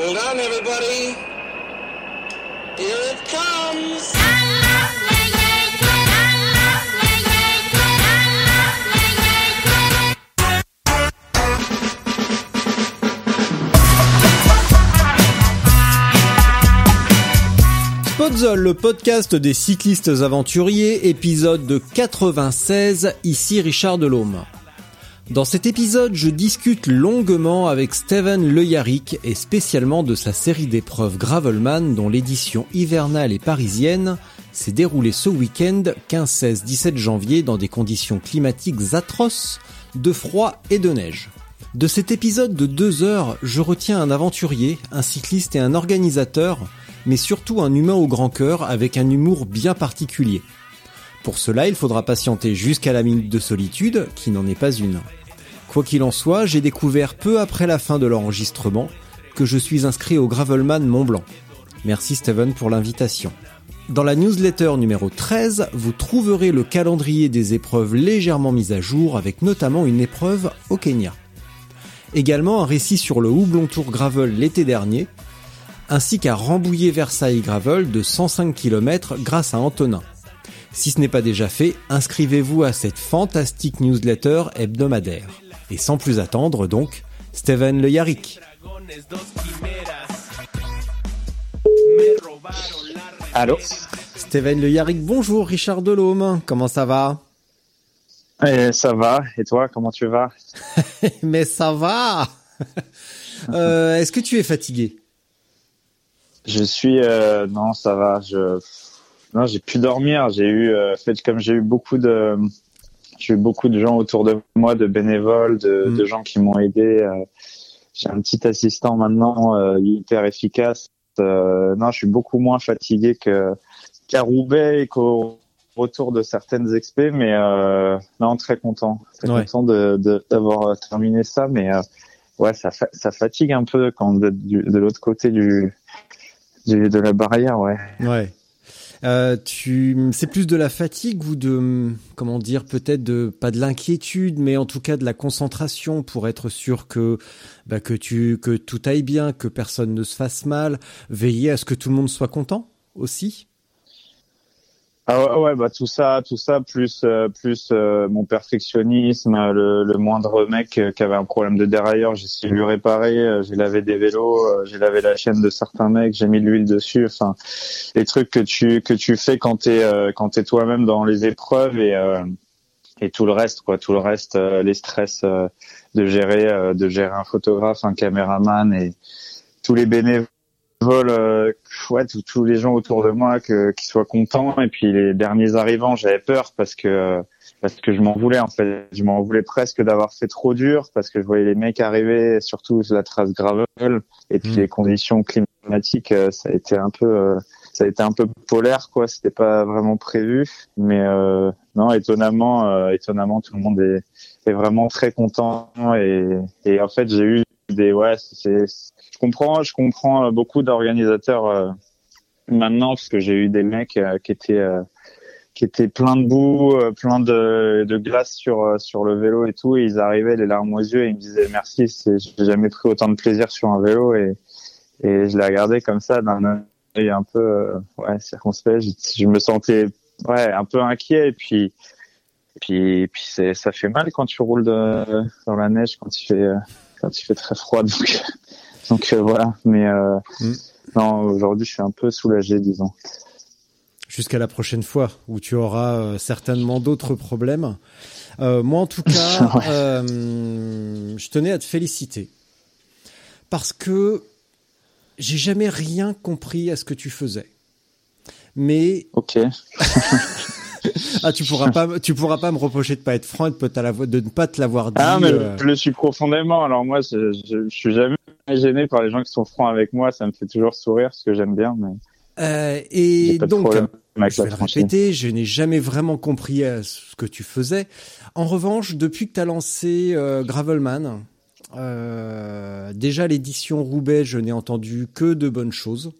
Hold on, everybody. Here it comes. Le podcast des cyclistes aventuriers, épisode de 96, ici Richard Delhomme. Dans cet épisode, je discute longuement avec Steven Le Yarrick et spécialement de sa série d'épreuves Gravelman dont l'édition hivernale et parisienne s'est déroulée ce week-end 15, 16, 17 janvier dans des conditions climatiques atroces, de froid et de neige. De cet épisode de deux heures, je retiens un aventurier, un cycliste et un organisateur, mais surtout un humain au grand cœur avec un humour bien particulier. Pour cela, il faudra patienter jusqu'à la minute de solitude, qui n'en est pas une. Quoi qu'il en soit, j'ai découvert peu après la fin de l'enregistrement que je suis inscrit au Gravelman Mont Blanc. Merci Steven pour l'invitation. Dans la newsletter numéro 13, vous trouverez le calendrier des épreuves légèrement mis à jour avec notamment une épreuve au Kenya. Également un récit sur le Houblon Tour Gravel l'été dernier, ainsi qu'à Rambouillet-Versailles Gravel de 105 km grâce à Antonin. Si ce n'est pas déjà fait, inscrivez-vous à cette fantastique newsletter hebdomadaire. Et sans plus attendre donc, Steven Le Yarrick. Allô Steven Le Yarrick, bonjour Richard Delhomme, comment ça va? Eh, Ça va, et toi, comment tu vas? Mais ça va. Euh, Est-ce que tu es fatigué? Je suis... euh, non, ça va, je... Non, j'ai pu dormir, j'ai eu... euh, fait, comme j'ai eu beaucoup de... J'ai eu beaucoup de gens autour de moi, de bénévoles, de, Mm. de gens qui m'ont aidé. euh, j'ai un petit assistant maintenant, euh, hyper efficace. Euh, non, je suis beaucoup moins fatigué que qu'à Roubaix et qu'au retour de certaines expés, mais euh, non, très content, très Ouais. content de de- d'avoir terminé ça, mais euh, ouais, ça fa- ça fatigue un peu quand vous êtes du- de l'autre côté du, du de la barrière, ouais. Ouais. Euh, tu, c'est plus de la fatigue ou de, comment dire, peut-être de pas de l'inquiétude, mais en tout cas de la concentration pour être sûr que, bah, que tu, que tout aille bien, que personne ne se fasse mal, veiller à ce que tout le monde soit content aussi. Ah ouais, bah tout ça, tout ça plus euh, plus euh, mon perfectionnisme, le, le moindre mec euh, qui avait un problème de dérailleur, j'ai de lui réparer, euh, j'ai lavé des vélos, j'ai lavé la chaîne de certains mecs, j'ai mis de l'huile dessus, enfin les trucs que tu que tu fais quand t'es euh, quand t'es toi-même dans les épreuves et et tout le reste quoi, tout le reste, les stress de gérer de gérer un photographe, un caméraman et tous les bénévoles euh, ouais, tous- tous les gens autour de moi que qui soient contents. Et puis les derniers arrivants j'avais peur parce que parce que je m'en voulais en fait. Je m'en voulais presque d'avoir fait trop dur parce que je voyais les mecs arriver surtout sur la trace gravel. Et puis Mm. les conditions climatiques euh, ça a été un peu euh, ça a été un peu polaire quoi. C'était pas vraiment prévu. Mais euh, non étonnamment euh, étonnamment tout le monde est est vraiment très content. Et et en fait j'ai eu des ouais je comprends je comprends euh, beaucoup d'organisateurs euh, maintenant parce que j'ai eu des mecs euh, qui étaient euh, qui étaient pleins de boue plein de, de glace sur sur le vélo et tout. Et ils arrivaient les larmes aux yeux et ils me disaient merci j'ai jamais pris autant de plaisir sur un vélo. Et et je l'ai regardé comme ça d'un œil un peu ouais circonspect. Je, me sentais ouais un peu inquiet. Et puis puis puis ça fait mal quand tu roules dans la neige quand fait euh, quand il fait très froid donc donc euh, voilà mais euh, Mm. non aujourd'hui je suis un peu soulagé disons Jusqu'à la prochaine fois où tu auras euh, certainement d'autres problèmes. Moi, en tout cas, Ouais. je tenais à te féliciter parce que j'ai jamais rien compris à ce que tu faisais. Mais ok ah, tu pourras pas, tu pourras pas me reprocher de pas être franc et de, ne pas te l'avoir dit. ah mais euh, je le suis profondément alors moi je, je, je suis jamais gêné par les gens qui sont francs avec moi ça me fait toujours sourire parce que j'aime bien mais euh, et donc, je vais le répéter, je n'ai jamais vraiment compris euh, ce que tu faisais. En revanche, depuis que tu as lancé euh, Gravelman, déjà l'édition Roubaix, je n'ai entendu que de bonnes choses.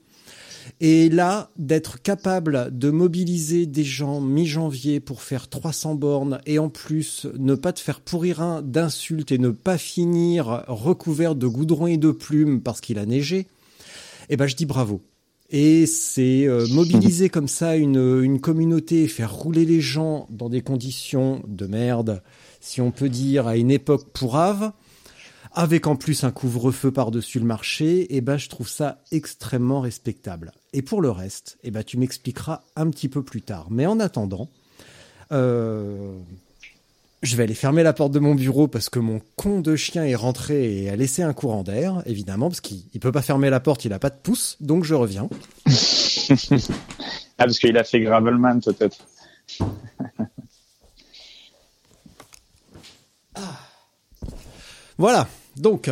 Et là, d'être capable de mobiliser des gens mi-janvier pour faire 300 bornes et en plus ne pas te faire pourrir un d'insultes et ne pas finir recouvert de goudron et de plumes parce qu'il a neigé, eh ben je dis bravo. Et c'est euh, mobiliser comme ça une, une communauté, faire rouler les gens dans des conditions de merde, si on peut dire, à une époque pourrave, avec en plus un couvre-feu par-dessus le marché, et eh ben je trouve ça extrêmement respectable. Et pour le reste, eh ben tu m'expliqueras un petit peu plus tard. Mais en attendant, euh, je vais aller fermer la porte de mon bureau parce que mon con de chien est rentré et a laissé un courant d'air, évidemment, parce qu'il ne peut pas fermer la porte, il a pas de pouce, donc je reviens. ah, parce qu'il a fait Gravelman peut-être. ah. Voilà, donc,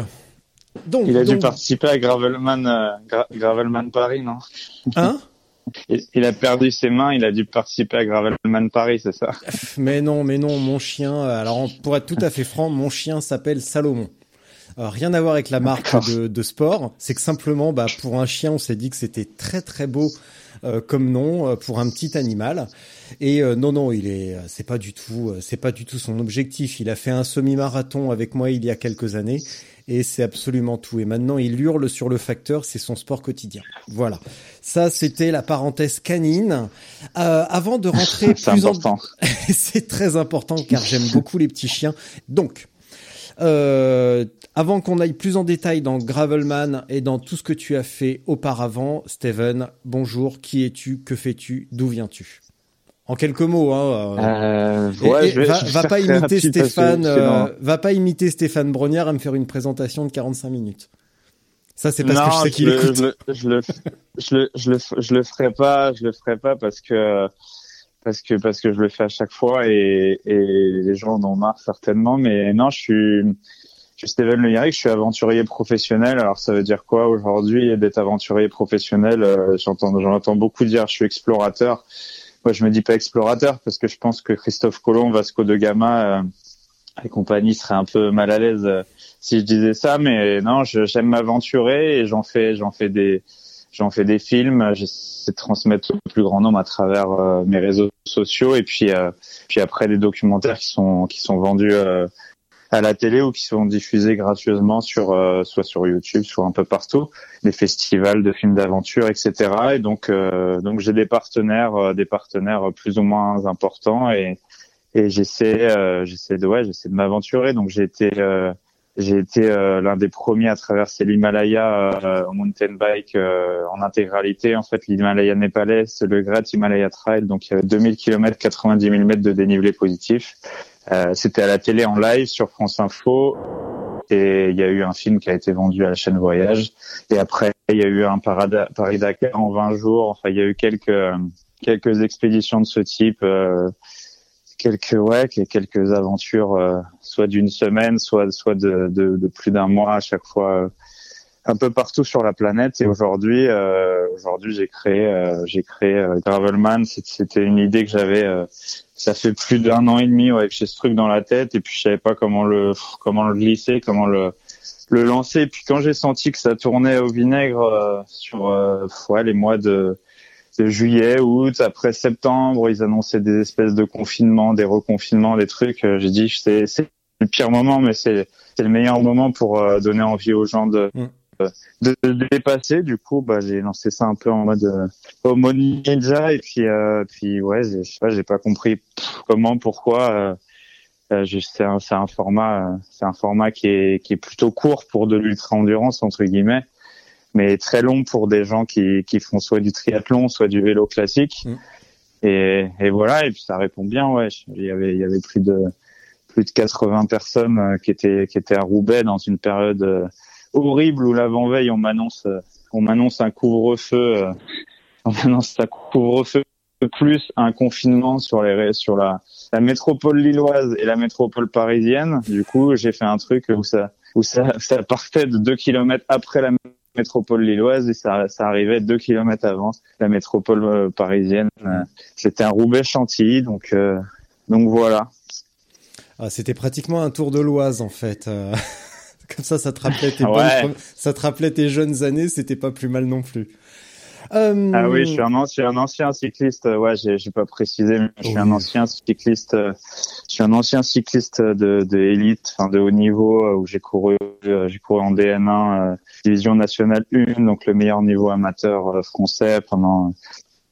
donc. Il a dû participer à Gravelman, euh, Gravelman Paris, non Hein il a perdu ses mains, il a dû participer à Gravelman Paris, c'est ça Mais non, mais non, mon chien. Alors pour être tout à fait franc, mon chien s'appelle Salomon. rien à voir avec la marque de, sport, c'est que simplement, bah, pour un chien, on s'est dit que c'était très très beau euh, comme nom euh, pour un petit animal. Et euh, non, non, il est, c'est pas du tout, c'est pas du tout son objectif. Il a fait un semi-marathon avec moi il y a quelques années et c'est absolument tout. Et maintenant, il hurle sur le facteur, c'est son sport quotidien. Voilà. Ça, c'était la parenthèse canine. Euh, avant de rentrer plus important. c'est très important car j'aime beaucoup les petits chiens. Donc, euh, avant qu'on aille plus en détail dans Gravelman et dans tout ce que tu as fait auparavant, Steven, bonjour, qui es-tu, que fais-tu, d'où viens-tu? En quelques mots, hein. Euh, ouais, je vais, va, va pas imiter Stéphane, euh, va pas imiter Stéphane Brognard à me faire une présentation de 45 minutes. Ça, c'est parce que je sais qu'il écoute. Je, je, le, je le, je le, je le ferai pas, je le ferai pas parce que, parce que, parce que je le fais à chaque fois et, et les gens en ont marre certainement. Mais non, je suis, je suis Steven Le Yarrick, je suis aventurier professionnel. Alors ça veut dire quoi aujourd'hui d'être aventurier professionnel? Euh, J'entends, j'entends beaucoup dire je suis explorateur. Moi, je me dis pas explorateur parce que je pense que Christophe Colomb, Vasco de Gama euh, et compagnie seraient un peu mal à l'aise euh, si je disais ça. Mais non, j'aime m'aventurer et j'en fais, j'en fais des, j'en fais des films. J'essaie de transmettre au plus grand nombre à travers euh, mes réseaux sociaux et puis, puis après des documentaires qui sont, qui sont vendus à la télé ou qui sont diffusés gratuitement sur euh, soit sur YouTube, soit un peu partout, des festivals de films d'aventure, etc. Et donc euh, donc j'ai des partenaires, euh, des partenaires plus ou moins importants et et j'essaie j'essaie de ouais j'essaie de m'aventurer. Donc j'ai été j'ai été l'un des premiers à traverser l'Himalaya en mountain bike en intégralité. En fait, l'Himalaya népalais, le Great Himalaya Trail, donc il y avait 2000 km, 90 000 mètres de dénivelé positif. Euh, c'était à la télé en live sur France Info. Et il y a eu un film qui a été vendu à la chaîne Voyage. Et après, il y a eu un Paris-Dakar en 20 jours. Enfin, il y a eu quelques quelques expéditions de ce type, euh, quelques ouais, quelques aventures, euh, soit d'une semaine, soit soit de, de, de plus d'un mois à chaque fois un peu partout sur la planète. Et aujourd'hui, euh, aujourd'hui, j'ai créé, euh, j'ai créé euh, Gravelman. C'était une idée que j'avais. ça fait plus d'un an et demi ouais, que j'ai ce truc dans la tête, et puis je savais pas comment le, comment le glisser, comment le le lancer. Et puis quand j'ai senti que ça tournait au vinaigre sur ouais, les mois de de juillet, août, après septembre, ils annonçaient des espèces de confinements, des reconfinements, des trucs. j'ai dit c'est c'est le pire moment, mais c'est c'est le meilleur moment pour donner envie aux gens de mm de, de, dépasser. Du coup, bah, j'ai lancé ça un peu en mode euh, mode ninja et puis euh, puis ouais, je sais pas, j'ai pas compris comment, pourquoi. Euh, euh c'est un, un format, euh, c'est un format qui est qui est plutôt court pour de l'ultra endurance entre guillemets, mais très long pour des gens qui qui font soit du triathlon, soit du vélo classique. Mm. Et, et voilà, et puis ça répond bien. Ouais, il y avait il y avait plus de plus de 80 personnes qui étaient qui étaient à Roubaix dans une période horrible où l'avant-veille on m'annonce on m'annonce un couvre-feu euh, on m'annonce un couvre-feu plus un confinement sur les sur la la métropole lilloise et la métropole parisienne. Du coup, j'ai fait un truc où ça où ça ça partait de deux kilomètres après la métropole lilloise et ça ça arrivait deux kilomètres avant la métropole euh, parisienne. C'était un Roubaix Chantilly, donc euh, donc voilà. Ah, c'était pratiquement un tour de l'Oise en fait. Comme ça, ça te rappelait tes, bonnes, ça te rappelait tes jeunes années, c'était pas plus mal non plus. Euh, ah oui, je suis un ancien, un ancien cycliste. Ouais, j'ai, j'ai pas précisé, mais je suis un ancien cycliste. Euh, je suis un ancien cycliste de, de élite, enfin de haut niveau, euh, où j'ai couru, j'ai couru en DN1, division nationale 1, donc le meilleur niveau amateur français pendant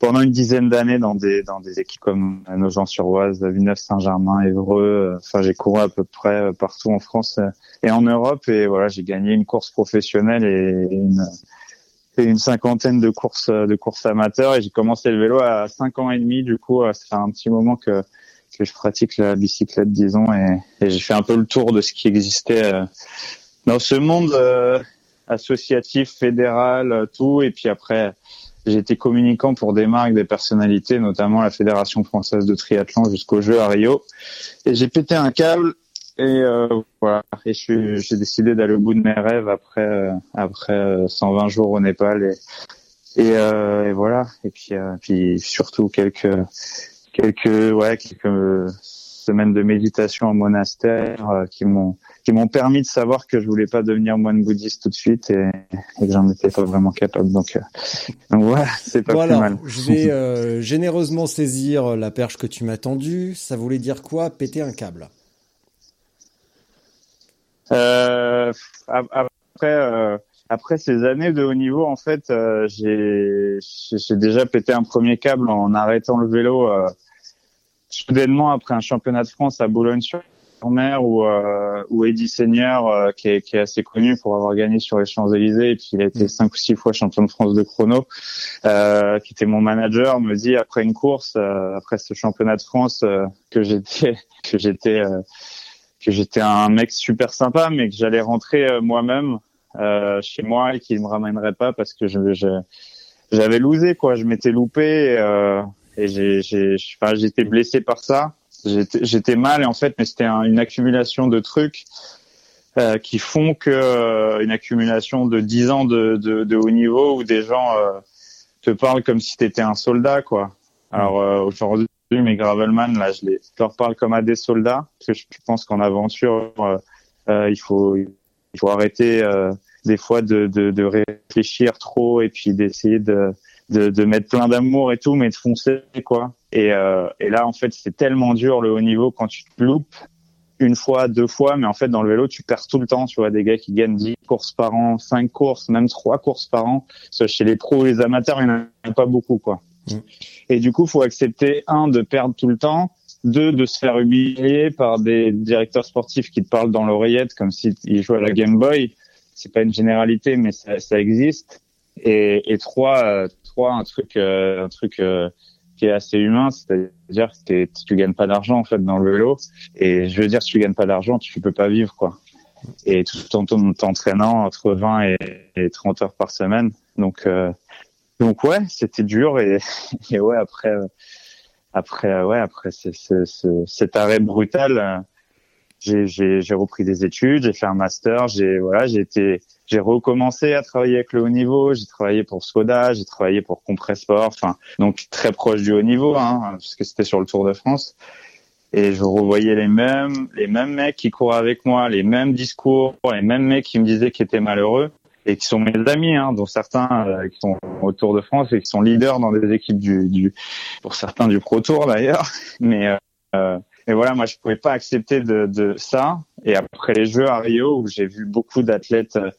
pendant une dizaine d'années dans des dans des équipes comme Nogent-sur-Oise, Villeneuve-Saint-Germain, Évreux. Enfin, j'ai couru à peu près partout en France et en Europe. Et voilà, j'ai gagné une course professionnelle et une cinquantaine de courses de courses amateurs et j'ai commencé le vélo à cinq ans et demi. Du coup, fait un petit moment que je pratique la bicyclette, disons, et, j'ai fait un peu le tour de ce qui existait euh, dans ce monde euh, associatif, fédéral, euh, tout. Et puis après, été communicant pour des marques, des personnalités, notamment la Fédération française de triathlon jusqu'au jeu à Rio. Et j'ai pété un câble et euh, voilà. Et j'ai décidé d'aller au bout de mes rêves après euh, après 120 euh, jours au Népal et et, et voilà. Et puis puis surtout quelques quelques ouais quelques semaines de méditation en monastère qui m'ont qui m'ont permis de savoir que je voulais pas devenir moine bouddhiste tout de suite et, et que j'en étais pas vraiment capable. Donc, donc voilà, c'est pas plus mal. Je vais généreusement saisir la perche que tu m'as tendue. Ça voulait dire quoi Péter un câble? Euh, après, euh, après ces années de haut niveau, en fait, euh, j'ai déjà pété un premier câble en arrêtant le vélo euh, soudainement après un championnat de France à Boulogne-sur-Mer où où Eddie Seigneur, qui est, qui, est, assez connu pour avoir gagné sur les Champs Élysées et puis a été cinq ou six fois champion de France de chrono, qui était mon manager, me dit après une course, après ce championnat de France que j'étais que j'étais que j'étais un mec super sympa, mais que j'allais rentrer euh, moi-même euh, chez moi et qu'il me ramènerait pas parce que je, j'avais lousé quoi, je m'étais loupé euh, et j'étais blessé par ça. J'étais, mal et en fait, mais c'était une accumulation de trucs euh, qui font que euh, une accumulation de 10 ans de, de, de, haut niveau où des gens euh, te parlent comme si tu étais un soldat quoi. Alors aujourd'hui mais Gravelman, là, je, les, leur parle comme à des soldats, parce que je, pense qu'en aventure, euh, euh, il faut il faut arrêter euh, des fois de, de, de, réfléchir trop et puis d'essayer de, de, de mettre plein d'amour et tout, mais de foncer quoi. Et, euh, et là, en fait, c'est tellement dur le haut niveau quand tu te loupes une fois, deux fois, mais en fait, dans le vélo, tu perds tout le temps. Tu vois, des gars qui gagnent 10 courses par an, 5 courses, même 3 courses par an. Chez les pros et les amateurs, il n'y en a pas beaucoup, quoi. Mm. Et du coup, faut accepter un de perdre tout le temps, deux de se faire humilier par des directeurs sportifs qui te parlent dans l'oreillette comme s'ils jouaient à la Game Boy. C'est pas une généralité, mais ça, ça existe. Et, et trois, euh, trois un truc, euh, un truc euh, qui est assez humain, c'est-à-dire que tu gagnes pas d'argent en fait dans le vélo. Et je veux dire, si tu gagnes pas d'argent, tu peux pas vivre quoi. Et tout en t'entraînant entre 20 et, et 30 heures par semaine. Donc donc ouais, c'était dur et, et ouais après euh, après euh, ouais après cet arrêt brutal, euh, j'ai repris des études, j'ai fait un master, j'ai voilà j'ai été j'ai recommencé à travailler avec le haut niveau, j'ai travaillé pour Skoda, j'ai travaillé pour Compressport, enfin donc très proche du haut niveau hein, parce que c'était sur le Tour de France et je revoyais les mêmes les mêmes mecs qui couraient avec moi, les mêmes discours, les mêmes mecs qui me disaient qu'ils étaient malheureux et qui sont mes amis, hein, dont certains euh, qui sont au Tour de France et qui sont leaders dans des équipes du, du pour certains du Pro Tour d'ailleurs. Mais euh, euh, mais voilà, moi je pouvais pas accepter de, de ça. Et après les Jeux à Rio, où j'ai vu beaucoup d'athlètes euh,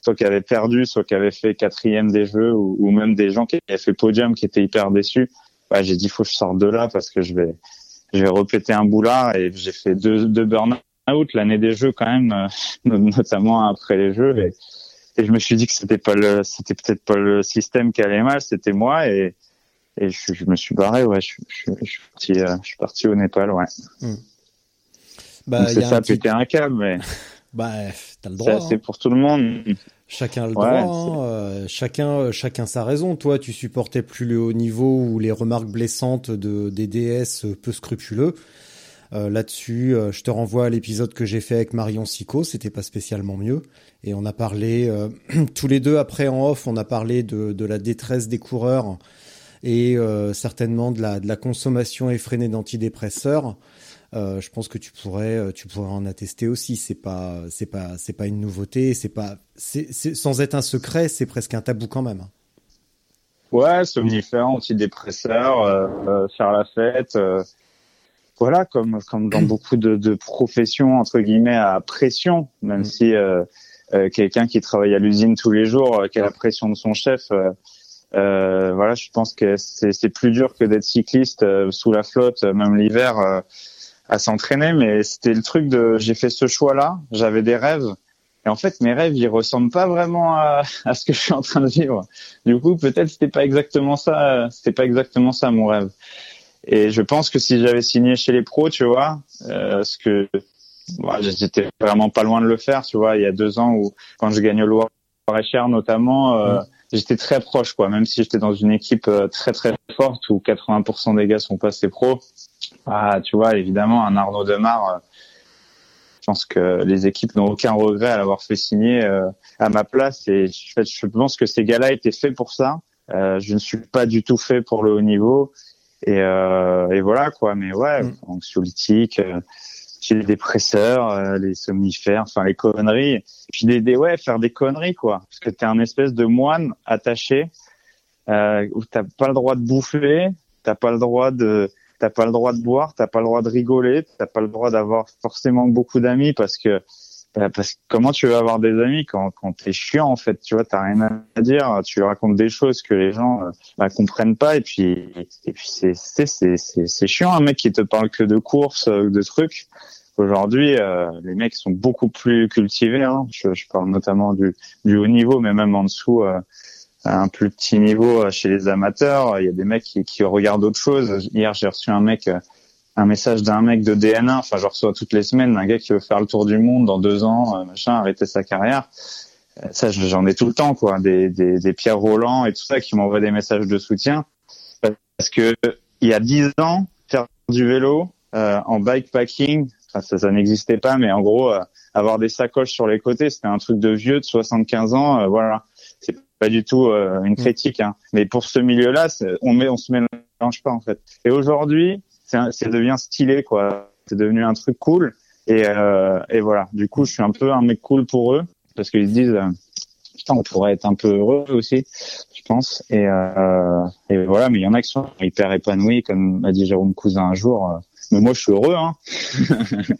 soit qui avaient perdu, soit qui avaient fait quatrième des Jeux, ou, même des gens qui avaient fait podium, qui étaient hyper déçus. Bah, j'ai dit faut que je sorte de là parce que je vais je vais répéter un boulard et j'ai fait deux deux burn-out l'année des Jeux quand même, notamment après les Jeux. Et, et je me suis dit que c'était pas le, c'était peut-être pas le système qui allait mal, c'était moi et et je, je, me suis barré, ouais, je, je, je suis parti, euh, je suis parti au Népal, ouais. Hmm. Bah, c'est ça, petit... péter un câble, mais. bah, t'as le droit. C'est hein. pour tout le monde. Chacun a le droit. Hein. Euh, chacun, chacun sa raison. Toi, tu supportais plus le haut niveau ou les remarques blessantes de des DS peu scrupuleux. Euh, Là-dessus, euh, je te renvoie à l'épisode que j'ai fait avec Marion Sico. C'était pas spécialement mieux. Et on a parlé euh, tous les deux après en off, on a parlé de, de la détresse des coureurs et euh, certainement de la, de la consommation effrénée d'antidépresseurs. Euh, je pense que tu pourrais, euh, tu pourrais en attester aussi. C'est pas, c'est pas, c'est pas une nouveauté. C'est pas, c'est, sans être un secret, c'est presque un tabou quand même. Ouais, somnifères, antidépresseurs, euh, faire la fête. voilà, comme comme dans beaucoup de, de, professions entre guillemets à pression, même mm. si quelqu'un qui travaille à l'usine tous les jours, qui a la pression de son chef. Voilà, je pense que c'est plus dur que d'être cycliste sous la flotte, même l'hiver à s'entraîner, mais c'était le truc de j'ai fait ce choix-là, j'avais des rêves. Et en fait, mes rêves, ils ressemblent pas vraiment à, à, ce que je suis en train de vivre. Du coup, peut-être c'était pas exactement ça, c'était pas exactement ça mon rêve. Et je pense que si j'avais signé chez les pros, tu vois, euh, ce que bah, j'étais vraiment pas loin de le faire, tu vois, il y a deux ans où quand je gagne au Loire-et-Cher notamment, euh, mmh. J'étais très proche, quoi. Même si j'étais dans une équipe euh, très très forte où 80% des gars sont passés pros, ah, tu vois, évidemment, un Arnaud Demar, euh, je pense que les équipes n'ont aucun regret à l'avoir fait signer euh, à ma place. Et je, pense que ces gars-là étaient faits pour ça. Je ne suis pas du tout fait pour le haut niveau. Et, et voilà quoi. Mais ouais, mm. anxiolytique, j'ai les dépresseurs, les somnifères, enfin les conneries. Et puis des, des, ouais, faire des conneries quoi. Parce que t'es un espèce de moine attaché euh, où t'as pas le droit de bouffer, t'as pas le droit de t'as pas le droit de boire, t'as pas le droit de rigoler, t'as pas le droit d'avoir forcément beaucoup d'amis parce que parce que comment tu veux avoir des amis quand quand t'es chiant en fait, tu vois, t'as rien à dire, tu racontes des choses que les gens euh, bah, comprennent pas et puis et puis c'est c'est c'est c'est chiant un mec qui te parle que de courses, euh, de trucs. Aujourd'hui, euh, les mecs sont beaucoup plus cultivés. Hein. Je, je, parle notamment du, du haut niveau, mais même en dessous, à un plus petit niveau euh, chez les amateurs. Il y a des mecs qui, qui regardent autre chose. Hier, j'ai reçu un mec, euh, un message d'un mec de DNA. Enfin, je reçois toutes les semaines un gars qui veut faire le tour du monde dans deux ans, euh, machin, arrêter sa carrière. Ça, j'en ai tout le temps, quoi. Des, des, des Pierre Roland et tout ça qui m'envoient des messages de soutien. Parce que il y a dix ans, faire du vélo euh, en bikepacking, ça, ça n'existait pas, mais en gros, avoir des sacoches sur les côtés, c'était un truc de vieux de 75 ans. voilà pas du tout euh, une mm. critique, hein. mais pour ce milieu-là, on met, on se mélange pas en fait. Et aujourd'hui, c'est devient stylé quoi. C'est devenu un truc cool. Et, euh, et voilà. Du coup, je suis un peu un mec cool pour eux parce qu'ils se disent, euh, putain, on pourrait être un peu heureux aussi, je pense. Et, euh, et voilà. Mais il y en a qui sont hyper épanouis, comme m'a dit Jérôme Cousin un jour. Euh, mais moi, je suis heureux. Hein.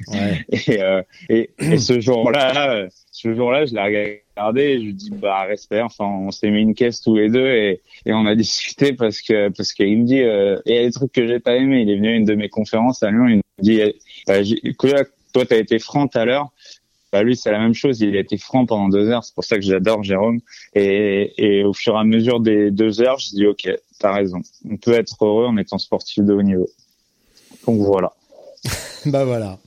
ouais. et, et, et, ce jour-là, ce jour-là, je l'ai regardé et je lui dis bah respect. Enfin, on s'est mis une caisse tous les deux et, et on a discuté parce que parce qu'il me dit euh, il y a des trucs que j'ai pas aimé. Il est venu à une de mes conférences à Lyon. Il me dit bah, toi t'as été franc tout à l'heure. Bah lui c'est la même chose. Il a été franc pendant deux heures. C'est pour ça que j'adore Jérôme. Et, et au fur et à mesure des deux heures, je dis ok, t'as raison. On peut être heureux en étant sportif de haut niveau. Donc voilà. bah voilà.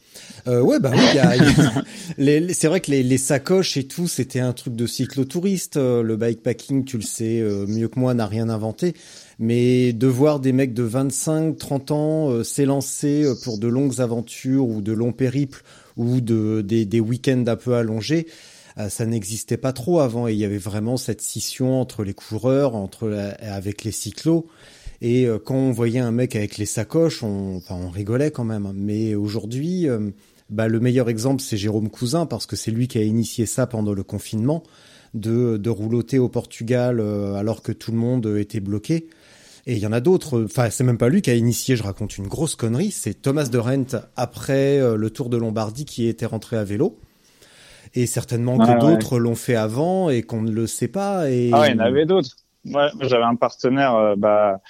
Euh, ouais, bah oui, c'est vrai que les, les, sacoches et tout, c'était un truc de cyclotouriste. Euh, le bikepacking, tu le sais euh, mieux que moi, n'a rien inventé. Mais de voir des mecs de 25, 30 ans euh, s'élancer pour de longues aventures ou de longs périples ou de, des, des week-ends un peu allongés, ça n'existait pas trop avant et il y avait vraiment cette scission entre les coureurs, entre avec les cyclos. Et quand on voyait un mec avec les sacoches, on, enfin, on rigolait quand même. Mais aujourd'hui, bah, le meilleur exemple, c'est Jérôme Cousin, parce que c'est lui qui a initié ça pendant le confinement, de, de rouloter au Portugal euh, alors que tout le monde était bloqué. Et il y en a d'autres. Enfin, c'est même pas lui qui a initié. Je raconte une grosse connerie. C'est Thomas de Rent après euh, le Tour de Lombardie qui était rentré à vélo. Et certainement que d'autres l'ont fait avant et qu'on ne le sait pas. Et... Ah, il y en avait d'autres. Ouais, j'avais un partenaire, euh, bah,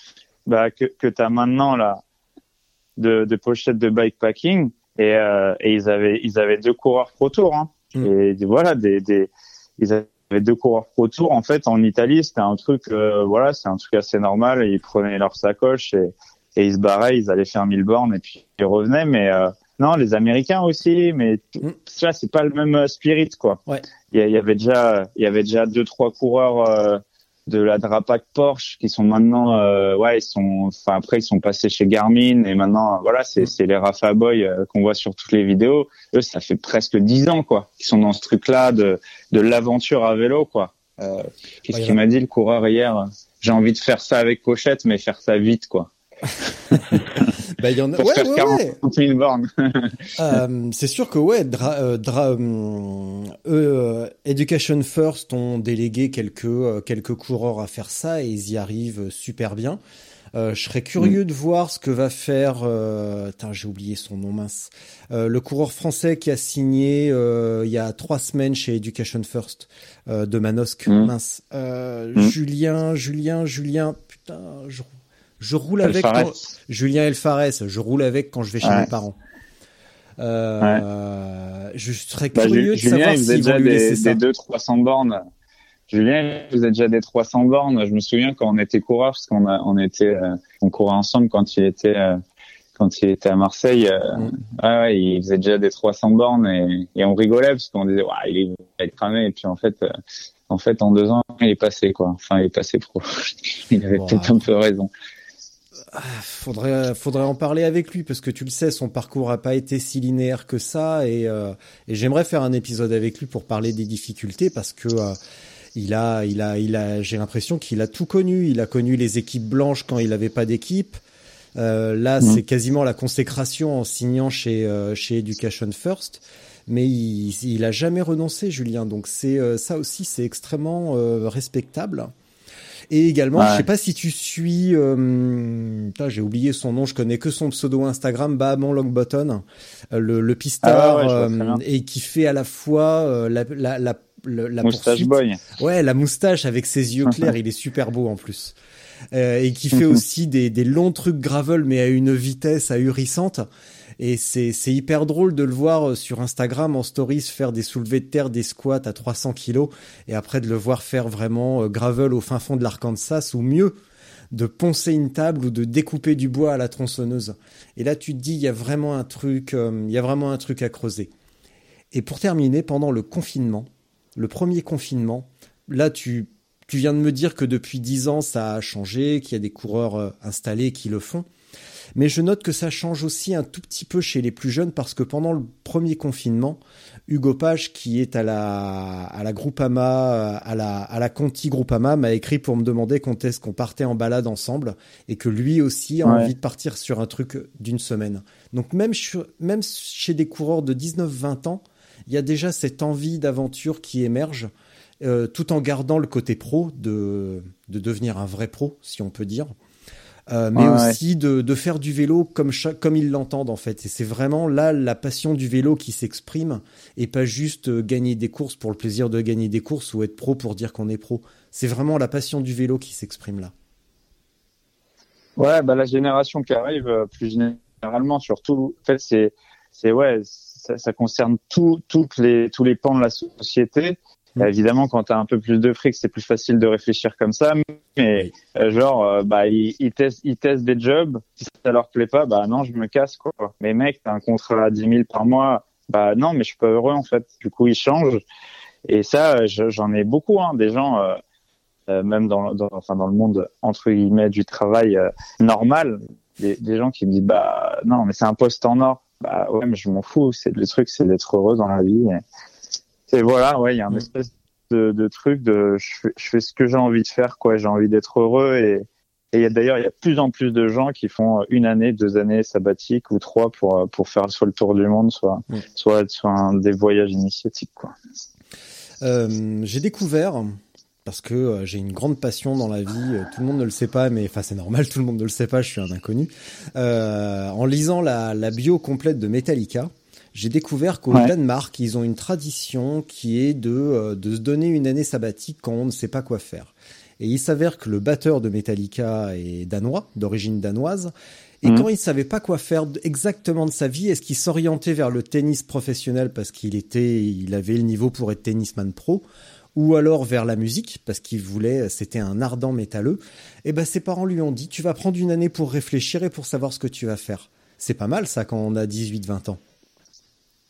bah, que, que tu as maintenant là, de, de pochette de bikepacking et, euh, et ils avaient ils avaient deux coureurs pro tour hein. Mm. et voilà des, des ils avaient deux coureurs pro tour en fait en Italie c'était un truc euh, voilà c'est un truc assez normal ils prenaient leur sacoche et, et ils se barraient ils allaient faire mille bornes et puis ils revenaient mais euh, non les Américains aussi mais mm. ça c'est pas le même euh, spirit quoi ouais. il y, y, avait déjà il y avait déjà deux trois coureurs euh, de la Drapac Porsche qui sont maintenant euh, ouais ils sont enfin après ils sont passés chez Garmin et maintenant voilà c'est mm. c'est les Rafa Boy euh, qu'on voit sur toutes les vidéos. Eux ça fait presque dix ans quoi ils sont dans ce truc là de de l'aventure à vélo quoi. Euh, qu'est-ce qu'il m'a dit le coureur hier? J'ai envie de faire ça avec pochette mais faire ça vite quoi Bah, il y en a. Pour Ouais, faire ouais, 40 ouais. 000 bornes. Euh, c'est sûr que ouais, dra, euh, dra- hum, euh, Education First ont délégué quelques euh, quelques coureurs à faire ça et ils y arrivent super bien. Euh, je serais curieux de voir ce que va faire. Euh, j'ai oublié son nom mince. Euh, le coureur français qui a signé euh, il y a trois semaines chez Education First euh, de Manosque. Mm. Mince. Euh, Mm. Julien, Julien, Julien. Putain, je, je roule avec. Quand- Julien Elfares. Je roule avec quand je vais chez Ouais. mes parents. Euh, Je serais Bah, curieux de Julien, savoir s'ils vont déjà lui laisser des, ça. des 200-300 bornes. Julien, il faisait déjà des 300 bornes. Je me souviens quand on était coureurs, parce qu'on on était, euh, on courait ensemble quand il était, euh, quand il était à Marseille. euh, Mm. ouais, ouais, il faisait déjà des 300 bornes et, et on rigolait parce qu'on disait, ouais, il être cramé. Et puis en fait, en fait, en deux ans, il est passé quoi. Enfin, il est passé pro. il avait Wow. peut-être un peu raison. Ah, faudrait, faudrait en parler avec lui parce que tu le sais, son parcours a pas été si linéaire que ça et, euh, et j'aimerais faire un épisode avec lui pour parler des difficultés parce que euh, il a, il a, il a, j'ai l'impression qu'il a tout connu. Il a connu les équipes blanches quand il avait pas d'équipe. Euh, là, Mhm. c'est quasiment la consécration en signant chez euh, chez Education First. Mais il, il a jamais renoncé, Julien. Donc c'est euh, ça aussi, c'est extrêmement euh, respectable. Et également, Ouais. je sais pas si tu suis, euh, j'ai oublié son nom, je connais que son pseudo Instagram, Bahaman Longbottom, euh, le, le pistard, Ah ouais, euh, et qui fait à la fois euh, la, la, la, la, Moustache boy. Ouais, la moustache avec ses yeux clairs, il est super beau en plus. Euh, et qui fait aussi des, des longs trucs gravel, mais à une vitesse ahurissante. Et c'est hyper drôle de le voir euh, sur Instagram en stories faire des soulevés de terre, des squats à 300 kilos, et après de le voir faire vraiment euh, gravel au fin fond de l'Arkansas, ou mieux, de poncer une table ou de découper du bois à la tronçonneuse. Et là, tu te dis, il y a vraiment un truc, euh, y a vraiment un truc à creuser. Et pour terminer, pendant le confinement, le premier confinement, là, tu, tu viens de me dire que depuis 10 ans, ça a changé, qu'il y a des coureurs installés qui le font. Mais je note que ça change aussi un tout petit peu chez les plus jeunes parce que pendant le premier confinement, Hugo Page, qui est à la, à la Groupama, à la, à la Conti Groupama, m'a écrit pour me demander quand est-ce qu'on partait en balade ensemble et que lui aussi a Ouais. envie de partir sur un truc d'une semaine. Donc même, sur- même chez des coureurs de 19-20 ans, il y a déjà cette envie d'aventure qui émerge, euh, tout en gardant le côté pro de, de devenir un vrai pro, si on peut dire. Euh, mais Ouais, ouais. aussi de, de faire du vélo comme, chaque, comme ils l'entendent en fait. Et c'est vraiment là la passion du vélo qui s'exprime et pas juste euh, gagner des courses pour le plaisir de gagner des courses ou être pro pour dire qu'on est pro. C'est vraiment la passion du vélo qui s'exprime là. Ouais, bah la génération qui arrive, euh, plus généralement, surtout, en fait, c'est, c'est ouais, ça, ça concerne tout, toutes les, tous les pans de la société. Euh, Évidemment, quand tu as un peu plus de fric, c'est plus facile de réfléchir comme ça. Mais euh, genre, euh, bah ils, ils testent, ils testent des jobs. Si ça leur plaît pas, bah non, je me casse quoi. Mais mec, t'as un contrat à 10 000 par mois. Bah non, mais je suis pas heureux en fait. Du coup, ils changent. Et ça, euh, je- j'en ai beaucoup, hein, des gens. euh, euh, même dans, dans, enfin, dans le monde entre guillemets du travail euh, normal, des, des gens qui me disent bah non mais c'est un poste en or. Bah ouais mais je m'en fous. C'est le truc, c'est d'être heureux dans la vie. Et, et voilà, ouais, il y a un Mm. espèce de, de truc de je fais, je fais ce que j'ai envie de faire quoi. J'ai envie d'être heureux et et d'ailleurs il y a de plus en plus de gens qui font une année, deux années sabbatiques ou trois pour pour faire soit le tour du monde, soit Mm. soit soit un, des voyages initiatiques quoi. Euh, j'ai découvert, parce que euh, j'ai une grande passion dans la vie, euh, tout le monde ne le sait pas, mais enfin c'est normal, tout le monde ne le sait pas, je suis un inconnu. En lisant la, la bio complète de Metallica, j'ai découvert qu'au Ouais. Danemark, ils ont une tradition qui est de, euh, de se donner une année sabbatique quand on ne sait pas quoi faire. Et il s'avère que le batteur de Metallica est danois, d'origine danoise. Et Mhm. quand il savait pas quoi faire exactement de sa vie, est-ce qu'il s'orientait vers le tennis professionnel parce qu'il était, il avait le niveau pour être tennisman pro, ou alors vers la musique parce qu'il voulait, c'était un ardent métalleux? Et ben ses parents lui ont dit, tu vas prendre une année pour réfléchir et pour savoir ce que tu vas faire. C'est pas mal ça quand on a 18-20 ans.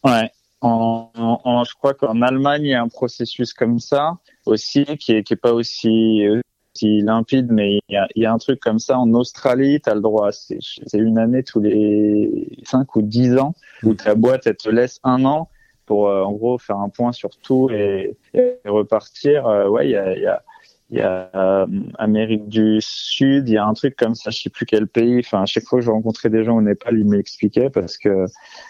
Ouais. En, en- je crois qu'en Allemagne, il y a un processus comme ça aussi, qui est, qui est pas aussi, aussi limpide, mais il y, a, il y a un truc comme ça. En Australie, tu as le droit, c'est une année tous les 5 ou 10 ans, où ta boîte, elle te laisse un an pour, euh, en gros, faire un point sur tout et, et repartir. Euh, ouais, il y a, y, a, il y a euh, Amérique du Sud, il y a un truc comme ça, je sais plus quel pays. Enfin, à chaque fois que je rencontrais des gens au Népal, ils m'expliquaient parce que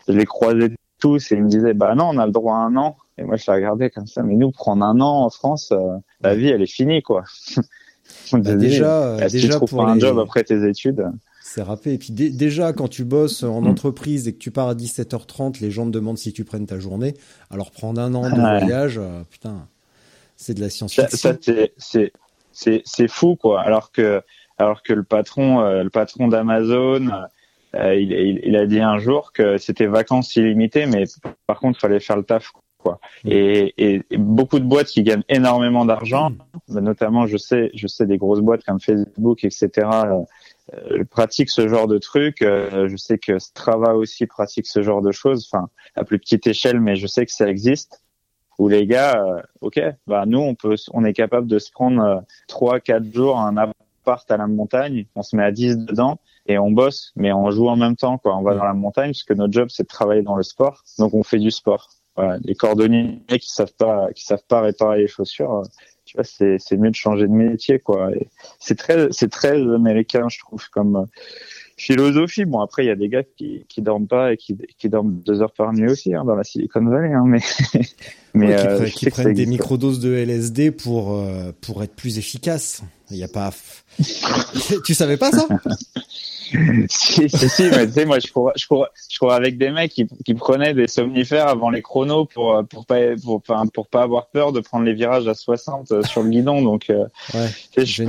je les croisais tous et ils me disaient, bah non, on a le droit à un an. Et moi, je les regardais comme ça. Mais nous, prendre un an en France, euh, la vie, elle est finie, quoi. bah déjà, si déjà tu trouves pas un job après tes études. C'est râpé. Et puis déjà, quand tu bosses en mm. entreprise et que tu pars à 17h30, les gens te demandent si tu prennes ta journée. Alors prendre un an de voyage, euh, putain, c'est de la science-fiction. Ça, c'est c'est c'est fou quoi. Alors que alors que le patron euh, le patron d'Amazon euh, il, il, a dit un jour que c'était vacances illimitées, mais par contre, il fallait faire le taf. Quoi. Mm. Et, et, beaucoup de boîtes qui gagnent énormément d'argent, mm. notamment, je sais, je sais des grosses boîtes comme Facebook, etc. Euh, pratiquent ce genre de trucs. je sais que Strava aussi pratique ce genre de choses. Enfin, à plus petite échelle, mais je sais que ça existe où les gars, euh, ok, bah nous on peut, on est capable de se prendre euh, trois, quatre jours un appart à la montagne, on se met à 10 dedans et on bosse, mais on joue en même temps quoi. On va dans la montagne parce que notre job c'est de travailler dans le sport, donc on fait du sport. Voilà, les cordonniers qui savent pas, qui savent pas réparer les chaussures, euh, tu vois, c'est c'est mieux de changer de métier quoi. C'est très c'est très américain je trouve comme philosophie. Bon, après, il y a des gars qui, qui dorment pas et qui, qui dorment deux heures par nuit aussi hein, dans la Silicon Valley. Hein, mais mais euh, qui, prennent des microdoses de LSD pour euh, pour être plus efficaces. Il y a pas. tu savais pas ça? Si, si, si, mais tu sais, moi, je cours, je cours, je cours avec des mecs qui, qui prenaient des somnifères avant les chronos pour, euh, pour pas, pour, pour pas avoir peur de prendre les virages à 60 sur le guidon. Donc, ouais, je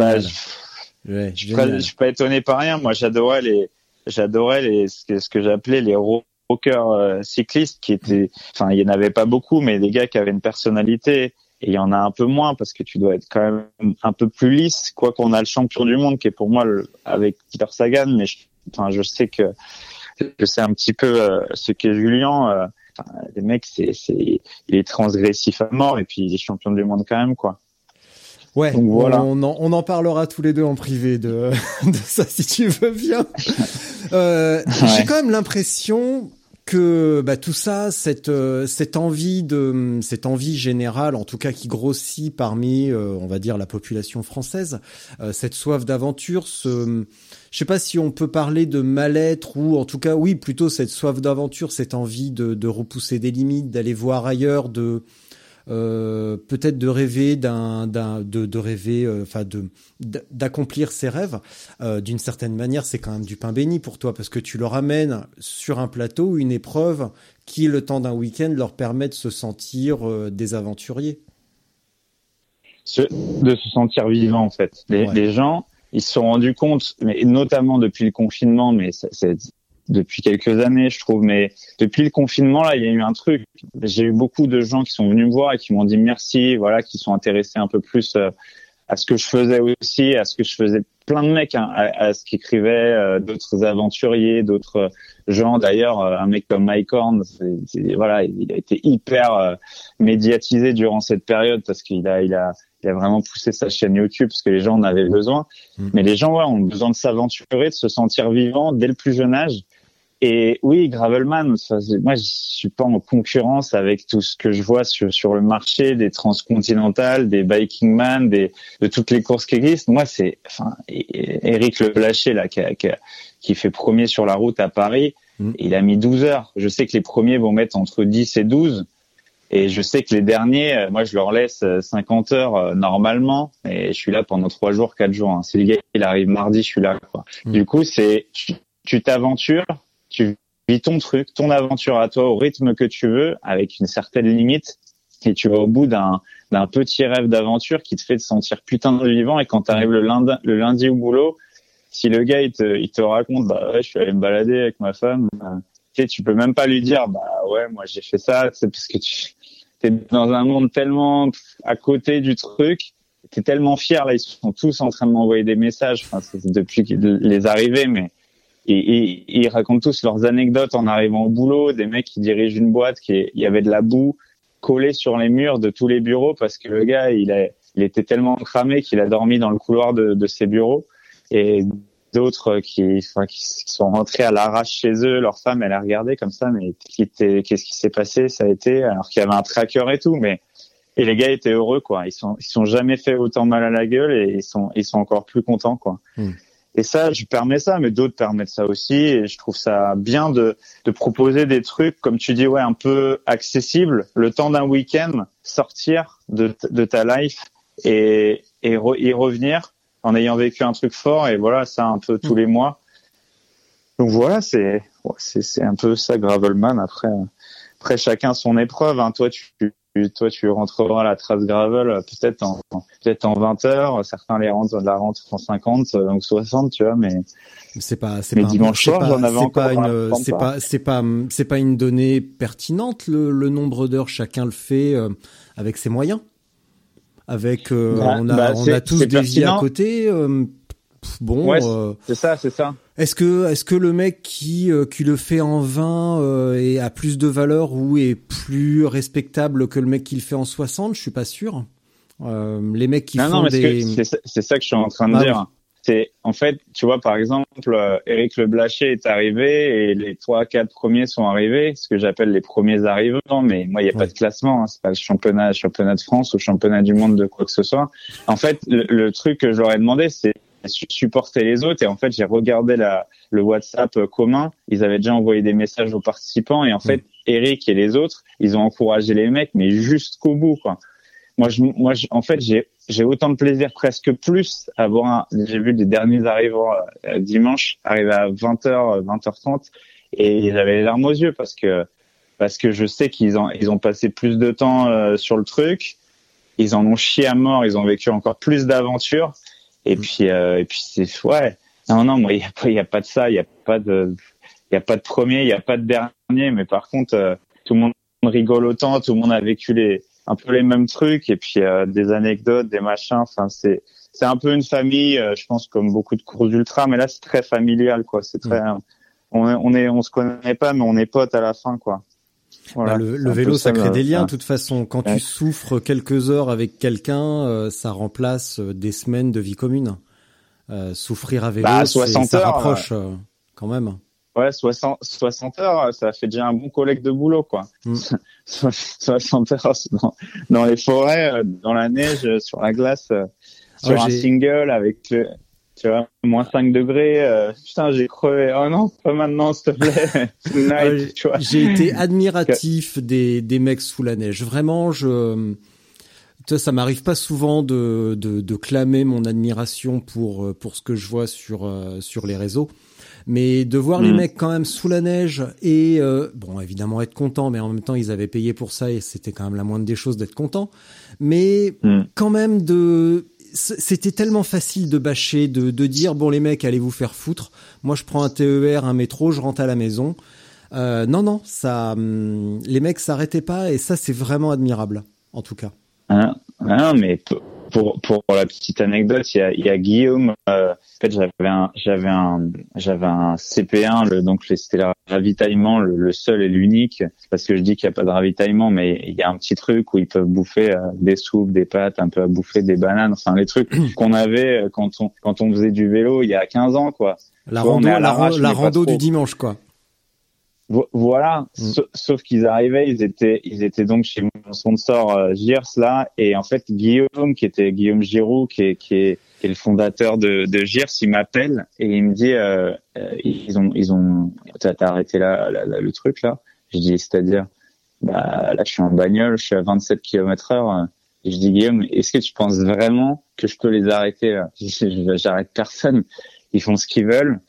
suis pas, je, suis pas étonné par rien. Moi, j'adorais les, j'adorais les, ce que, ce que j'appelais les rockers euh, cyclistes qui étaient, enfin, il y en avait pas beaucoup, mais des gars qui avaient une personnalité. Et il y en a un peu moins parce que tu dois être quand même un peu plus lisse, quoi qu'on a le champion du monde qui est pour moi le, avec Peter Sagan, mais je, enfin, je sais que je sais un petit peu euh, ce qu'est Julien. Euh, les mecs, c'est, c'est, il est transgressif à mort et puis il est champion du monde quand même, quoi. Ouais, voilà. on, en, on, en, parlera tous les deux en privé de, de ça si tu veux bien. Euh, J'ai quand même l'impression que bah, tout ça, cette euh, cette envie de cette envie générale, en tout cas qui grossit parmi, euh, on va dire la population française, euh, cette soif d'aventure, ce, je sais pas si on peut parler de mal-être ou en tout cas oui plutôt cette soif d'aventure, cette envie de, de repousser des limites, d'aller voir ailleurs, de peut-être de rêver d'un, d'un de, de, rêver, euh, enfin de d'accomplir ses rêves. Euh, d'une certaine manière, c'est quand même du pain béni pour toi parce que tu leur amènes sur un plateau une épreuve qui, le temps d'un week-end, leur permet de se sentir des aventuriers. de se sentir vivant en fait. Les, les, gens, ils se sont rendus compte, mais notamment depuis le confinement, mais c'est depuis quelques années, je trouve. Mais depuis le confinement, là, il y a eu un truc. J'ai eu beaucoup de gens qui sont venus me voir et qui m'ont dit merci, voilà, qui sont intéressés un peu plus euh, à ce que je faisais aussi, à ce que je faisais. Plein de mecs hein, à, ce qu'écrivaient euh, d'autres aventuriers, d'autres gens. D'ailleurs, euh, un mec comme Mike Horn, voilà, il a été hyper médiatisé durant cette période parce qu'il a, il a, il a vraiment poussé sa chaîne YouTube parce que les gens en avaient besoin. Mmh. Mais les gens ouais, ont besoin de s'aventurer, de se sentir vivant dès le plus jeune âge. Et oui, Gravelman, moi je suis pas en concurrence avec tout ce que je vois sur, sur le marché des transcontinentales, des Biking Man, des, de toutes les courses qui existent. Moi, c'est enfin Eric Le Blaché là qui, qui, qui, fait premier sur la route à Paris. Mm. Il a mis 12 heures. Je sais que les premiers vont mettre entre 10 et 12. Et je sais que les derniers, euh, moi, je leur laisse 50 euh, heures euh, normalement, et je suis là pendant trois jours, quatre jours. Hein. Si le gars il arrive mardi, je suis là. Quoi. Mm. Du coup, c'est tu t'aventures, tu vis ton truc, ton aventure à toi au rythme que tu veux, avec une certaine limite, et tu vas au bout d'un d'un petit rêve d'aventure qui te fait te sentir putain de vivant. Et quand tu arrives le lundi, le lundi au boulot, si le gars il te, il te raconte, bah ouais, je suis allé me balader avec ma femme, bah, tu sais, tu peux même pas lui dire, bah ouais, moi j'ai fait ça, c'est parce que tu es dans un monde tellement à côté du truc, t'es tellement fier là, ils sont tous en train de m'envoyer des messages, enfin, depuis les arrivées, mais et, ils racontent tous leurs anecdotes en arrivant au boulot, des mecs qui dirigent une boîte, qui il y avait de la boue collée sur les murs de tous les bureaux parce que le gars, il, a, il était tellement cramé qu'il a dormi dans le couloir de, de ses bureaux. Et d'autres qui, enfin, qui, sont rentrés à l'arrache chez eux, leur femme, elle a regardé comme ça, mais qu'est-ce qui s'est passé? Ça a été alors qu'il y avait un tracker et tout, mais et les gars étaient heureux quoi. Ils sont ils sont jamais fait autant mal à la gueule et ils sont ils sont encore plus contents quoi. Mm. Et ça, je permets ça, mais d'autres permettent ça aussi. Et je trouve ça bien de, de proposer des trucs, comme tu dis, ouais, un peu accessibles. Le temps d'un week-end, sortir de, de ta life et, et y revenir en ayant vécu un truc fort. Et voilà, ça un peu tous les mois. Donc voilà, c'est c'est c'est un peu ça Gravelman. Après après chacun son épreuve. Hein. Toi tu toi tu rentreras la trace gravel euh, peut-être en peut-être en 20 heures. Certains les rentrent la rentrent en 50 euh, donc 60 tu vois. Mais c'est pas c'est pas encore pas une c'est pas c'est pas c'est pas une donnée pertinente le, le nombre d'heures chacun le fait euh, avec ses moyens. Avec bah, on a bah, on a tous des vies à côté bon. Euh, c'est ça, c'est ça. Est-ce que est-ce que le mec qui euh, qui le fait en 20 euh, a plus de valeur ou est plus respectable que le mec qui le fait en 60 Je suis pas sûr. les mecs qui font des c'est ça que je suis en train de ah dire. C'est en fait, tu vois, par exemple, Eric Le Blaché est arrivé et les trois quatre premiers sont arrivés, ce que j'appelle les premiers arrivants. Mais moi, il n'y a pas de classement. Hein, c'est pas le championnat, championnat de France ou championnat du monde de quoi que ce soit. En fait, le, le truc que j'aurais demandé, c'est supporter les autres. Et en fait, j'ai regardé la, le WhatsApp commun. Ils avaient déjà envoyé des messages aux participants. Et en fait, Eric et les autres, ils ont encouragé les mecs, mais jusqu'au bout, quoi. Moi, je, moi, je, en fait, j'ai, j'ai autant de plaisir, presque plus, à voir j'ai vu les derniers arrivants euh, dimanche, arriver à 20h, 20h30, et j'avais les larmes aux yeux parce que, parce que je sais qu'ils ont, ils ont passé plus de temps euh, sur le truc. Ils en ont chié à mort. Ils ont vécu encore plus d'aventures. Et mm. puis, euh, et puis c'est ouais. Non, non, moi, il y a pas, a de ça. Il y a pas de, il y a pas de premier, il y a pas de dernier. Mais par contre, euh, tout le monde rigole autant. Tout le monde a vécu les, un peu les mêmes trucs. Et puis euh, des anecdotes, des machins. Enfin, c'est, c'est un peu une famille. je pense comme beaucoup de courses ultra. Mais là, c'est très familial, quoi. C'est très, mm. on, on est, on se connaît pas, mais on est potes à la fin, quoi. Voilà, bah, le, vélo, ça crée des liens. De toute façon, quand tu souffres quelques heures avec quelqu'un, euh, ça remplace euh, des semaines de vie commune. Euh, souffrir à vélo, bah, 60 ça rapproche quand même. Ouais, 60, 60 heures, ça fait déjà un bon collègue de boulot, quoi. 60 mm. heures dans, dans, les forêts, dans la neige, sur la glace, sur un single avec le, tu vois, moins 5 degrés, euh, putain, j'ai crevé. Oh non, pas maintenant, s'il te plaît. j'ai été admiratif des, des mecs sous la neige. Vraiment, je, ça m'arrive pas souvent de, de, de, clamer mon admiration pour, pour ce que je vois sur, euh, sur les réseaux. Mais de voir les mm. mecs quand même sous la neige et euh, bon évidemment être content, mais en même temps ils avaient payé pour ça et c'était quand même la moindre des choses d'être content. Mais mm. quand même de c'était tellement facile de bâcher, de, de, dire bon les mecs allez vous faire foutre. Moi je prends un TER, un métro, je rentre à la maison. Euh, non non, ça, hum, les mecs s'arrêtaient pas et ça c'est vraiment admirable en tout cas. Ah, ah mais pour, pour la petite anecdote, il y a, il y a Guillaume. Euh, en fait, j'avais un, j'avais un, j'avais un CP1, le, donc c'était le ravitaillement, le, seul et l'unique. Parce que je dis qu'il n'y a pas de ravitaillement, mais il y a un petit truc où ils peuvent bouffer euh, des soupes, des pâtes, un peu à bouffer des bananes, enfin les trucs qu'on avait euh, quand on quand on faisait du vélo il y a 15 ans, quoi. La rando, la, la rando du dimanche, quoi. Voilà, mm. sauf qu'ils arrivaient, ils étaient, ils étaient donc chez mon sponsor euh, là, et en fait Guillaume, qui était Guillaume Giroux, qui est, qui est, qui est le fondateur de, de Girs, il m'appelle et il me dit, euh, euh ils ont, ils ont, t'as arrêté là, le truc là? Je dis, c'est-à-dire, bah là je suis en bagnole, je suis à 27 km heure. Et je dis Guillaume, est-ce que tu penses vraiment que je peux les arrêter là? J'arrête personne, ils font ce qu'ils veulent.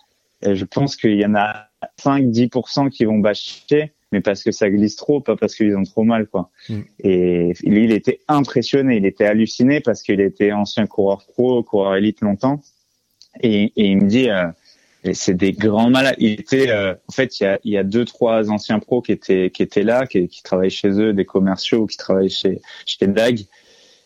Et je pense qu'il y en a 5-10% qui vont bâcher, mais parce que ça glisse trop, pas parce qu'ils ont trop mal, quoi. Mm. Et lui, il était impressionné, il était halluciné parce qu'il était ancien coureur pro, coureur élite longtemps. Et, et il me dit, euh, c'est des grands malades. Il était, euh, en fait, il y a, il y a deux, trois anciens pros qui étaient, qui étaient là, qui, qui travaillent chez eux, des commerciaux qui travaillent chez, chez DAG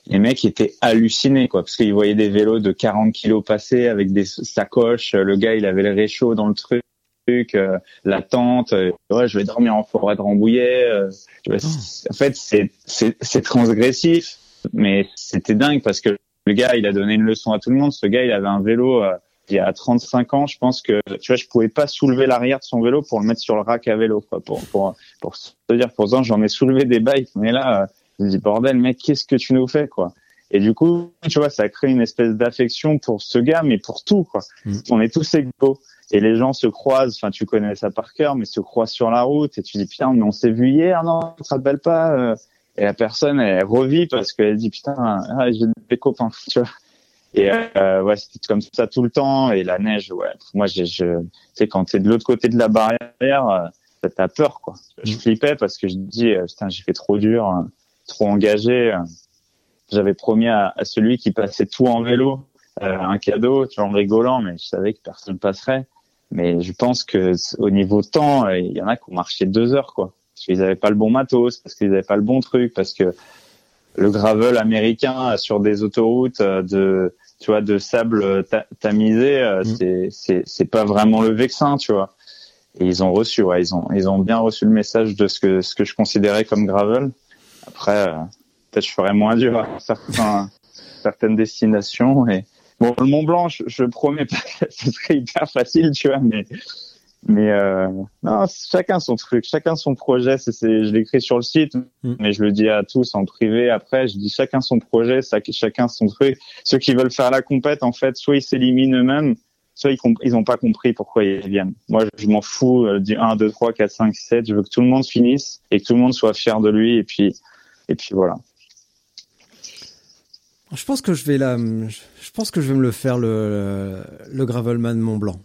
les mecs étaient hallucinés quoi parce qu'ils voyaient des vélos de 40 kilos passer avec des sacoches le gars il avait le réchaud dans le truc euh, la tente, euh, ouais, je vais dormir en forêt de Rambouillet. Euh, oh. En fait, c'est c'est transgressif, mais c'était dingue parce que le gars, il a donné une leçon à tout le monde. Ce gars, il avait un vélo il y a 35 ans. Je pense que tu vois, je pouvais pas soulever l'arrière de son vélo pour le mettre sur le rack à vélo, quoi. Pour pour pour se dire, pourtant, j'en ai soulevé des bikes, mais là, Je me dis bordel mec, qu'est-ce que tu nous fais quoi? Et du coup, tu vois, ça crée une espèce d'affection pour ce gars, mais pour tout quoi. Mm. On est tous égaux et les gens se croisent. Enfin, tu connais ça par cœur, mais se croisent sur la route et tu dis putain, mais on s'est vu hier, non Tu te rappelles pas euh Et la personne elle revit parce qu'elle dit putain, ah, j'ai des copains, tu vois. Et euh, ouais, c'était comme ça tout le temps. Et la neige, ouais. Moi, j'ai, je, tu sais, quand t'es de l'autre côté de la barrière, euh, t'as peur, quoi. Je Mm. flippais parce que je dis, euh, putain, j'ai fait trop dur, trop engagé. J'avais promis à, à celui qui passait tout en vélo un cadeau, tu vois, en rigolant, mais je savais que personne passerait. Mais je pense que au niveau temps, euh, il y en a qui ont marché deux heures, quoi. Parce qu'ils avaient pas le bon matos, parce qu'ils avaient pas le bon truc, parce que le gravel américain euh, sur des autoroutes euh, de tu vois de sable euh, ta- tamisé euh, Mm. c'est c'est c'est pas vraiment le vexin tu vois et ils ont reçu ouais ils ont ils ont bien reçu le message de ce que ce que je considérais comme gravel après euh, peut-être je ferais moins dur à certains certaines destinations et bon le Mont Blanc je, je promets pas que ce serait hyper facile tu vois mais mais euh, non, chacun son truc, chacun son projet. C'est, je l'écris sur le site, Mm. mais je le dis à tous en privé. Après, je dis chacun son projet, chacun son truc. Ceux qui veulent faire la compète, en fait, soit ils s'éliminent eux-mêmes, soit ils ils ont pas compris pourquoi ils viennent. Moi, je m'en fous euh, du 1, 2, 3, 4, 5, 7. Je veux que tout le monde finisse et que tout le monde soit fier de lui. Et puis, et puis voilà. Je pense que je vais la, je pense que je vais me le faire le, le Gravelman Mont Blanc.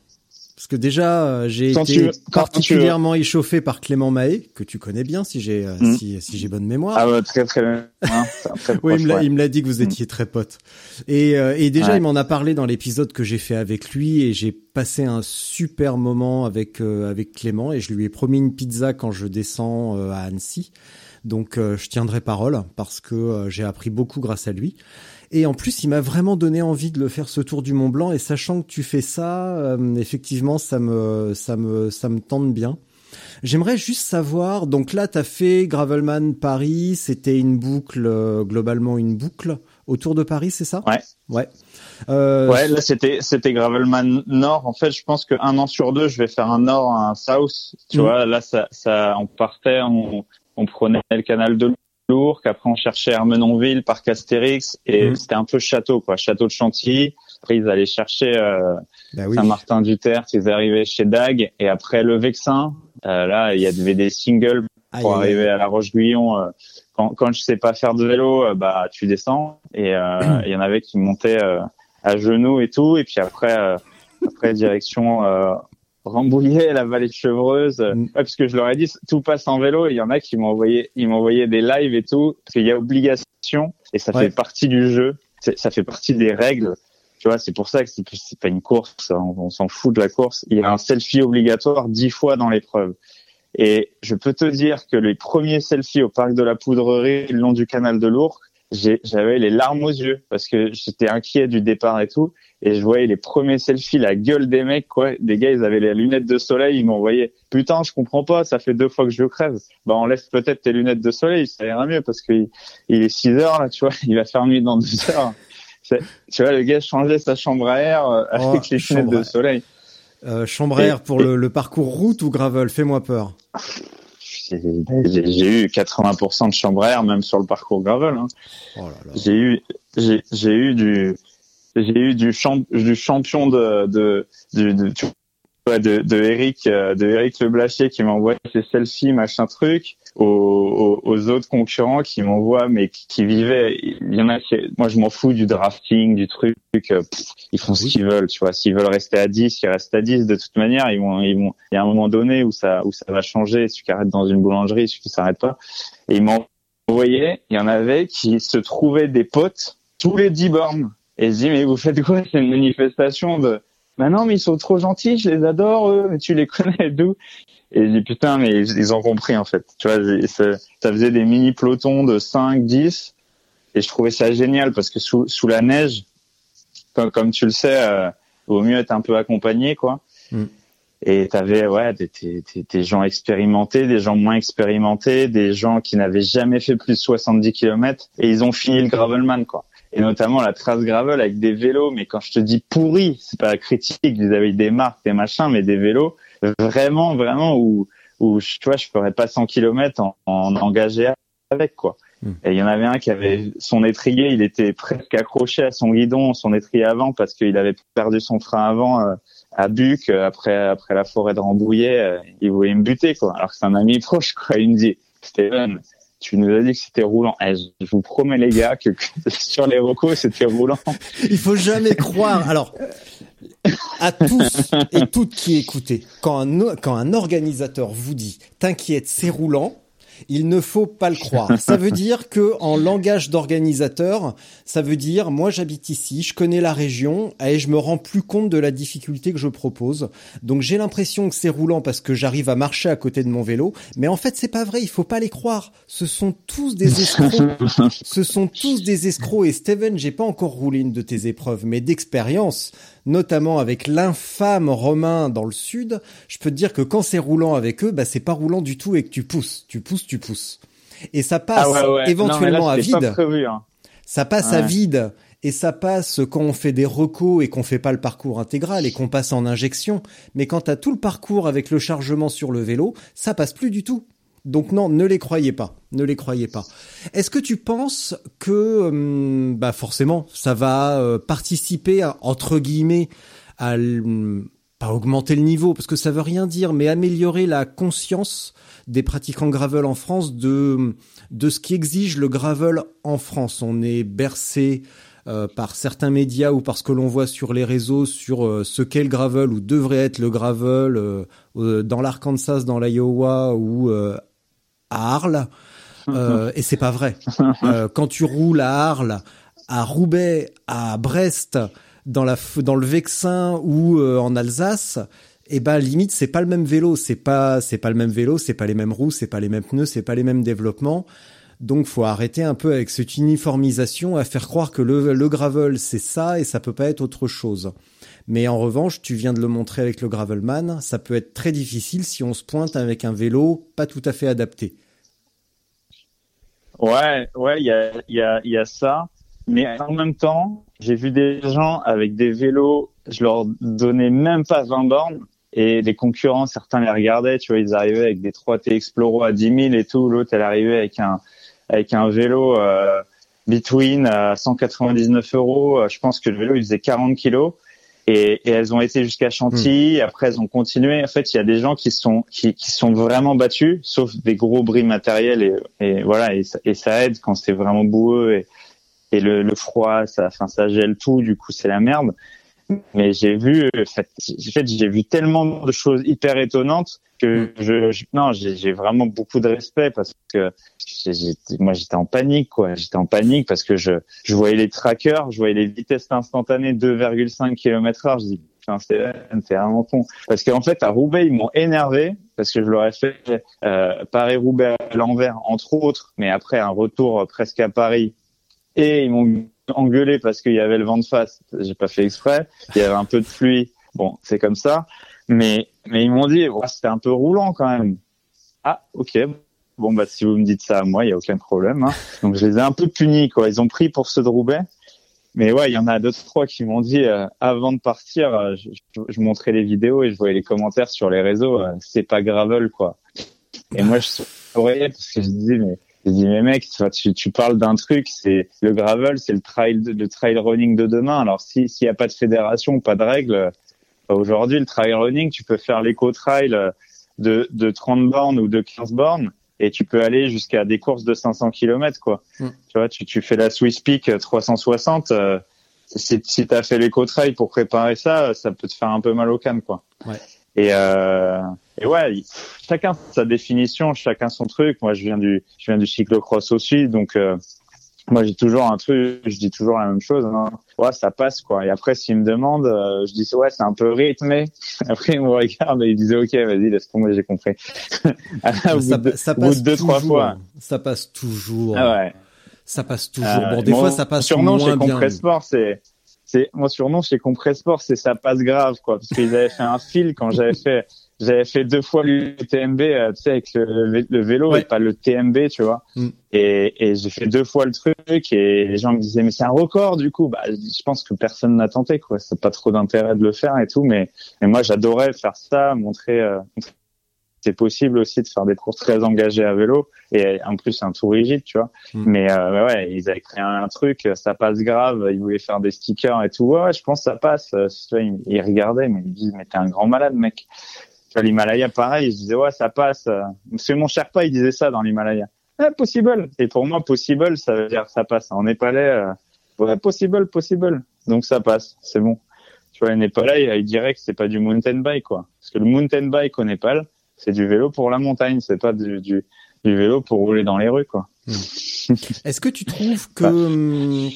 Parce que déjà, euh, j'ai été tu veux- quand particulièrement échauffé par Clément Mahé, que tu connais bien si j'ai, euh, Mm. si, si j'ai bonne mémoire. Ah ouais, très très bien. Hein, très Oui, il me l'a, ouais. dit que vous étiez très potes. Et, euh, et déjà, Ouais. il m'en a parlé dans l'épisode que j'ai fait avec lui et j'ai passé un super moment avec euh, avec Clément et je lui ai promis une pizza quand je descends euh, à Annecy. Donc, euh, je tiendrai parole parce que j'ai appris beaucoup grâce à lui. Et en plus, il m'a vraiment donné envie de le faire ce tour du Mont Blanc. Et sachant que tu fais ça, euh, effectivement, ça me ça me ça me tente bien. J'aimerais juste savoir, donc là, tu as fait Gravelman Paris, c'était une boucle, euh, globalement une boucle autour de Paris, c'est ça? Ouais. Ouais. Euh, Ouais, là c'était c'était Gravelman Nord. En fait, je pense qu'un an sur deux, je vais faire un Nord, un South. Tu Mhm. vois, là ça ça on partait, on, on prenait le canal de Lourdes, après on cherchait Armenonville, parc Astérix, et Mhm. c'était un peu château quoi, château de Chantilly. Après ils allaient chercher euh, bah oui. Saint-Martin-du-Tertre, ils arrivaient chez Dag, et après le Vexin. euh, là, il y avait des singles pour aïe, arriver à La Roche-Guyon. euh, quand, quand je sais pas faire de vélo, euh, bah tu descends. Et euh, il y en avait qui montaient euh, à genoux et tout. Et puis après, euh, après direction euh, Rambouillet, la vallée de Chevreuse. Mm. ouais, parce que je leur ai dit tout passe en vélo. Il y en a qui m'ont envoyé, ils m'ont envoyé des lives et tout parce qu'il y a obligation et ça Ouais. fait partie du jeu. Ça fait partie des règles. Tu vois, c'est pour ça que c'est pas une course. On, on s'en fout de la course. Il y a un selfie obligatoire dix fois dans l'épreuve. Et je peux te dire que les premiers selfies au parc de la Poudrerie, le long du canal de l'Ourcq, j'avais les larmes aux yeux parce que j'étais inquiet du départ et tout. Et je voyais les premiers selfies, la gueule des mecs, quoi. Des gars, ils avaient les lunettes de soleil, ils m'envoyaient, putain, je comprends pas, ça fait deux fois que je crève. Bah, on laisse peut-être tes lunettes de soleil, ça ira mieux parce que il, est 6 heures, là, tu vois, il va faire nuit dans deux heures. Tu vois, le gars changeait sa chambre à air euh, avec Oh, les lunettes de soleil. Euh, chambre à air pour Et- le, le parcours route ou gravel? Fais-moi peur. J'ai eu 80% de chambre à air, même sur le parcours gravel. Hein. Oh. J'ai eu, j'ai, j'ai eu du, j'ai eu du, champ, du champion de, de, de, de, de Eric, euh, de Eric Le Blachier qui m'envoie ses selfies, machin truc, aux, aux, autres concurrents qui m'envoient, mais qui, qui vivaient. Il y en a qui, moi je m'en fous du drafting, du truc. pff, ils font ce qu'ils veulent, tu vois. S'ils veulent rester à 10, ils restent à 10. De toute manière, ils vont, ils vont. Il y a un moment donné où ça, où ça va changer. Celui qui arrête dans une boulangerie, celui qui s'arrête pas. Et ils envoyé. Il y en avait qui se trouvaient des potes tous les 10 bornes. Et je dis, mais vous faites quoi? C'est une manifestation de... Bah non, mais ils sont trop gentils, je les adore, eux, mais tu les connais d'où? Et je dis, putain, mais ils, ont compris, en fait. Tu vois, ça, faisait des mini pelotons de 5, 10. Et je trouvais ça génial parce que sous, sous la neige, comme, comme tu le sais, euh, vaut mieux être un peu accompagné, quoi. Mm. Et t'avais ouais des, des, des- des gens expérimentés, des gens moins expérimentés, des gens qui n'avaient jamais fait plus de 70 km et ils ont fini le gravelman quoi. Et notamment la trace gravel avec des vélos, mais quand je te dis pourri, c'est pas critique, ils avaient des marques, des machins, mais des vélos vraiment vraiment où où tu vois je ferais pas 100 km en, en engagé avec quoi. Hmm. Et il y en avait un qui avait son étrier, il était presque accroché à son guidon, son étrier avant, parce qu'il avait perdu son frein avant euh, à Buc après après la forêt de Rambouillet. Euh, il voulait me buter quoi. Alors que c'est un ami proche quoi. Il me dit Steven, tu nous as dit que c'était roulant. Eh, je vous promets les gars que, sur les recos c'était roulant. Il faut jamais croire. Alors à tous et toutes qui écoutez, quand un, quand un organisateur vous dit t'inquiète c'est roulant, il ne faut pas le croire. Ça veut dire que en langage d'organisateur, ça veut dire moi j'habite ici, je connais la région et je me rends plus compte de la difficulté que je propose. Donc j'ai l'impression que c'est roulant parce que j'arrive à marcher à côté de mon vélo, mais en fait c'est pas vrai, il faut pas les croire. Ce sont tous des escrocs. Ce sont tous des escrocs et Steven, j'ai pas encore roulé une de tes épreuves, mais d'expérience, notamment avec l'infâme Romain dans le sud, je peux te dire que quand c'est roulant avec eux, bah c'est pas roulant du tout et que tu pousses, tu pousses, tu pousses. Et ça passe ah éventuellement à vide. Hein. Ça passe à vide et ça passe quand on fait des recos et qu'on fait pas le parcours intégral et qu'on passe en injection. Mais quand tu as tout le parcours avec le chargement sur le vélo, ça passe plus du tout. Donc non, ne les croyez pas, ne les croyez pas. Est-ce que tu penses que, hum, bah forcément, ça va euh, participer à, entre guillemets à pas augmenter le niveau parce que ça veut rien dire, mais améliorer la conscience des pratiquants gravel en France de de ce qui exige le gravel en France? On est bercé euh, par certains médias ou parce que l'on voit sur les réseaux sur euh, ce qu'est le gravel ou devrait être le gravel dans l'Arkansas, dans l'Iowa ou à Arles, euh, et c'est pas vrai. Euh, quand tu roules à Arles, à Roubaix, à Brest, dans la dans le Vexin ou euh, en Alsace, eh ben limite c'est pas le même vélo, c'est pas c'est pas le même vélo, c'est pas les mêmes roues, c'est pas les mêmes pneus, c'est pas les mêmes développements. Donc faut arrêter un peu avec cette uniformisation à faire croire que le, le gravel c'est ça et ça peut pas être autre chose. Mais en revanche, tu viens de le montrer avec le Gravelman, ça peut être très difficile si on se pointe avec un vélo pas tout à fait adapté. Ouais, ouais, il y a, y, a, y a ça. Mais en même temps, j'ai vu des gens avec des vélos, je leur donnais même pas 20 bornes. Et les concurrents, certains les regardaient, tu vois, ils arrivaient avec des 3T Exploro à 10 000 et tout. L'autre, elle arrivait avec un, avec un vélo euh, Between à 199 euros. Je pense que le vélo, il faisait 40 kilos et, et, elles ont été jusqu'à Chantilly. Hmm. Après, elles ont continué. En fait, il y a des gens qui sont qui, qui sont vraiment battus, sauf des gros bris matériels et, et voilà. Et, et, ça aide quand c'est vraiment boueux et, et le, le, froid, ça, enfin, ça gèle tout. Du coup, c'est la merde. Mais j'ai vu, en fait, j'ai vu tellement de choses hyper étonnantes que mm. je, non, j'ai vraiment beaucoup de respect parce que moi j'étais en panique quoi, j'étais en panique parce que je je voyais les trackers, je voyais les vitesses instantanées 2,5 km/h, je dis putain c'est vraiment con. Parce qu'en fait à Roubaix ils m'ont énervé parce que je leur ai fait euh, Paris-Roubaix à l'envers entre autres, mais après un retour presque à Paris et ils m'ont engueulé parce qu'il y avait le vent de face, j'ai pas fait exprès, il y avait un peu de pluie, bon c'est comme ça. Mais, mais ils m'ont dit, c'était un peu roulant quand même. Ah, ok. Bon, bah, si vous me dites ça à moi, il y a aucun problème. Hein. Donc, je les ai un peu punis, quoi. Ils ont pris pour ceux de. Mais ouais, il y en a deux, trois qui m'ont dit, euh, avant de partir, euh, je, je, montrais les vidéos et je voyais les commentaires sur les réseaux, euh, c'est pas gravel, quoi. Et moi, je souriais parce que je disais, mais, je dis, mais mec, tu, tu parles d'un truc, c'est le gravel, c'est le trail, le trail running de demain. Alors, si, s'il n'y a pas de fédération, pas de règles, Aujourd'hui, le trail running, tu peux faire l'éco-trail de, de 30 bornes ou de 15 bornes et tu peux aller jusqu'à des courses de 500 km quoi. Mm. Tu vois, tu, tu fais la Swiss Peak 360 euh, si, si tu as fait l'éco-trail pour préparer ça, ça peut te faire un peu mal au canne quoi. Ouais. Et, euh, et ouais, chacun sa définition, chacun son truc. Moi, je viens du je viens du cyclocross aussi, donc euh, moi j'ai toujours un truc, je dis toujours la même chose. Hein. Ouais, ça passe quoi. Et après, s'ils me demandent, euh, je dis ouais, c'est un peu rythmé. Après, ils me regardent et ils disent ok, vas-y, laisse tomber, j'ai compris. ça, ça, passe deux trois fois. Ça passe toujours. Ah ouais. Ça passe toujours. Euh, bon, des fois, ça passe surnom moins chez Compresport, c'est c'est mon surnom chez Compresport, c'est ça passe grave quoi, parce qu'ils avaient fait un fil quand j'avais fait j'avais fait deux fois le TMB, euh, tu sais, avec le, vélo et pas le TMB, tu vois. Mm. Et, et j'ai fait deux fois le truc et les gens me disaient mais c'est un record du coup. Bah, je pense que personne n'a tenté quoi. C'est pas trop d'intérêt de le faire et tout, mais mais moi j'adorais faire ça, montrer, euh, c'est possible aussi de faire des courses très engagées à vélo et en plus un tout rigide, tu vois. Mm. Mais euh, ouais, ils avaient créé un, truc, ça passe grave, ils voulaient faire des stickers et tout. Ouais, je pense que ça passe. Euh, Tu vois, ils, ils regardaient, mais ils disent mais t'es un grand malade, mec. Tu vois, l'Himalaya, pareil, ils se disaient ouais, ça passe. Que mon Sherpa, il disait ça dans l'Himalaya. Ah, possible. Et pour moi, possible, ça veut dire ça passe. En népalais, euh, ouais, possible, possible. Donc ça passe, c'est bon. Tu vois, les Népalais, ils diraient que c'est pas du mountain bike, quoi. Parce que le mountain bike au Népal, c'est du vélo pour la montagne, c'est pas du, du, du vélo pour rouler dans les rues, quoi. Est-ce que tu trouves que hum,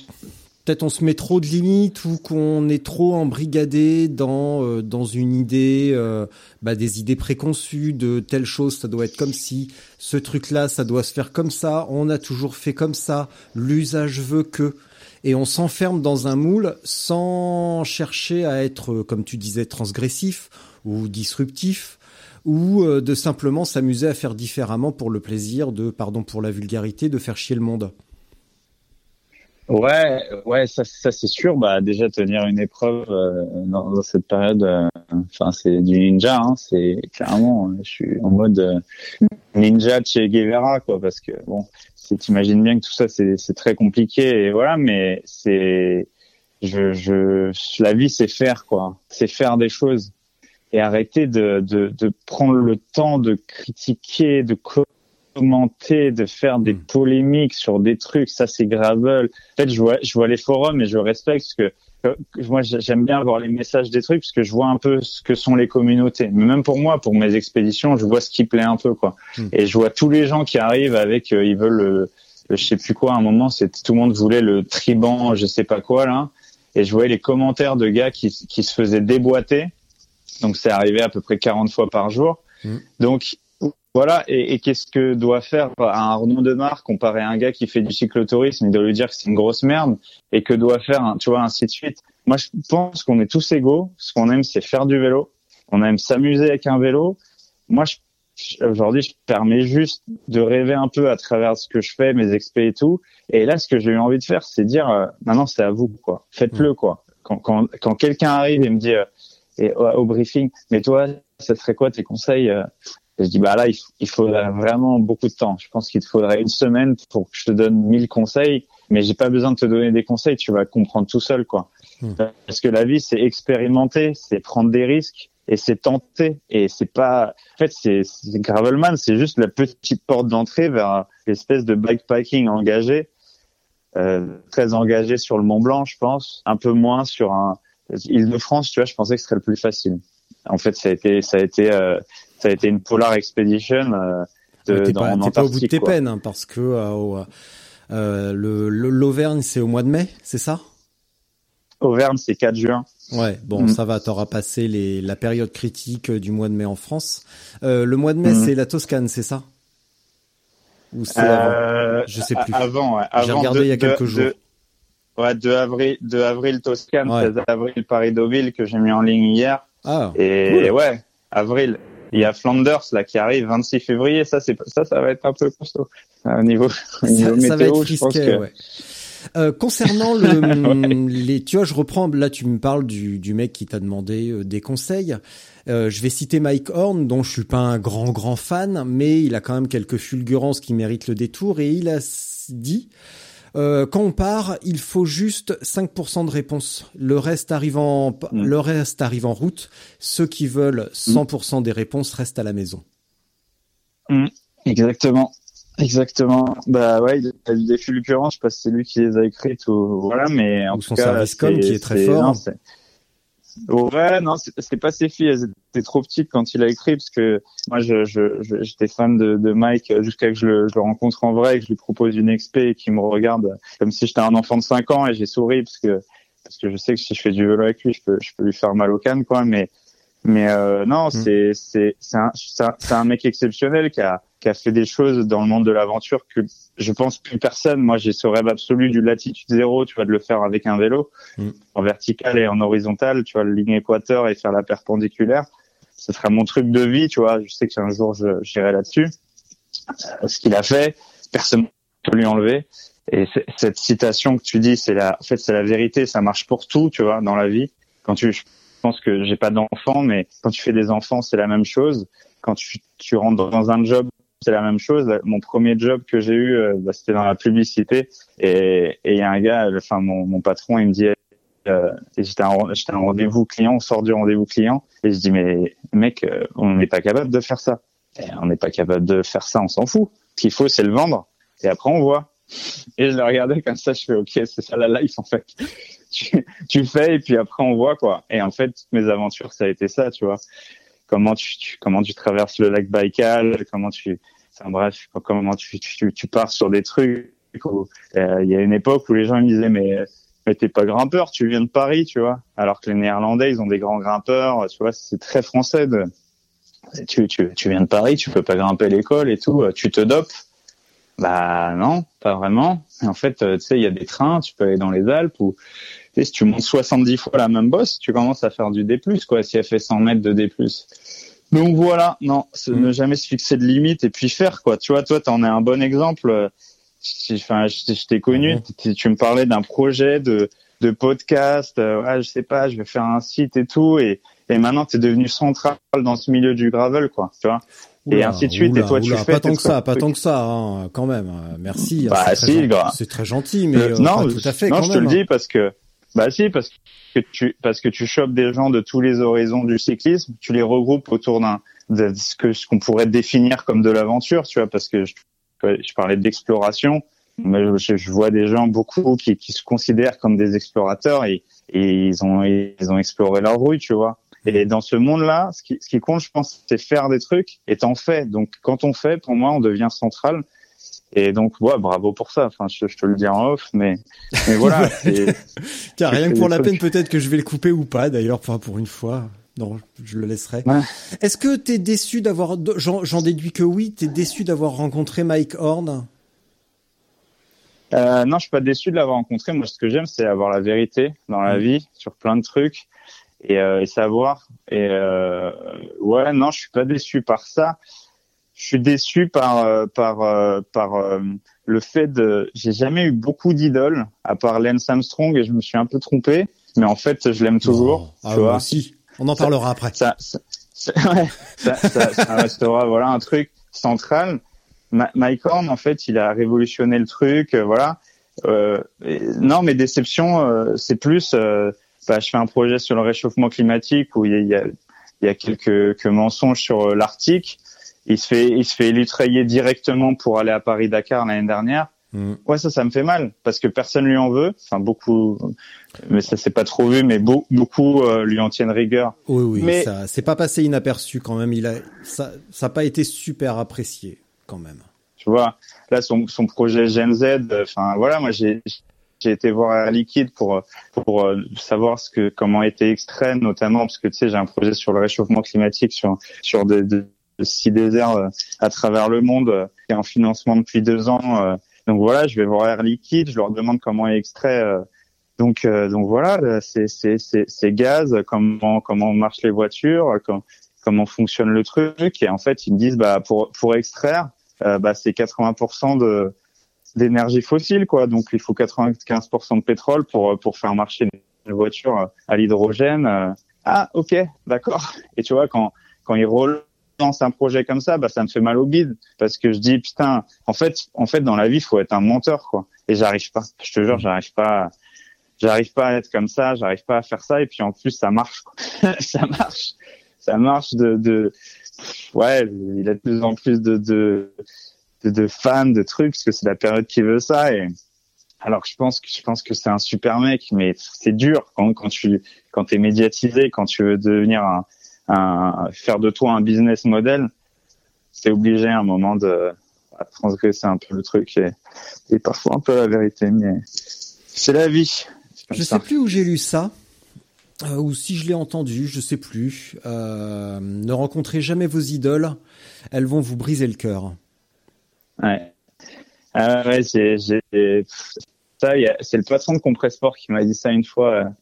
peut-être on se met trop de limites ou qu'on est trop embrigadé dans euh, dans une idée, euh, bah, des idées préconçues de telle chose, ça doit être comme si, ce truc-là, ça doit se faire comme ça, on a toujours fait comme ça, l'usage veut que, et on s'enferme dans un moule sans chercher à être, euh, comme tu disais, transgressif ou disruptif ou euh, de simplement s'amuser à faire différemment pour le plaisir de, pardon pour la vulgarité, de faire chier le monde. Ouais, ouais, ça, c'est sûr. Bah déjà tenir une épreuve euh, dans, cette période, euh, enfin c'est du ninja. Hein, c'est clairement, je suis en mode ninja Che Guevara quoi, parce que bon, t'imagines bien que tout ça c'est très compliqué et voilà, mais c'est je la vie c'est faire quoi, c'est faire des choses et arrêter de de de prendre le temps de critiquer, de commenter, de faire des Mm. polémiques sur des trucs, ça c'est gravel. En fait, je vois, je vois les forums et je respecte parce que euh, moi j'aime bien avoir les messages des trucs parce que je vois un peu ce que sont les communautés. Mais même pour moi, pour mes expéditions, je vois ce qui plaît un peu quoi. Mm. Et je vois tous les gens qui arrivent avec, euh, ils veulent le, le je sais plus quoi. À un moment, c'est tout le monde voulait le triban, je sais pas quoi là. Et je voyais les commentaires de gars qui, qui se faisaient déboîter. Donc c'est arrivé à peu près 40 fois par jour. Mm. Donc voilà, et, et qu'est-ce que doit faire un Arnaud Demar comparé à un gars qui fait du cyclotourisme? Il doit lui dire que c'est une grosse merde et que doit faire, un, tu vois, ainsi de suite. Moi, je pense qu'on est tous égaux. Ce qu'on aime, c'est faire du vélo. On aime s'amuser avec un vélo. Moi, aujourd'hui, je permets juste de rêver un peu à travers ce que je fais, mes expés et tout. Et là, ce que j'ai eu envie de faire, c'est dire, euh, maintenant, c'est à vous, quoi. Faites-le, quoi. Quand, quand, quand quelqu'un arrive et me dit, euh, et, au, au briefing, mais toi, ça serait quoi tes conseils euh, et je dis bah là il, il faudrait vraiment beaucoup de temps. Je pense qu'il te faudrait une semaine pour que je te donne mille conseils, mais j'ai pas besoin de te donner des conseils, tu vas comprendre tout seul quoi. Hmm. Parce que la vie c'est expérimenter, c'est prendre des risques et c'est tenter et c'est pas en fait c'est c'est gravelman, c'est juste la petite porte d'entrée vers l'espèce de bikepacking engagé euh, très engagé sur le Mont Blanc, je pense, un peu moins sur un Île-de-France, tu vois, je pensais que ce serait le plus facile. En fait, ça a été ça a été euh, ça a été une Polar Expedition euh, de, T'es dans pas, en t'es pas au bout de tes quoi. peines, hein, parce que euh, euh, le le- l'Auvergne c'est au mois de mai, c'est ça? Auvergne, c'est 4 juin. Ouais, bon, Mm. ça va, t'auras passé les, la période critique du mois de mai en France. Euh, le mois de mai, Mm. c'est la Toscane, c'est ça? Ou c'est avant? Je sais plus. Avant, ouais. J'ai regardé de- il y a quelques de- jours. Ouais, 2 avril, 2 avril Toscane, Ouais. 16 avril Paris-Deauville que j'ai mis en ligne hier. Ah, Et Cool. ouais, avril. Il y a Flanders là qui arrive 26 février. Ça, c'est ça, ça va être un peu costaud Euh, au niveau, au niveau ça, ça va météo. être je pense risqué, que ouais. Euh, concernant le, les, tu vois, je reprends. Là, tu me parles du, du mec qui t'a demandé euh, des conseils. Euh, je vais citer Mike Horn, dont je suis pas un grand grand fan, mais il a quand même quelques fulgurances qui méritent le détour. Et il a dit, euh, quand on part, il faut juste 5% de réponse. Le reste arrive en, Mm. le reste arrive en route. Ceux qui veulent 100% des réponses restent à la maison. Exactement. Exactement. Bah ouais, il a des fulgurances, je sais pas si c'est lui qui les a écrites ou voilà, mais en Ou tout son cas, service com qui est très fort. non, ouais, non, c'est pas ses filles, elles étaient trop petites quand il a écrit parce que moi, je, je, je- j'étais fan de, de Mike jusqu'à que je le, je le rencontre en vrai et que je lui propose une expé et qu'il me regarde comme si j'étais un enfant de 5 ans et j'ai souri parce que parce que je sais que si je fais du vélo avec lui, je peux, je peux lui faire mal au canne, quoi, mais mais euh, non, c'est c'est c'est un c'est un, c'est un mec exceptionnel qui a qui a fait des choses dans le monde de l'aventure que je pense plus personne. Moi, j'ai ce rêve absolu du latitude zéro, tu vois, de le faire avec un vélo Mm. en vertical et en horizontal, tu vois, le ligne équateur et faire la perpendiculaire. Ce sera mon truc de vie, tu vois. Je sais qu'un jour, j'irai là-dessus. Euh, Ce qu'il a fait, personne ne peut lui enlever. Et cette citation que tu dis, c'est la, en fait, c'est la vérité. Ça marche pour tout, tu vois, dans la vie. Quand tu, je pense que j'ai pas d'enfants, mais quand tu fais des enfants, c'est la même chose. quand tu, tu rentres dans un job, c'est la même chose. Mon premier job que j'ai eu, euh, bah, c'était dans la publicité. Et il y a un gars, enfin mon, mon patron, il me dit, euh, j'étais un, un rendez-vous client, on sort du rendez-vous client, et je dis mais mec, euh, on n'est pas capable de faire ça. On n'est pas capable de faire ça, on s'en fout. Ce qu'il faut, c'est le vendre. Et après, on voit. Et je le regardais comme ça, je fais ok, c'est ça la life en fait. tu, tu fais et puis après on voit quoi. Et en fait, toutes mes aventures, ça a été ça, tu vois comment tu, traverses le lac Baïkal, comment tu, enfin bref, comment tu, pars sur des trucs. Euh, il y a une époque où les gens me disaient mais t'es pas grimpeur, tu viens de Paris, tu vois. Alors que les Néerlandais, ils ont des grands grimpeurs, tu vois, c'est très français de. Tu, tu, tu viens de Paris, tu peux pas grimper l'école et tout, tu te dopes. Bah non, pas vraiment. en fait, euh, tu sais, il y a des trains, tu peux aller dans les Alpes ou si tu montes 70 fois la même bosse, tu commences à faire du D+, quoi, si elle fait 100 mètres de D+. Donc voilà, non, mm. ne jamais se fixer de limite et puis faire, quoi. Tu vois, toi, t'en es un bon exemple. Enfin, je, t'ai connu, mm. tu, me parlais d'un projet de, de podcast, euh, je sais pas, je vais faire un site et tout, et, et maintenant, t'es devenu central dans ce milieu du gravel, quoi, tu vois et ainsi de suite. et toi, tu fais pas tant que ça, pas tant que ça, hein, quand même. Merci. Bah c'est si, très, très gentil, mais euh, non, pas tout à fait. Non, quand je même, te le hein. dis parce que bah si, parce que tu parce que tu chopes des gens de tous les horizons du cyclisme, tu les regroupes autour d'un de ce que ce qu'on pourrait définir comme de l'aventure, tu vois, parce que je, je parlais d'exploration, mais je, je, vois des gens beaucoup qui, qui se considèrent comme des explorateurs et, et ils ont ils ont exploré leur rue, tu vois. Et dans ce monde-là, ce qui, ce qui compte, je pense, c'est faire des trucs et t'en fais. Donc, quand on fait, pour moi, on devient central. Et donc, ouais, bravo pour ça. Enfin, je, je te le dis en off, mais, mais voilà. Tiens, rien que pour la peine, peut-être que je vais le couper ou pas, d'ailleurs, enfin, pour une fois. Non, je le laisserai. Ouais. Est-ce que t'es déçu d'avoir, j'en déduis que oui, t'es déçu d'avoir rencontré Mike Horn? Euh, non, je suis pas déçu de l'avoir rencontré. Moi, ce que j'aime, c'est avoir la vérité dans la mm. vie sur plein de trucs et, euh, et savoir. Et euh, ouais, non, je suis pas déçu par ça. Je suis déçu par euh, par euh, par euh, le fait de. J'ai jamais eu beaucoup d'idoles à part Lance Armstrong et je me suis un peu trompé. Mais en fait, je l'aime toujours. Oh, ah, vois. aussi. On en parlera après. Ça, ça, ouais, ça, ça, restera voilà un truc central. Ma Mike Horn, en fait, il a révolutionné le truc. voilà. Euh, et, non, mes déceptions, c'est plus bah, je fais un projet sur le réchauffement climatique où il y a, il y a quelques, quelques mensonges sur euh, l'Arctique. Il se fait, il se fait directement pour aller à Paris Dakar l'année dernière. Mm. Ouais, ça, ça me fait mal parce que personne lui en veut. Enfin, beaucoup, mais ça c'est pas trop vu, mais beau, beaucoup euh, lui en tiennent rigueur. Oui, oui, mais ça c'est pas passé inaperçu quand même. Il a, ça, ça a pas été super apprécié quand même. Tu vois, là son, son projet Gen Z. Enfin, voilà, moi j'ai j'ai été voir Liquide pour pour euh, savoir ce que comment était extrait notamment parce que tu sais j'ai un projet sur le réchauffement climatique sur sur des, des six déserts euh, à travers le monde euh, et en financement depuis deux ans. Donc voilà, je vais voir Air Liquide, je leur demande comment est extrait. Donc donc voilà, c'est c'est c'est gaz, comment comment marchent les voitures, comment, fonctionne le truc et en fait ils me disent bah pour pour extraire bah c'est 80% de d'énergie fossile, quoi. Donc, il faut 95% de pétrole pour pour faire marcher une voiture à l'hydrogène. Ah, ok, d'accord. Et tu vois, quand quand il relance un projet comme ça, bah ça me fait mal au bide parce que je dis putain, en fait, en fait, dans la vie, il faut être un menteur, quoi. Et j'arrive pas. Je te jure, j'arrive pas. J'arrive pas à être comme ça. J'arrive pas à faire ça. Et puis en plus, ça marche. Quoi. ça marche. Ça marche de, de ouais. Il a de plus en plus de, de de, de fans, de trucs, parce que c'est la période qui veut ça. Et alors je pense que je pense que c'est un super mec, mais c'est dur quand quand tu quand t'es médiatisé, quand tu veux devenir un, un faire de toi un business model, c'est obligé à un moment de transgresser un peu le truc et, et parfois un peu la vérité, mais c'est la vie. Je ça. sais plus où j'ai lu ça. Euh, ou si je l'ai entendu, je sais plus. Euh, ne rencontrez jamais vos idoles, elles vont vous briser le cœur. Ouais. Ah ouais, j'ai, j'ai, ça, c'est le patron de Compressport qui m'a dit ça une fois.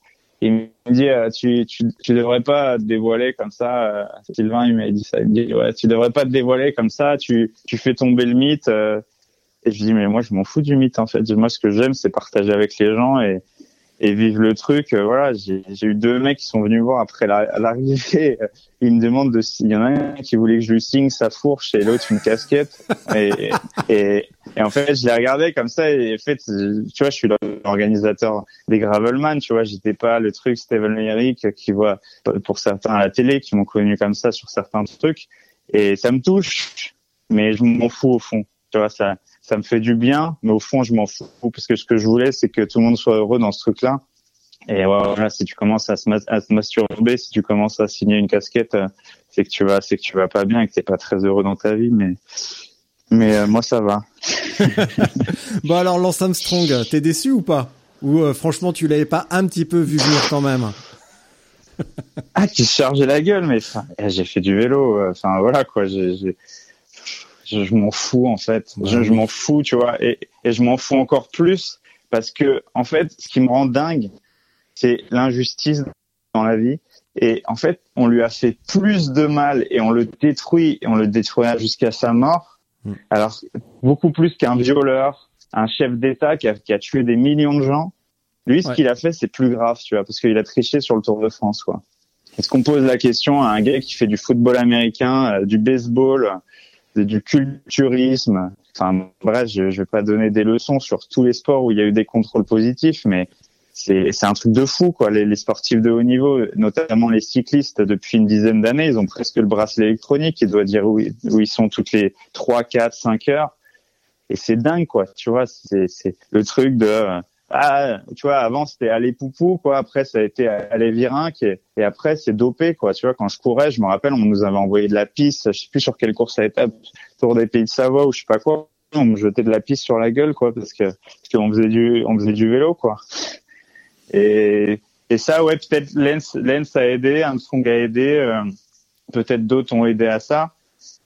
Euh. Il me dit, euh, tu, tu, tu devrais pas te dévoiler comme ça. Euh. Sylvain, il m'a dit ça. Il me dit, ouais, tu devrais pas te dévoiler comme ça. Tu, tu fais tomber le mythe. Et je dis, mais moi, je m'en fous du mythe, en fait. Moi, ce que j'aime, c'est partager avec les gens et, et vivre le truc. Euh, voilà, j'ai eu deux mecs qui sont venus voir après l'arrivée. Ils me demandent de s'il y en a un qui voulait que je lui signe sa fourche et l'autre une casquette. Et, et, et, en fait, je les regardais comme ça et en fait, tu vois, je suis l'organisateur des Gravelman. Tu vois, j'étais pas le truc Steven Eric qui voit pour certains à la télé qui m'ont connu comme ça sur certains trucs. Et ça me touche, mais je m'en fous au fond. Tu vois, ça, ça me fait du bien, mais au fond, je m'en fous parce que ce que je voulais, c'est que tout le monde soit heureux dans ce truc-là. Et voilà, si tu commences à se, à masturber, si tu commences à signer une casquette, euh, c'est que tu vas, c'est que tu vas pas bien et que t'es pas très heureux dans ta vie, mais mais euh, moi ça va. bon alors Lance Armstrong, t'es déçu ou pas? Ou euh, franchement tu l'avais pas un petit peu vu venir quand même? Ah tu chargeais la gueule, mais eh, j'ai fait du vélo, enfin voilà quoi, j'ai je, m'en fous en fait. Je, je m'en fous, tu vois, et, et je m'en fous encore plus parce que en fait, ce qui me rend dingue, c'est l'injustice dans la vie. Et en fait, on lui a fait plus de mal et on le détruit et on le détruira jusqu'à sa mort. Mm. Alors beaucoup plus qu'un violeur, un chef d'État qui a, qui a tué des millions de gens. Lui, ce qu'il a fait, c'est plus grave, tu vois, parce qu'il a triché sur le Tour de France, quoi. Est-ce qu'on pose la question à un gars qui fait du football américain, euh, du baseball, du culturisme. Enfin bref, je, je vais pas donner des leçons sur tous les sports où il y a eu des contrôles positifs, mais c'est un truc de fou quoi. Les, les, sportifs de haut niveau, notamment les cyclistes, depuis une dizaine d'années, ils ont presque le bracelet électronique. Ils doivent dire où, où ils sont toutes les trois, quatre, cinq heures. Et c'est dingue quoi. Tu vois, c'est le truc de ah, tu vois, avant c'était aller poupou, quoi. Après, ça a été aller virinque et, après c'est dopé, quoi. Tu vois, quand je courais, je me rappelle, on nous avait envoyé de la piste. Je sais plus sur quelle course ça a été, tour des pays de Savoie ou je sais pas quoi. On me jetait de la piste sur la gueule, quoi, parce que parce qu'on faisait du on faisait du vélo, quoi. Et et ça, ouais, peut-être Lens Lens a aidé, Armstrong a aidé, euh, peut-être d'autres ont aidé à ça,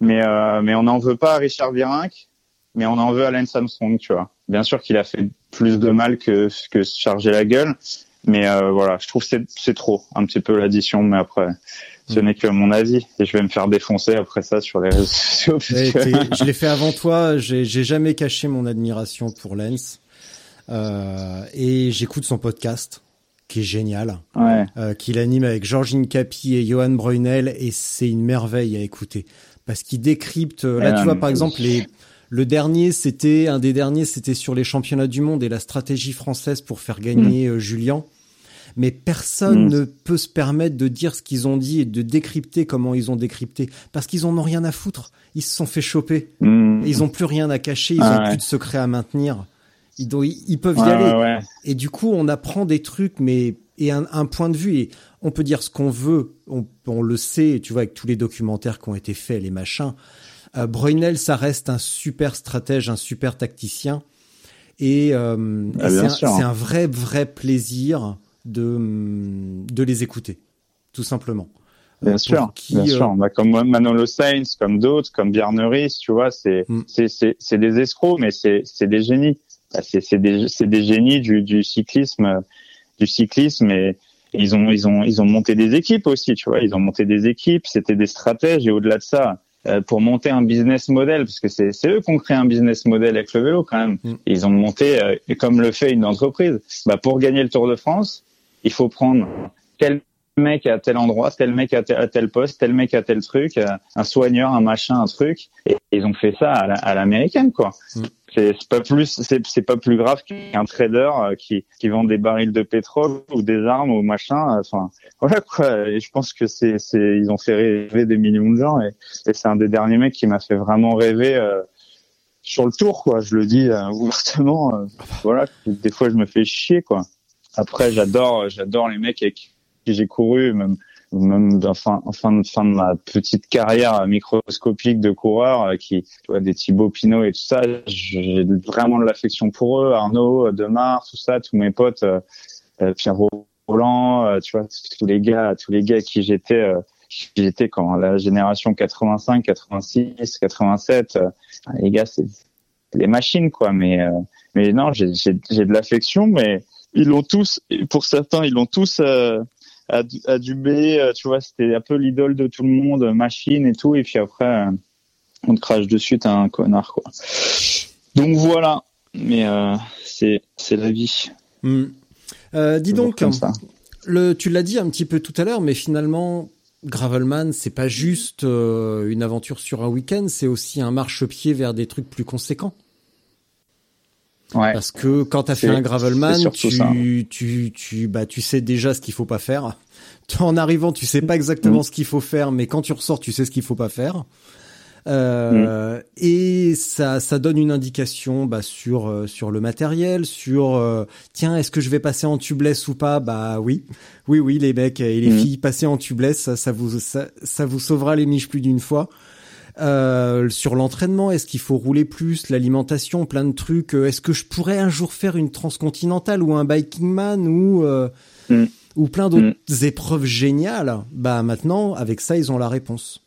mais euh, mais on n'en veut pas à Richard Virenque, mais on en veut à Lance Armstrong, tu vois. Bien sûr qu'il a fait plus de mal que que se charger la gueule, mais euh, voilà, je trouve c'est c'est trop un petit peu l'addition, mais après ce n'est que mon avis et je vais me faire défoncer après ça sur les réseaux sociaux. je l'ai fait avant toi, j'ai jamais caché mon admiration pour Lance euh, et j'écoute son podcast qui est génial, ouais. euh, qu'il anime avec Georgine Capi et Johan Brunel et c'est une merveille à écouter parce qu'il décrypte. Là, tu vois par exemple les le dernier, c'était un des derniers, c'était sur les championnats du monde et la stratégie française pour faire gagner mm. euh, Julien. Mais personne mm. ne peut se permettre de dire ce qu'ils ont dit et de décrypter comment ils ont décrypté parce qu'ils en ont rien à foutre. Ils se sont fait choper. Mm. Ils ont plus rien à cacher. Ils ah ont plus de secrets à maintenir. Ils, ils peuvent y aller. Et du coup, on apprend des trucs, mais et un, un, point de vue. Et on peut dire ce qu'on veut. On, on, le sait, tu vois, avec tous les documentaires qui ont été faits, les machins. Euh, Brunel, ça reste un super stratège, un super tacticien. Et, euh, ah, c'est un, vrai, vrai plaisir de, de les écouter, tout simplement. Bien sûr, bien sûr. Euh, bah, comme Manolo Sainz, comme d'autres, comme Bjarneris, tu vois, c'est mm. c'est des escrocs, mais c'est c'est des génies. Bah, c'est c'est des c'est des génies du du cyclisme, du cyclisme et ils ont ils ont ils ont monté des équipes aussi, tu vois. Ils ont monté des équipes, c'était des stratèges et au-delà de ça, euh, pour monter un business model, parce que c'est eux qui ont créé un business model avec le vélo quand même. Mm. Ils ont monté, euh, comme le fait une entreprise, bah, pour gagner le Tour de France, il faut prendre tel mec à tel endroit, tel mec à tel, poste, tel mec à tel truc, euh, un soigneur, un machin, un truc. Et ils ont fait ça à l'américaine, quoi. Mm. C'est pas plus c'est pas plus grave qu'un trader euh, qui qui vend des barils de pétrole ou des armes ou machin enfin voilà quoi. Et je pense que c'est c'est ils ont fait rêver des millions de gens. Et, et c'est un des derniers mecs qui m'a fait vraiment rêver euh, sur le tour quoi. Je le dis euh, ouvertement euh, voilà. Des fois je me fais chier quoi. Après j'adore j'adore les mecs avec j'ai couru même même en fin de fin de ma petite carrière microscopique de coureur euh, qui tu vois des Thibaut Pinot et tout ça j'ai vraiment de l'affection pour eux. Arnaud Demar tout ça tous mes potes euh, euh, Pierre Roland tu vois tous les gars tous les gars qui j'étais j'étais quand la génération 85 86 87 les gars c'est les machines quoi. Mais mais non j'ai de l'affection mais ils l'ont tous pour certains ils l'ont tous à, à Dubé, euh, tu vois, c'était un peu l'idole de tout le monde, machine et tout, et puis après, euh, on te crache dessus, t'es un connard, quoi. Donc voilà, mais euh, c'est la vie. Euh, dis donc, comme ça. le, tu l'as dit un petit peu tout à l'heure, mais finalement, Gravelman, c'est pas juste euh, une aventure sur un week-end, c'est aussi un marchepied vers des trucs plus conséquents. Ouais. Parce que quand t'as fait un Gravelman, tu, ça. tu, tu, bah, tu sais déjà ce qu'il faut pas faire. En arrivant, tu sais pas exactement Mm. ce qu'il faut faire, mais quand tu ressors, tu sais ce qu'il faut pas faire. Euh, Et ça, ça donne une indication bah, sur euh, sur le matériel, sur euh, tiens, est-ce que je vais passer en tubeless ou pas? Bah oui, oui, oui, les mecs et les Mhm. filles, passer en tubeless, ça, ça vous ça, ça vous sauvera les miches plus d'une fois. Euh, sur l'entraînement, est-ce qu'il faut rouler plus, l'alimentation, plein de trucs. euh, Est-ce que je pourrais un jour faire une transcontinentale ou un biking man ou euh, Mm. ou plein d'autres épreuves géniales? Bah maintenant, avec ça, ils ont la réponse.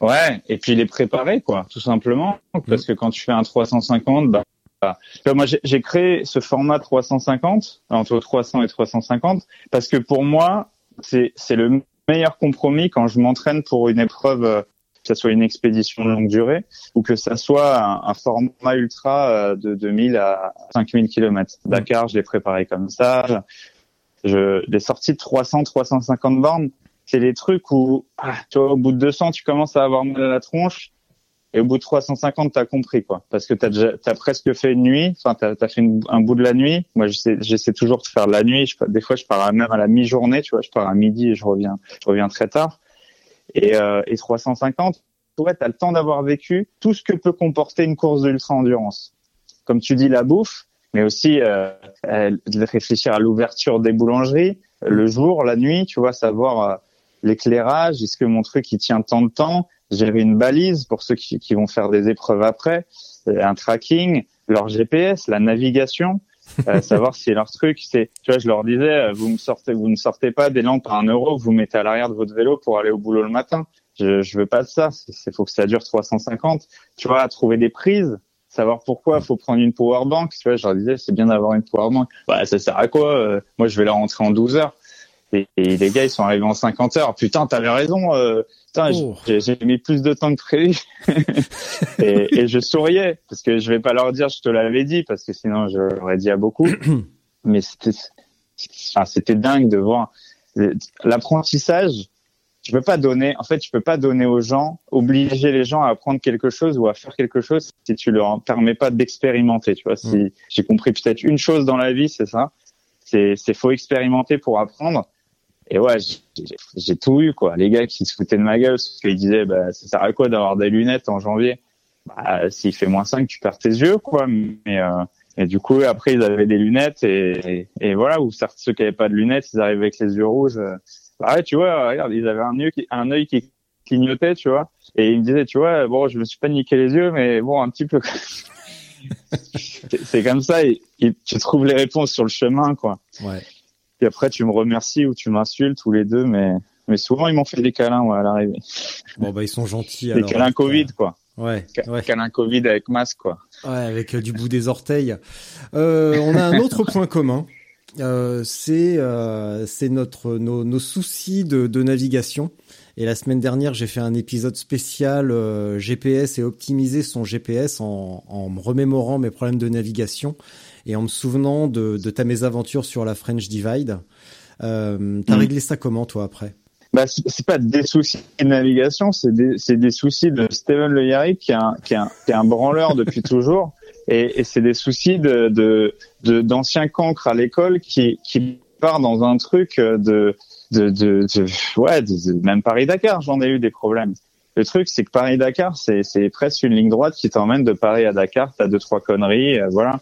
Ouais, et puis les préparer, quoi, tout simplement. Parce que quand tu fais un 350, bah, bah, moi j'ai créé ce format 350, entre 300 et 350, parce que pour moi, c'est c'est le meilleur compromis quand je m'entraîne pour une épreuve, que ça soit une expédition de longue durée, ou que ça soit un, un format ultra euh, de 2000 à 5000 km. Dakar, je l'ai préparé comme ça. Je, les sorties de 300, 350 bornes, c'est les trucs où, ah, tu vois, au bout de 200, tu commences à avoir mal à la tronche. Et au bout de 350, t'as compris, quoi. Parce que t'as déjà, t'as presque fait une nuit. Enfin, t'as, t'as fait une- un bout de la nuit. Moi, j'essaie, j'essaie toujours de faire de la nuit. Je, des fois, je pars à- même à la mi-journée, tu vois. Je pars à midi et je reviens, je reviens très tard. Et, euh, et 350, ouais, t'as le temps d'avoir vécu tout ce que peut comporter une course de ultra-endurance. Comme tu dis, la bouffe, mais aussi, euh, euh, réfléchir à l'ouverture des boulangeries, le jour, la nuit, tu vois, savoir, euh, l'éclairage, est-ce que mon truc il tient tant de temps, gérer une balise pour ceux qui, vont faire des épreuves après, euh, un tracking, leur GPS, la navigation, euh, savoir si leur truc c'est, tu vois, je leur disais, euh, vous me sortez, vous ne sortez pas des lampes à un euro vous mettez à l'arrière de votre vélo pour aller au boulot le matin. Je, je veux pas ça. Il faut que ça dure 350. Tu vois, trouver des prises, savoir pourquoi faut prendre une power bank. Tu vois, je leur disais, c'est bien d'avoir une power bank. Bah, ça sert à quoi Euh, Moi, je vais la rentrer en 12 heures. Et, et les gars, ils sont arrivés en 50 heures. Putain, t'avais raison. Euh, putain, Oh. j'ai mis plus de temps que prévu. et, et je souriais parce que je vais pas leur dire, je te l'avais dit, parce que sinon je l'aurais dit à beaucoup. Mais c'était, enfin, c'était dingue de voir l'apprentissage. Tu peux pas donner, en fait, tu peux pas donner aux gens, obliger les gens à apprendre quelque chose ou à faire quelque chose si tu leur permets pas d'expérimenter. Tu vois, si j'ai compris peut-être une chose dans la vie, c'est ça. C'est, c'est faut expérimenter pour apprendre. Et ouais, j'ai- tout eu quoi. Les gars qui se foutaient de ma gueule parce qu'ils disaient bah ça sert à quoi d'avoir des lunettes en janvier? Bah s'il fait moins 5, tu perds tes yeux quoi. Mais euh, et du coup après ils avaient des lunettes et, et, et voilà ou certes ceux qui avaient pas de lunettes ils arrivaient avec les yeux rouges. Bah ouais tu vois regarde ils avaient un œil qui un œil qui clignotait tu vois et ils me disaient tu vois bon je me suis pas niqué les yeux mais bon un petit peu. C'est- c'est comme ça et, et tu trouves les réponses sur le chemin quoi. Ouais. Puis après, tu me remercies ou tu m'insultes tous les deux, mais mais souvent ils m'ont fait des câlins ouais, à l'arrivée. Bon bah ils sont gentils. Des alors. câlins Covid quoi. Ouais. Ouais. Câlins Covid avec masque quoi. Ouais, avec euh, du bout des orteils. Euh, on a un autre point commun. Euh, c'est c'est notre nos, nos soucis de, de navigation. Et la semaine dernière, j'ai fait un épisode spécial GPS et optimiser son GPS en, en me remémorant mes problèmes de navigation et en me souvenant de, de ta mésaventure sur la French Divide. Euh, T'as Mhm. réglé ça comment toi après? Bah c'est pas des soucis de navigation, c'est des c'est des soucis de Steven Le Yarrick qui est un qui est un, qui est un branleur depuis toujours. Et, et c'est des soucis de de de- d'anciens cancres à l'école qui qui part dans un truc de de de, de- ouais de- de- même Paris Dakar j'en ai eu des problèmes. Le truc c'est que Paris Dakar c'est c'est presque une ligne droite qui t'emmène de Paris à Dakar. T'as deux trois conneries euh, voilà,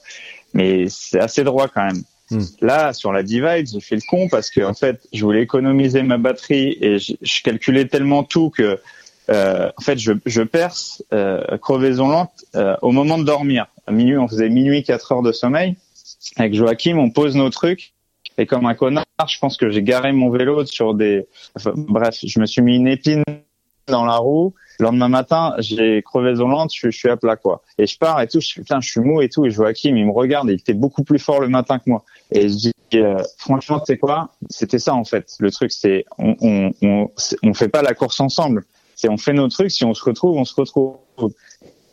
mais c'est assez droit quand même. Hmm. Là sur la Divide j'ai fait le con parce que en fait je voulais économiser ma batterie et je, je calculais tellement tout que euh, en fait, je, je perce euh, crevaison lente euh, au moment de dormir. À minuit, on faisait minuit 4 heures de sommeil. Avec Joachim, on pose nos trucs. Et comme un connard, je pense que j'ai garé mon vélo sur des... enfin, bref, je me suis mis une épine dans la roue. Le lendemain matin, j'ai crevaison lente, je, je suis à plat, quoi. Et je pars et tout, je putain, je suis mou et tout. Et Joachim, il me regarde, il était beaucoup plus fort le matin que moi. Et je dis, euh, franchement, tu sais quoi? C'était ça, en fait. Le truc, c'est on, on, on, on fait pas la course ensemble c'est on fait nos trucs, si on se retrouve, on se retrouve.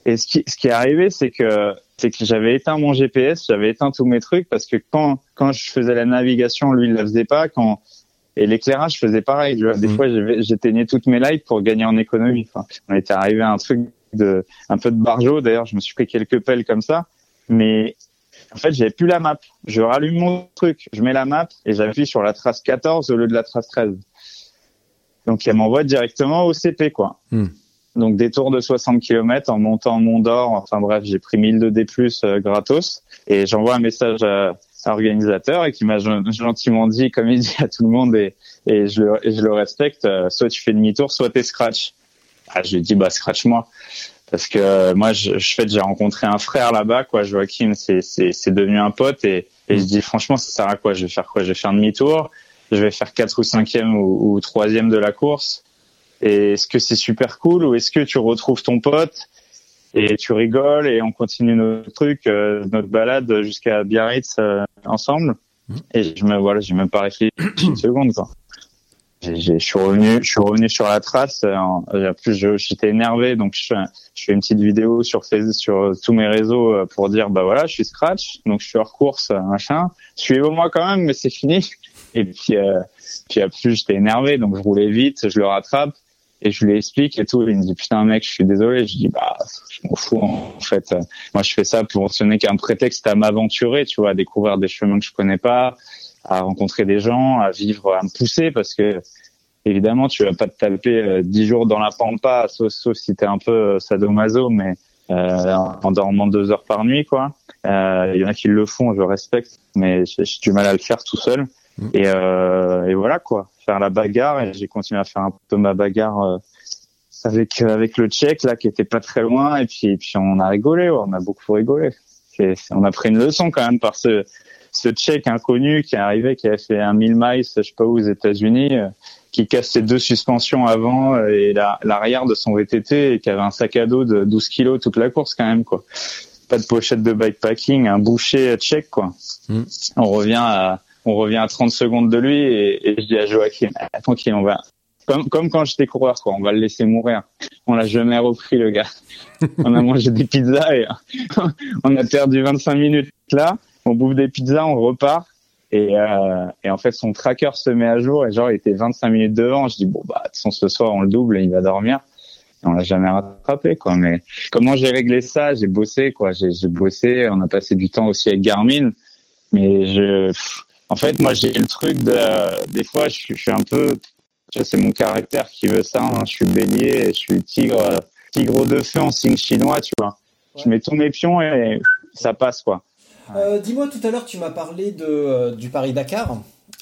Et ce qui, ce qui est arrivé, c'est que c'est que j'avais éteint mon GPS, j'avais éteint tous mes trucs parce que quand quand je faisais la navigation, lui il la faisait pas. Quand et l'éclairage, je faisais pareil. Des Mhm. fois, j'éteignais toutes mes lights pour gagner en économie. Enfin, on était arrivé à un truc de un peu de barjo. D'ailleurs, je me suis pris quelques pelles comme ça, mais en fait, j'avais plus la map. Je rallume mon truc, je mets la map et j'appuie sur la trace 14 au lieu de la trace 13. Donc, elle m'envoie directement au CP, quoi. Hmm. Donc, des tours de 60 km en montant Mont d'Or. Enfin bref, j'ai pris 1000 de D+, euh, gratos. Et j'envoie un message à, à l'organisateur et qui m'a gen- gentiment dit, comme il dit à tout le monde, et, et, je, le, et je le respecte, euh, soit tu fais demi-tour, soit t'es scratch. Ah, je lui ai dit, bah, scratch-moi. Parce que euh, moi, je, je fais, j'ai rencontré un frère là-bas, quoi. Joachim, c'est, c'est, c'est devenu un pote et, et je dis, franchement, ça sert à quoi? Je vais faire quoi? Je vais faire demi-tour. Je vais faire quatre ou cinquième ou, ou troisième de la course. Et est-ce que c'est super cool ou est-ce que tu retrouves ton pote? Et tu rigoles et on continue notre truc, euh, notre balade jusqu'à Biarritz euh, ensemble. Mhm. Et je me voilà, j'ai même pas réfléchi une seconde quoi. Je suis revenu, je suis revenu sur la trace. euh, En, en plus, j'étais énervé, donc je, fais- je fais une petite vidéo sur Facebook, sur tous mes réseaux euh, pour dire bah voilà, je suis scratch, donc je suis hors course, euh, machin. Suivez-moi quand même, mais c'est fini. Et puis, euh, puis après, j'étais énervé, donc je roulais vite, je le rattrape et je lui explique et tout. Il me dit putain mec, je suis désolé. Je dis bah je m'en fous en fait. Euh, Moi je fais ça pour ce n'est qu'un prétexte à m'aventurer, tu vois, à découvrir des chemins que je connais pas, à rencontrer des gens, à vivre, à me pousser parce que évidemment tu vas pas te taper euh, dix jours dans la pampa, sauf, sauf si t'es un peu euh, sadomaso, mais euh, en dormant deux heures par nuit quoi. Euh, Il y en a qui le font, je respecte, mais j'ai j'ai du mal à le faire tout seul. Mm. Et, euh, et voilà quoi, faire la bagarre et j'ai continué à faire un peu ma bagarre euh, avec euh, avec le Tchèque là qui était pas très loin et puis et puis on a rigolé, ouais, on a beaucoup rigolé. On a pris une leçon quand même par ce ce Tchèque inconnu qui est arrivé, qui a fait un 1000 miles, je sais pas où aux États-Unis, euh, qui casse ses deux suspensions avant et la- l'arrière de son VTT et qui avait un sac à dos de 12 kilos toute la course quand même quoi. Pas de pochette de bikepacking, un boucher tchèque quoi. Mm. On revient à on revient à 30 secondes de lui et, et je dis à Joachim, Ah, tranquille, on va comme comme quand j'étais coureur quoi, on va le laisser mourir. On l'a jamais repris le gars. on a mangé des pizzas et on a perdu 25 minutes là. On bouffe des pizzas, on repart. Et, euh, et en fait, son tracker se met à jour et genre, il était 25 minutes devant. Je dis, bon, bah, de toute façon, ce soir, on le double et il va dormir. Et on l'a jamais rattrapé, quoi. Mais comment j'ai réglé ça? J'ai bossé, quoi. J'ai j'ai bossé. On a passé du temps aussi avec Garmin. Mais je, pff, en fait, moi, j'ai le truc de, des fois, je, suis- je suis un peu, c'est mon caractère qui veut ça. hein. Je suis bélier, je suis tigre, tigre de feu en signe chinois, tu vois. Je mets tous mes pions et ça passe, quoi. Euh, Dis-moi, tout à l'heure, tu m'as parlé de, euh, du Paris-Dakar.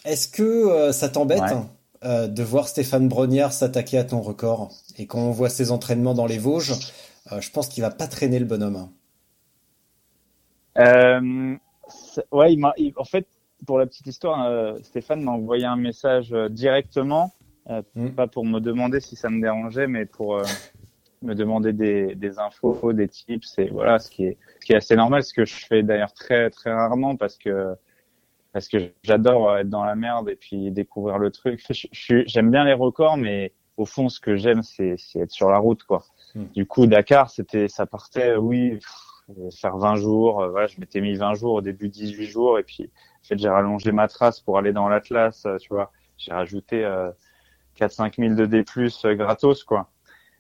Est-ce que euh, ça t'embête Ouais. de voir Stéphane Brognard s'attaquer à ton record? Et quand on voit ses entraînements dans les Vosges, je pense qu'il va pas traîner le bonhomme. C'est- ouais, il- en fait, pour la petite histoire, euh, Stéphane m'a envoyé un message euh, directement, euh, Mm. pas pour me demander si ça me dérangeait, mais pour me demander des, des infos, des tips, et voilà, ce qui est, ce qui est assez normal, ce que je fais d'ailleurs très très rarement parce que parce que j'adore être dans la merde et puis découvrir le truc. J'aime bien les records, mais au fond, ce que j'aime, c'est être sur la route, quoi. Mm. Du coup, Dakar, c'était, ça partait, oui, pff, faire 20 jours. voilà, je m'étais mis 20 jours au début, 18 jours, et puis j'ai rallongé ma trace pour aller dans l'Atlas, euh, tu vois. J'ai rajouté euh, 4-5 000 de D+, euh, gratos, quoi.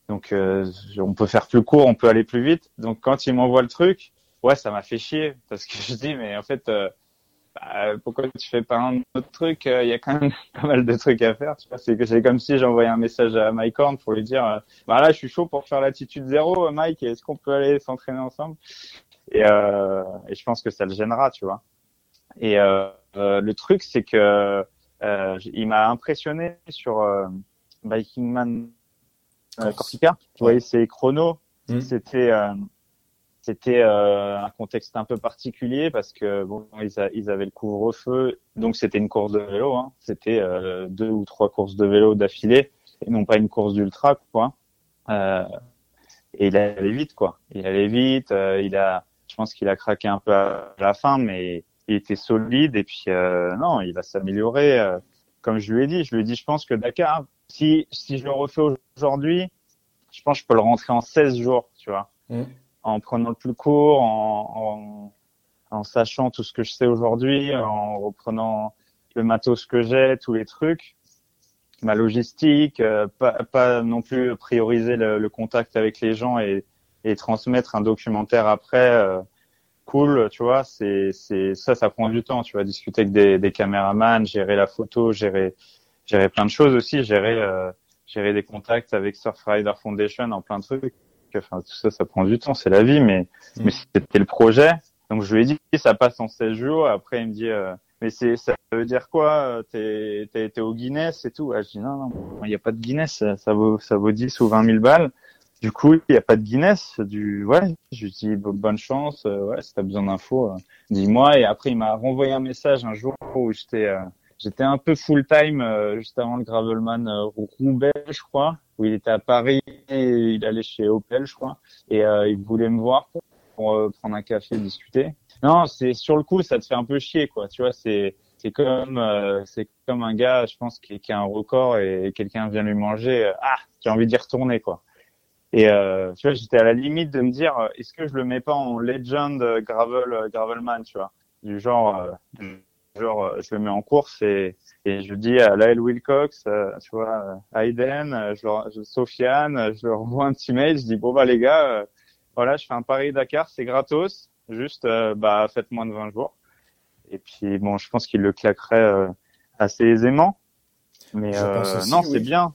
Donc, euh, on peut faire plus court, on peut aller plus vite. Donc, quand il m'envoie le truc, ouais, ça m'a fait chier, parce que je dis, mais en fait, euh, bah, pourquoi tu fais pas un autre truc Euh, Il y a quand même pas mal de trucs à faire. C'est comme si j'envoyais un message à Mike Horn pour lui dire, euh, bah là, je suis chaud pour faire l'attitude zéro, euh, Mike. Est-ce qu'on peut aller s'entraîner ensemble? Et, euh, et je pense que ça le gênera, tu vois. Et euh, euh, le truc, c'est que euh, il m'a impressionné sur euh, Biking Man euh. Corsica. Tu voyais ses chronos. Mm. C'était euh, c'était euh, un contexte un peu particulier parce que bon, ils, a- ils avaient le couvre-feu, donc c'était une course de vélo. Hein. C'était euh, deux ou trois courses de vélo d'affilée et non pas une course d'ultra, quoi. Euh, et il allait vite, quoi. Il allait vite. euh, il a, je pense qu'il a craqué un peu à la fin, mais il était solide et puis euh, non, il va s'améliorer. euh, comme je lui ai dit, je lui ai dit, je pense que Dakar, si si je le refais aujourd'hui, je pense que je peux le rentrer en 16 jours, tu vois Mm. en prenant le plus court, en, en, en sachant tout ce que je sais aujourd'hui, en reprenant le matos que j'ai, tous les trucs, ma logistique, euh, pas, pas non plus prioriser le, le, contact avec les gens et, et transmettre un documentaire après. Euh, cool, tu vois, c'est c'est ça, ça prend du temps. Tu vas discuter avec des, des caméramans, gérer la photo, gérer gérer plein de choses aussi, gérer euh, gérer des contacts avec Surfrider Foundation en plein de trucs. Enfin, tout ça, ça prend du temps, c'est la vie, mais mm. mais c'était le projet. Donc je lui ai dit, ça passe en 16 jours. Après, il me dit, euh, mais c'est ça veut dire quoi T'es t'es été au Guinness et tout. Ah, je dis non, non, il n'y a pas de Guinness, ça, vaut ça vaut 10 ou 20 000 balles. Du coup, il n'y a pas de Guinness. Du ouais, je lui dis bonne chance. Euh, ouais, si t'as besoin d'infos, euh, dis-moi. Et après, il m'a renvoyé un message un jour où j'étais euh, j'étais un peu full time juste avant le Gravelman Roubaix, je crois, où il était à Paris et il allait chez Opel, je crois, et il voulait me voir pour, pour prendre un café, et discuter. Non, c'est sur le coup, ça te fait un peu chier, quoi. Tu vois, c'est c'est comme c'est comme un gars, je pense, qui, qui a un record et quelqu'un vient lui manger. ah, j'ai envie d'y retourner, quoi. Et euh, tu vois, j'étais à la limite de me dire, euh, est-ce que je le mets pas en legend euh, gravel euh, gravelman, tu vois, du genre, du genre, je le mets en course et et je dis à Lyle Wilcox, tu vois, Hayden, je leur, je, Sofiane, je leur envoie un petit mail, je dis bon bah les gars, voilà, je fais un Paris Dakar, c'est gratos, juste bah faites moins de 20 jours. Et puis bon, je pense qu'il le claquerait assez aisément. Mais non, c'est bien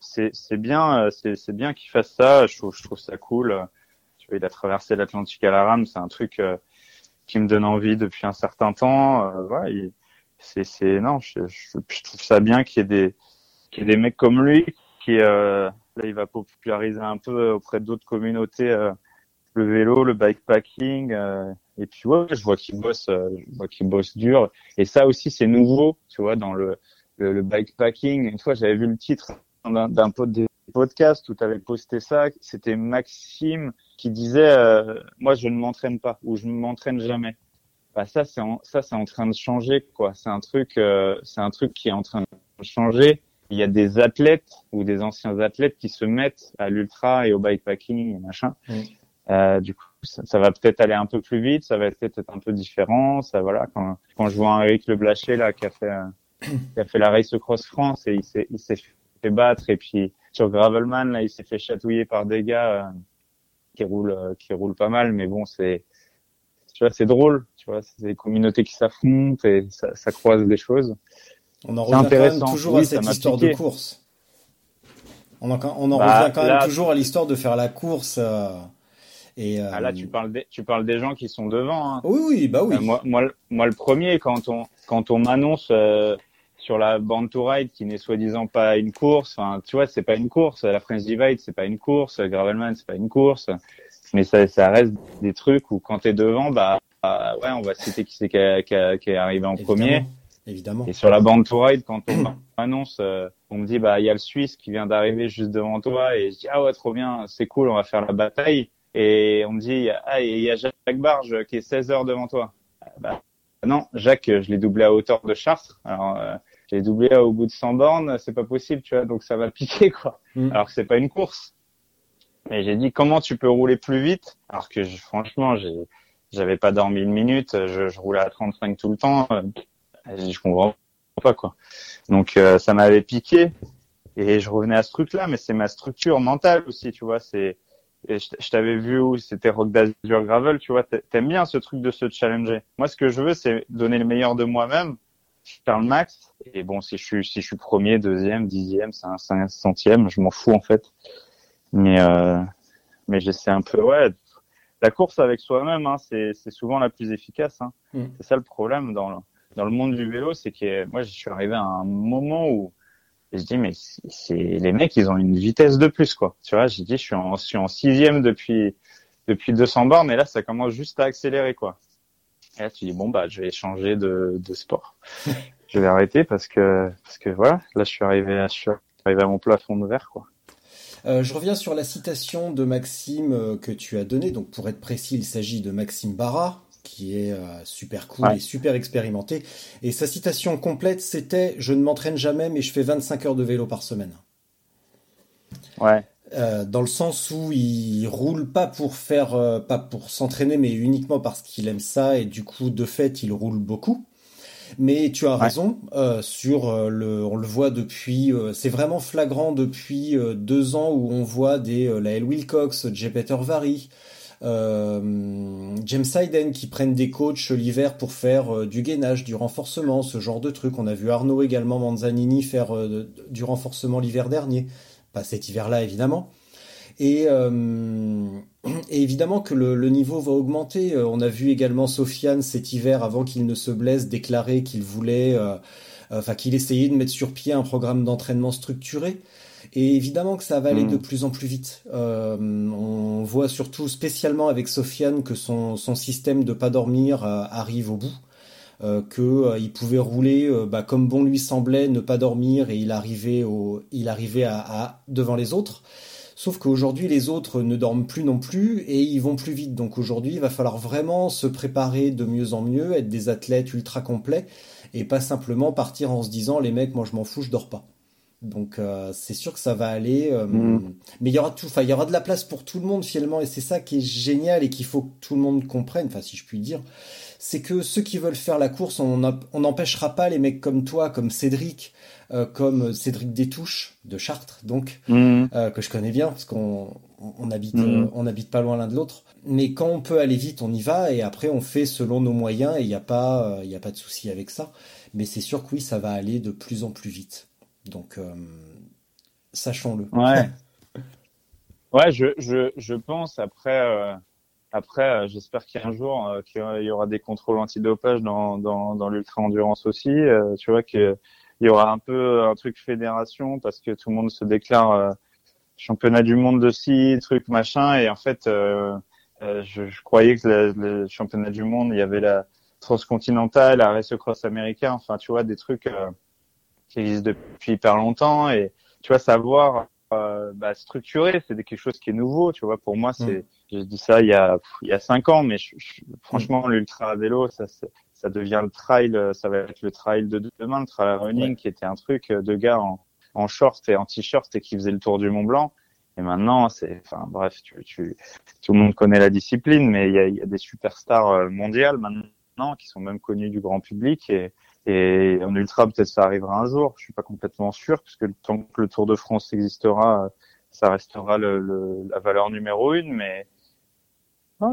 c'est c'est bien euh, c'est c'est bien qu'il fasse ça. Je trouve je trouve ça cool. Tu vois, il a traversé l'Atlantique à la rame. C'est un truc euh, qui me donne envie depuis un certain temps. Euh, ouais, c'est c'est non, je, je, trouve ça bien qu'il y ait des qu'il y ait des mecs comme lui qui euh, là il va populariser un peu auprès d'autres communautés le vélo, le bikepacking. et puis ouais, je vois qu'il bosse, je vois qu'il bosse dur. Et ça aussi c'est nouveau, tu vois, dans le, le bikepacking. Une fois j'avais vu le titre d'un podcast où tu avais posté ça, c'était Maxime qui disait euh, moi je ne m'entraîne pas ou je ne m'entraîne jamais. Bah ça c'est ça c'est en train de changer quoi. C'est un truc euh, c'est un truc qui est en train de changer. Il y a des athlètes ou des anciens athlètes qui se mettent à l'ultra et au bikepacking et machin. Euh, du coup, ça, va peut-être aller un peu plus vite, ça va peut-être être un peu différent. Ça voilà quand quand je vois un Eric Le Blaché là qui a fait qui a fait la race cross France et il s'est il s'est fait battre. Et puis sur Gravelman là il s'est fait chatouiller par des gars euh, qui roulent euh, qui roulent pas mal. Mais bon c'est tu vois c'est drôle tu vois c'est des communautés qui s'affrontent et ça, ça, croise des choses. On en revient quand même toujours à cette histoire de course. On en, on en bah, revient quand même toujours à l'histoire de faire la course euh, et ah, là tu parles des tu parles des gens qui sont devant hein. oui oui bah oui. Moi, moi moi le premier quand on quand on m'annonce sur la bande to ride qui n'est soi-disant pas une course. Enfin, tu vois, c'est pas une course. La French Divide, c'est pas une course. Gravelman, c'est pas une course. Mais ça, ça reste des trucs où quand t'es devant, bah, bah, ouais, on va citer qui c'est qui, qui, est arrivé en premier. Évidemment. Et sur la bande to ride, quand on annonce, euh, on me dit, bah, il y a le Suisse qui vient d'arriver juste devant toi et je dis, ah ouais, trop bien, c'est cool, on va faire la bataille. Et on me dit, ah, il y a Jacques Barge qui est 16 heures devant toi. Bah, non, Jacques, je l'ai doublé à hauteur de Chartres. Alors, euh, j'ai doublé au bout de 100 bornes, c'est pas possible, tu vois, donc ça va piquer, quoi. Mm. Alors que c'est pas une course. Mais j'ai dit, comment tu peux rouler plus vite? Alors que franchement, j'ai, j'avais pas dormi une minute, je, je, roulais à 35 tout le temps. Dit, je comprends pas, quoi. Donc, euh, ça m'avait piqué. Et je revenais à ce truc-là, mais c'est ma structure mentale aussi, tu vois, c'est, je, t'avais vu où c'était Rock d'Azur Gravel, tu vois, t'aimes bien ce truc de se challenger. Moi, ce que je veux, c'est donner le meilleur de moi-même faire le max. Et bon, si je suis, si je suis premier, deuxième, dixième, c'est un, centième, je m'en fous en fait. Mais, euh, mais j'essaie un peu, ouais. La course avec soi-même, hein, c'est, c'est souvent la plus efficace. Hein. Mm. C'est ça le problème dans le, dans le monde du vélo, c'est que moi, je suis arrivé à un moment où je dis mais c'est les mecs, ils ont une vitesse de plus quoi. Tu vois, j'ai dit je suis en, je suis en sixième depuis depuis 200 bornes, mais là ça commence juste à accélérer quoi. Et là, tu dis bon bah je vais changer de, de sport. je vais arrêter parce que parce que voilà, là je suis arrivé à, je suis arrivé à mon plafond de verre quoi. Euh, je reviens sur la citation de Maxime euh, que tu as donnée. Donc pour être précis, il s'agit de Maxime Barra, qui est euh, super cool et super expérimenté. Et sa citation complète, c'était "Je ne m'entraîne jamais, mais je fais 25 heures de vélo par semaine." Ouais. Euh, dans le sens où il roule pas pour faire, euh, pas pour s'entraîner, mais uniquement parce qu'il aime ça et du coup de fait il roule beaucoup. Mais tu as raison euh, sur le, on le voit depuis, c'est vraiment flagrant depuis deux ans où on voit des Lael Wilcox, Jay Peter Vary, James Hayden qui prennent des coachs l'hiver pour faire du gainage, du renforcement, ce genre de truc. On a vu Arnaud également Manzanini faire du renforcement l'hiver dernier pas cet hiver-là évidemment. Et, euh, et, évidemment que le, le, niveau va augmenter. Euh, on a vu également Sofiane cet hiver, avant qu'il ne se blesse, déclarer qu'il voulait, euh, enfin qu'il essayait de mettre sur pied un programme d'entraînement structuré. Et évidemment que ça va aller de mmh. plus en plus vite. Euh, on voit surtout, spécialement avec Sofiane, que son, son système de pas dormir arrive au bout. Euh, que euh, il pouvait rouler euh, bah, comme bon lui semblait, ne pas dormir et il arrivait au, il arrivait à, devant les autres. Sauf qu'aujourd'hui, les autres ne dorment plus non plus et ils vont plus vite. Donc aujourd'hui, il va falloir vraiment se préparer de mieux en mieux, être des athlètes ultra complets et pas simplement partir en se disant les mecs, moi je m'en fous, je dors pas. Donc c'est sûr que ça va aller, mm. mais il y aura tout, enfin il y aura de la place pour tout le monde finalement et c'est ça qui est génial et qu'il faut que tout le monde comprenne, enfin si je puis dire, c'est que ceux qui veulent faire la course, on n'empêchera pas les mecs comme toi, comme Cédric, euh, comme Cédric Détouche de Chartres, donc mhm. euh, que je connais bien parce qu'on on habite mhm. euh, on habite pas loin l'un de l'autre. Mais quand on peut aller vite, on y va et après on fait selon nos moyens et il n'y a pas il a pas de souci avec ça. Mais c'est sûr que oui, ça va aller de plus en plus vite. Donc sachons-le. Ouais. ouais, je, je, je pense après après, euh, j'espère qu'un jour, euh, qu'il y aura des contrôles antidopage dans, dans, dans l'ultra-endurance aussi. Euh, tu vois qu'il y aura un peu un truc fédération parce que tout le monde se déclare championnat du monde de scie, truc machin. Et en fait, je, je, croyais que le, championnat du monde, il y avait la transcontinentale, la race cross américain. Enfin, tu vois, des trucs qui existent depuis hyper longtemps. Et tu vois, savoir bah, structurer, c'est quelque chose qui est nouveau. Tu vois, pour moi, c'est mm. J'ai dit ça il y a il y a cinq ans, mais franchement l'ultra vélo, ça ça devient le trail, ça va être le trail de demain, le trail running, qui était un truc de gars en, en short et en t-shirt et qui faisait le tour du Mont Blanc. Et maintenant, c'est, enfin bref, tu, tu, tout le monde connaît la discipline, mais il y a, y a, des superstars euh, mondiales maintenant qui sont même connus du grand public et, et en ultra peut-être ça arrivera un jour. Je suis pas complètement sûr parce que tant que le Tour de France existera, ça restera le, le, la valeur numéro une, mais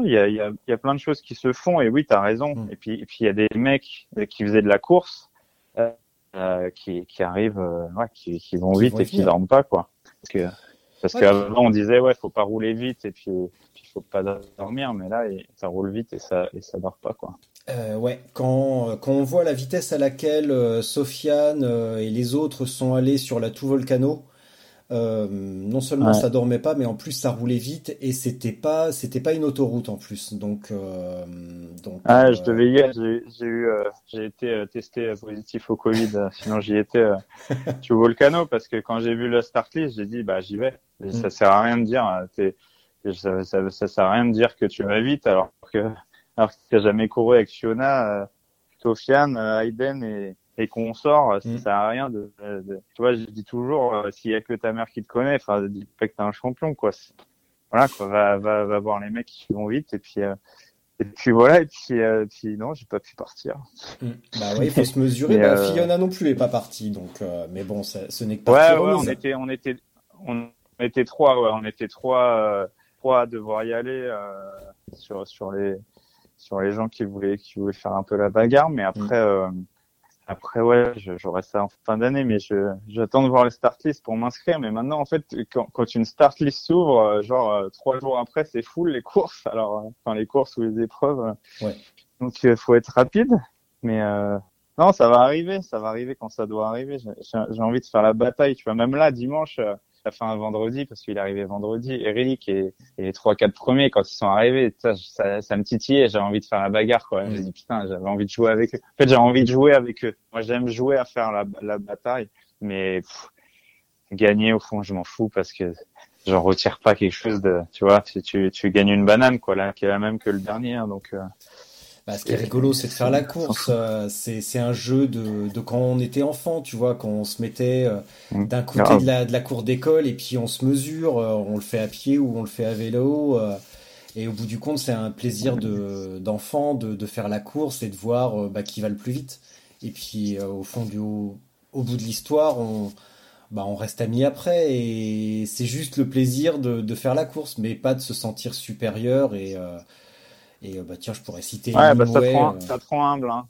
il y a, y, a, y a, plein de choses qui se font et oui, tu as raison. Mm. Et puis et puis il y a des mecs qui faisaient de la course euh, euh qui, qui arrivent, euh, ouais, qui, qui vont vite et qui dorment pas quoi. Parce que parce qu'avant on disait ouais, faut pas rouler vite et puis il faut pas dormir, mais là ça roule vite et ça et ça dort pas quoi. Euh, ouais, quand, quand on voit la vitesse à laquelle euh, Sofiane et les autres sont allés sur la tout volcano, euh, non seulement ça dormait pas, mais en plus ça roulait vite et c'était pas c'était pas une autoroute en plus. Donc euh, donc. Ah, je devais y J'ai eu euh, j'ai été testé positif au Covid. sinon j'y étais tu volcano parce que quand j'ai vu le start list, j'ai dit bah j'y vais. Mm. Ça sert à rien de dire ça, ça, ça, sert à rien de dire que tu vas vite alors que alors que tu jamais couru avec Fiona, Sofiane, Hayden et et qu'on sort, ça mm. sert à rien de, tu vois, je dis toujours, euh, s'il y a que ta mère qui te connaît, enfin, dis pas que t'es un champion, quoi. Voilà, quoi, va, va, va voir les mecs qui vont vite, et puis, euh, et puis voilà, et puis, euh, puis non, j'ai pas pu partir. Mm. Bah ouais, il faut se mesurer. bah, Fiona non plus est pas partie, donc, mais bon, ce n'est que partie Ouais, ouais, on était, on était, on était trois, ouais, on était trois, trois à devoir y aller sur, sur les, sur les gens qui voulaient, qui voulaient faire un peu la bagarre, mais après. Mm. Après, ouais, j'aurai ça en fin d'année, mais j'attends de voir les start list pour m'inscrire. Mais maintenant, en fait, quand, quand une start list s'ouvre, euh, genre euh, trois jours après, c'est full les courses. Alors, euh, enfin les courses ou les épreuves. Ouais. Donc, il faut être rapide. Mais non, ça va arriver, ça va arriver quand ça doit arriver. J'ai envie de faire la bataille. Tu vois, même là, dimanche, ça fait un vendredi parce qu'il est arrivé vendredi. Eric et, et les trois quatre premiers quand ils sont arrivés, ça, ça, ça me titillait. J'avais envie de faire la bagarre quoi. J'ai dit putain, j'avais envie de jouer avec eux. En fait, j'ai envie de jouer avec eux. Moi, j'aime jouer à faire la, la bataille, mais gagner au fond, je m'en fous parce que j'en retire pas quelque chose de. Tu vois, tu, tu, tu gagnes une banane quoi là, qui est la même que le dernier. Hein, donc. Euh, Bah, ce qui est rigolo, c'est de faire la course. Euh, c'est un jeu de, de quand on était enfant, tu vois, quand on se mettait euh, Mm. d'un côté de la, de la cour d'école et puis on se mesure, euh, on le fait à pied ou on le fait à vélo. et au bout du compte, c'est un plaisir de d'enfant de, de faire la course et de voir bah, qui va le plus vite. Et puis au fond du au, au bout de l'histoire, on bah, on reste amis après et c'est juste le plaisir de, de faire la course, mais pas de se sentir supérieur et euh, et euh, bah tiens, je pourrais citer Ouais, bah, ça, euh, ça te rend humble. Hein.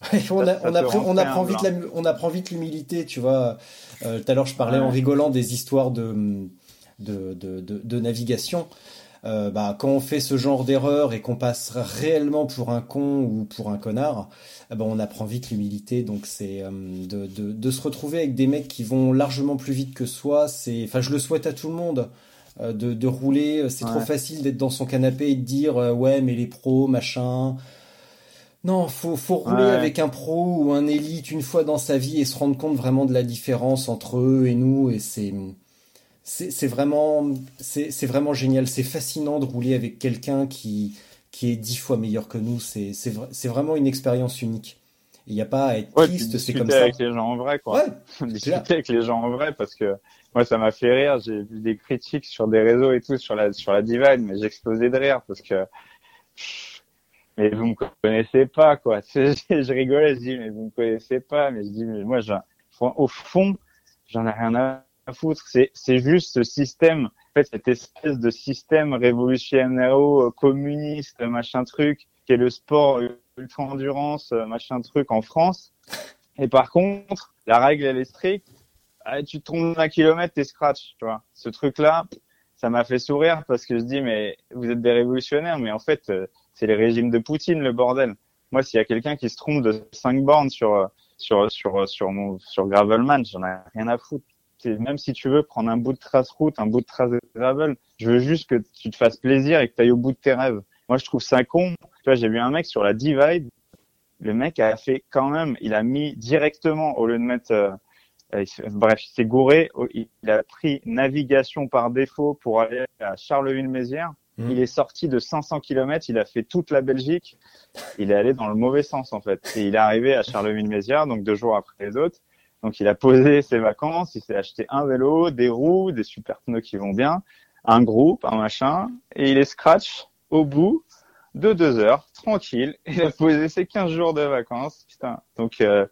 On, a- apprend, on vite humble, la, on apprend vite l'humilité, tu vois. Euh, tout à l'heure, je parlais Ouais. en rigolant des histoires de, de, de, de, de navigation. Euh, bah, quand on fait ce genre d'erreur et qu'on passe réellement pour un con ou pour un connard, eh ben, on apprend vite l'humilité. Donc, c'est euh, de, de, de se retrouver avec des mecs qui vont largement plus vite que soi. C'est, enfin, je le souhaite à tout le monde. Euh, de, de rouler, c'est trop facile d'être dans son canapé et de dire euh, ouais mais les pros machin, non, faut, faut rouler Ouais. avec un pro ou un élite une fois dans sa vie et se rendre compte vraiment de la différence entre eux et nous. Et c'est, c'est, vraiment, c'est, c'est vraiment génial. C'est fascinant de rouler avec quelqu'un qui, qui est dix fois meilleur que nous. C'est, c'est, vra- c'est vraiment une expérience unique. Il n'y a pas à être Ouais, triste, c'est comme ça. avec les gens en vrai, quoi. Ouais, discuter avec les gens en vrai parce que moi ça m'a fait rire. J'ai vu des critiques sur des réseaux et tout sur la sur la divine mais j'explosais de rire parce que mais vous me connaissez pas quoi. Je rigolais je dis mais vous me connaissez pas. Mais je dis mais moi au fond j'en ai rien à foutre. C'est c'est juste ce système. En fait cette espèce de système révolutionnaire communiste machin truc qui est le sport ultra endurance machin truc en France. Et par contre, la règle, elle est stricte. Ah, tu te trompes d'un kilomètre, t'es scratch, tu vois. Ce truc-là, ça m'a fait sourire parce que je dis, mais vous êtes des révolutionnaires, mais en fait, euh, c'est les régimes de Poutine, le bordel. Moi, s'il y a quelqu'un qui se trompe de 5 bornes sur, euh, sur, sur, sur mon, sur Gravelman, j'en ai rien à foutre. Même si tu veux prendre un bout de trace route, un bout de trace de gravel, je veux juste que tu te fasses plaisir et que tu ailles au bout de tes rêves. Moi, je trouve ça con. Tu vois, j'ai vu un mec sur la Divide, le mec a fait quand même, il a mis directement au lieu de mettre, euh, bref, il s'est gouré, au- il a pris navigation par défaut pour aller à Charleville-Mézières. Mhm. Il est sorti de 500 km, il a fait toute la Belgique. Il est allé dans le mauvais sens en fait. Et il est arrivé à Charleville-Mézières, donc deux jours après les autres. Donc il a posé ses vacances, il s'est acheté un vélo, des roues, des super pneus qui vont bien, un groupe, un machin, et il est scratch au bout de deux heures, tranquille. Il a posé ses 15 jours de vacances. Putain. Donc, euh,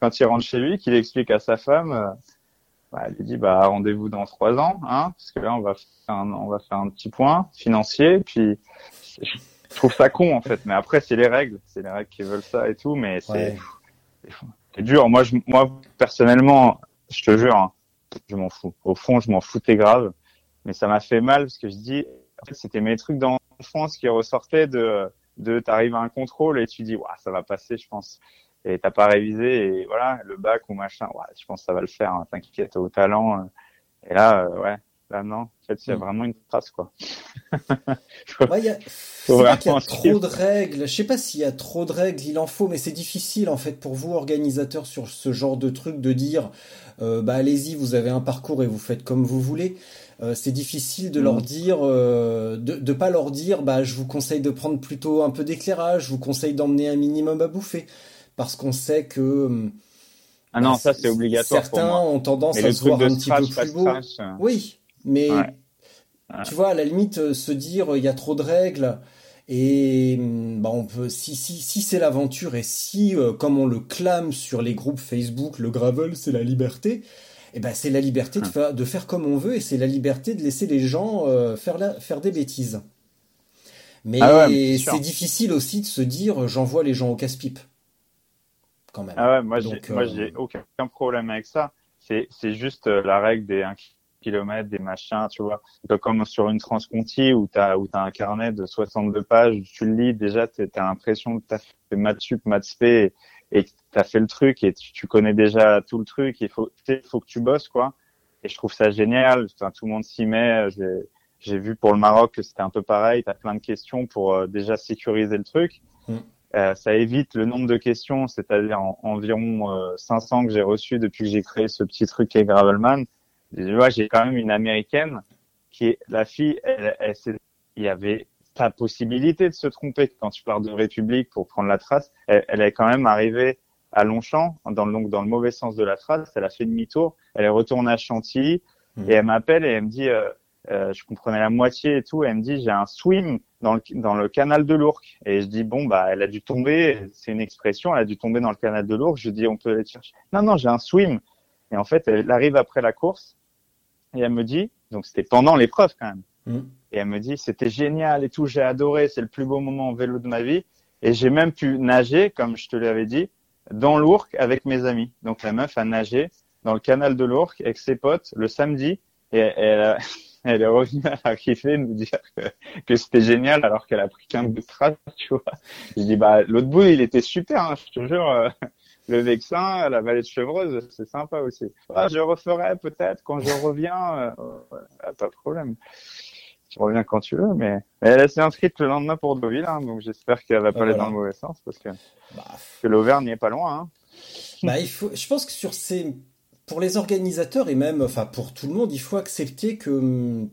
quand il rentre chez lui, qu'il explique à sa femme, euh, bah, elle lui dit, bah, rendez-vous dans trois ans, hein, parce que là, on va faire un, on va faire un petit point financier. Puis, je trouve ça con, en fait. Mais après, c'est les règles. C'est les règles qui veulent ça et tout, mais c'est, Ouais. dur. Moi, je, moi, personnellement, je te jure, hein, je m'en fous. Au fond, je m'en foutais grave. Mais ça m'a fait mal parce que je dis, en fait, c'était mes trucs d'enfance qui ressortaient de, de t'arrives à un contrôle et tu dis, ouais, ça va passer, je pense. Et t'as pas révisé et voilà, le bac ou machin, ouais, je pense que ça va le faire, hein, t'inquiète, au talent. euh. Et là, euh, ouais, là, non. En fait, il y a Mm. vraiment une trace, quoi. Ouais, y a... C'est Faut vrai qu'il y a trop de règles. Je sais pas s'il y a trop de règles, il en faut, mais c'est difficile en fait pour vous, organisateurs, sur ce genre de truc, de dire euh, bah allez-y, vous avez un parcours et vous faites comme vous voulez. Euh, c'est difficile de leur Mhm. dire, euh, de, de pas leur dire, bah je vous conseille de prendre plutôt un peu d'éclairage, je vous conseille d'emmener un minimum à bouffer, parce qu'on sait que hum, Ah non, bah, ça, c'est obligatoire pour certains moi. ont tendance Mais à se voir un petit peu plus beau. euh, Oui, mais Ouais. Ouais. tu vois, à la limite, euh, se dire il y a trop de règles et hum, bah on peut si si si c'est l'aventure et si euh, comme on le clame sur les groupes Facebook, le gravel c'est la liberté. Et ben c'est la liberté de faire de faire comme on veut et c'est la liberté de laisser les gens euh, faire la, faire des bêtises. Mais Ah ouais, c'est difficile aussi de se dire j'envoie les gens au casse-pipe. Quand même. Ah ouais, moi, j'ai, moi, euh, j'ai aucun problème avec ça. C'est, c'est juste euh, la règle des 1 km, des machins, tu vois. Comme sur une transconti où t'as, où t'as un carnet de 62 pages, tu le lis, déjà, t'as t'as l'impression que t'as fait maths sup, maths et, que t'as fait le truc et tu, tu connais déjà tout le truc. Il faut, faut que tu bosses, quoi. Et je trouve ça génial. Enfin, tout le monde s'y met. J'ai, j'ai vu pour le Maroc que c'était un peu pareil. T'as plein de questions pour euh, déjà sécuriser le truc. Mm. Euh, ça évite le nombre de questions, c'est-à-dire en- environ euh, 500 que j'ai reçues depuis que j'ai créé ce petit truc qui est Gravelman. Vois, j'ai quand même une américaine qui est la fille. Elle, elle, il y avait pas possibilité de se tromper quand tu pars de République pour prendre la trace. Elle, elle est quand même arrivée à Longchamp, dans le, donc dans le mauvais sens de la trace. Elle a fait demi-tour. Elle est retournée à Chantilly Mhm. et elle m'appelle et elle me dit, euh, euh, je comprenais la moitié et tout. Et elle me dit, j'ai un swim dans le, dans le canal de l'Ourcq. Et je dis, bon, bah, elle a dû tomber. C'est une expression. Elle a dû tomber dans le canal de l'Ourcq. Je dis, on peut aller te chercher. Non, non, j'ai un swim. Et en fait, elle arrive après la course et elle me dit, donc c'était pendant l'épreuve quand même. Mm. Et elle me dit, c'était génial et tout, j'ai adoré, c'est le plus beau moment en vélo de ma vie. Et j'ai même pu nager, comme je te l'avais dit, dans l'Ourcq avec mes amis. Donc la meuf a nagé dans le canal de l'Ourcq avec ses potes le samedi. Et elle, a- elle est revenue à l'arrivée nous dire que, que c'était génial alors qu'elle a pris qu'un bout de trace, tu vois. Je dis, bah, l'autre bout, il était super, hein, je te jure. euh, le Vexin, la vallée de Chevreuse, c'est sympa aussi. Ah, je referai peut-être quand je reviens. euh, ah, pas de problème. Tu reviens quand tu veux, mais, mais elle s'est inscrite le lendemain pour Deauville, hein, donc j'espère qu'elle va pas Ah, aller voilà. dans le mauvais sens parce que, Bah, que l'Auvergne n'est pas loin. Hein. Bah, il faut, je pense que sur ces, pour les organisateurs et même, enfin, pour tout le monde, il faut accepter que,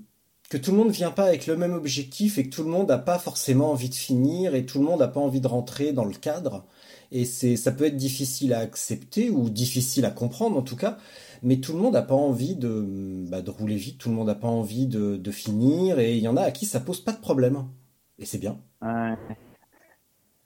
que tout le monde vient pas avec le même objectif et que tout le monde n'a pas forcément envie de finir et tout le monde n'a pas envie de rentrer dans le cadre. Et c'est, ça peut être difficile à accepter ou difficile à comprendre en tout cas. Mais tout le monde n'a pas envie de, bah, de rouler vite, tout le monde n'a pas envie de, finir et il y en a à qui ça pose pas de problème. Et c'est bien. Ouais.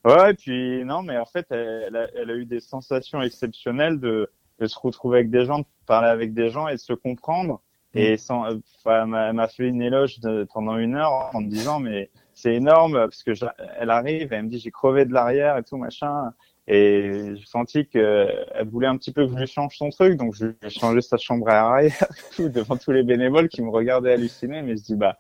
Ouais, et puis non, mais en fait, elle a eu des sensations exceptionnelles de, de se retrouver avec des gens, de parler avec des gens et de se comprendre. Et sans, enfin, elle m'a- fait une éloge de- pendant une heure en me disant mais c'est énorme parce que elle arrive, elle me dit j'ai crevé de l'arrière et tout machin. Et j'ai senti que elle voulait un petit peu que je lui change son truc, donc je lui ai changé sa chambre à arrière et tout, devant tous les bénévoles qui me regardaient halluciner. Mais je dis bah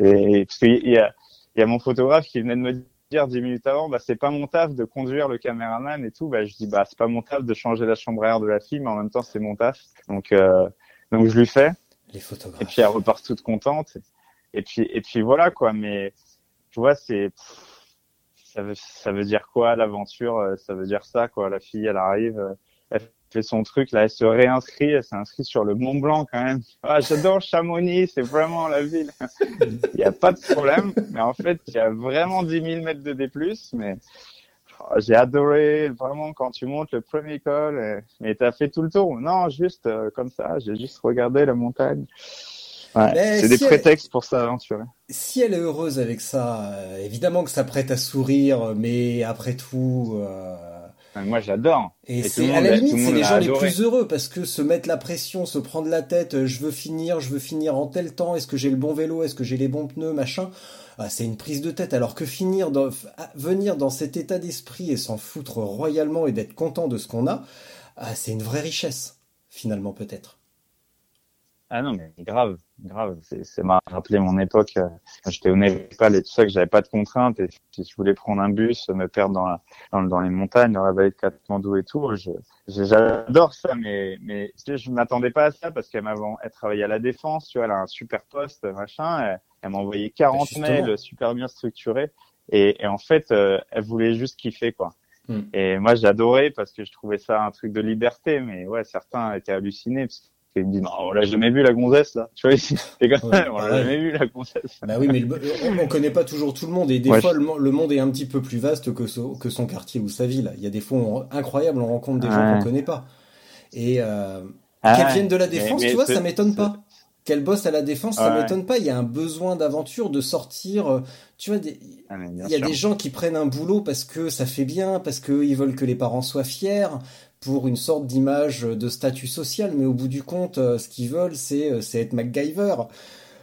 et parce qu'il y a il y a mon photographe qui venait de me dire dix minutes avant, bah c'est pas mon taf de conduire le caméraman et tout. Bah je dis bah c'est pas mon taf de changer la chambre à air de la fille, mais en même temps c'est mon taf. Donc euh, donc je lui fais. Les Et photographes. puis elle repart toute contente. Et puis et puis voilà quoi. Mais tu vois c'est ça veut ça veut dire quoi l'aventure euh, Ça veut dire ça quoi. La fille elle arrive, euh, fait son truc là, elle se réinscrit, elle s'est inscrite sur le Mont Blanc quand même. Ah j'adore Chamonix, c'est vraiment la ville. Il y a pas de problème. Mais en fait il y a vraiment 10 000 mètres de D+. Mais oh, j'ai adoré vraiment quand tu montes le premier col. et- Mais t'as fait tout le tour Non, juste euh, comme ça. J'ai juste regardé la montagne. Ouais, c'est des elle- prétextes pour s'aventurer. Si elle est heureuse avec ça, euh, évidemment que ça prête à sourire, mais après tout, euh, Moi, j'adore. et, c'est à la limite c'est les gens les plus heureux parce que se mettre la pression, se prendre la tête, euh, je veux finir, je veux finir en tel temps, est-ce que j'ai le bon vélo, est-ce que j'ai les bons pneus, machin, ah, c'est une prise de tête. Alors que finir dans, ah, venir dans cet état d'esprit et s'en foutre royalement et d'être content de ce qu'on a, ah, c'est une vraie richesse finalement peut-être. Ah non, mais grave, grave. C'est, ça m'a rappelé mon époque. euh, quand j'étais au Népal et tout ça, que j'avais pas de contraintes. Et si je voulais prendre un bus, me perdre dans, la, dans, dans les montagnes, dans la vallée de Katmandou et tout, j'adore ça. Mais, mais tu sais, je m'attendais pas à ça parce qu'elle m'avait, elle travaillait à la défense, tu vois, elle a un super poste, machin. Elle, elle m'a envoyé 40 Justement. mails super bien structurés. Et, et en fait, euh, elle voulait juste kiffer, quoi. Hmm. Et moi, j'adorais parce que je trouvais ça un truc de liberté. Mais ouais, certains étaient hallucinés parce qu'ils me disent, non, on l'a jamais vu la gonzesse, là. Tu vois, ici, c'est comme Ouais, ça, on l'a pareil. jamais vu la gonzesse. Bah oui, mais le- on, on connaît pas toujours tout le monde et des Ouais, fois le, mo- le monde est un petit peu plus vaste que, so- que son quartier ou sa ville. Il y a des fois on- incroyables, on rencontre des gens qu'on connaît pas. Et euh, Ah qu'elle ouais. vienne de la défense, mais tu vois, ça m'étonne pas. Qu'elle bosse à la défense, ça Ouais. m'étonne pas. Il y a un besoin d'aventure, de sortir. euh, Tu vois, des- Ah, il y a sûr. des gens qui prennent un boulot parce que ça fait bien, parce qu'ils veulent que les parents soient fiers, pour une sorte d'image de statut social, mais au bout du compte, euh, ce qu'ils veulent, c'est euh, être MacGyver.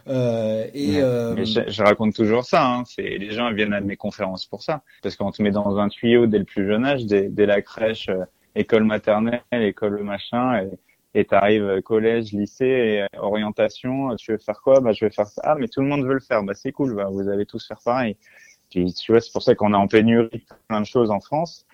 Euh, et euh, Mais je, je raconte toujours ça. Hein. C'est les gens viennent à mes conférences pour ça, parce qu'on te met dans un tuyau dès le plus jeune âge, dès, dès la crèche, euh, école maternelle, école machin, et et t'arrives collège, lycée, et, orientation. Tu veux faire quoi? Bah je vais faire ça. Ah mais tout le monde veut le faire. Bah c'est cool. Bah vous allez tous faire pareil. Puis tu vois, c'est pour ça qu'on est en pénurie de plein de choses en France.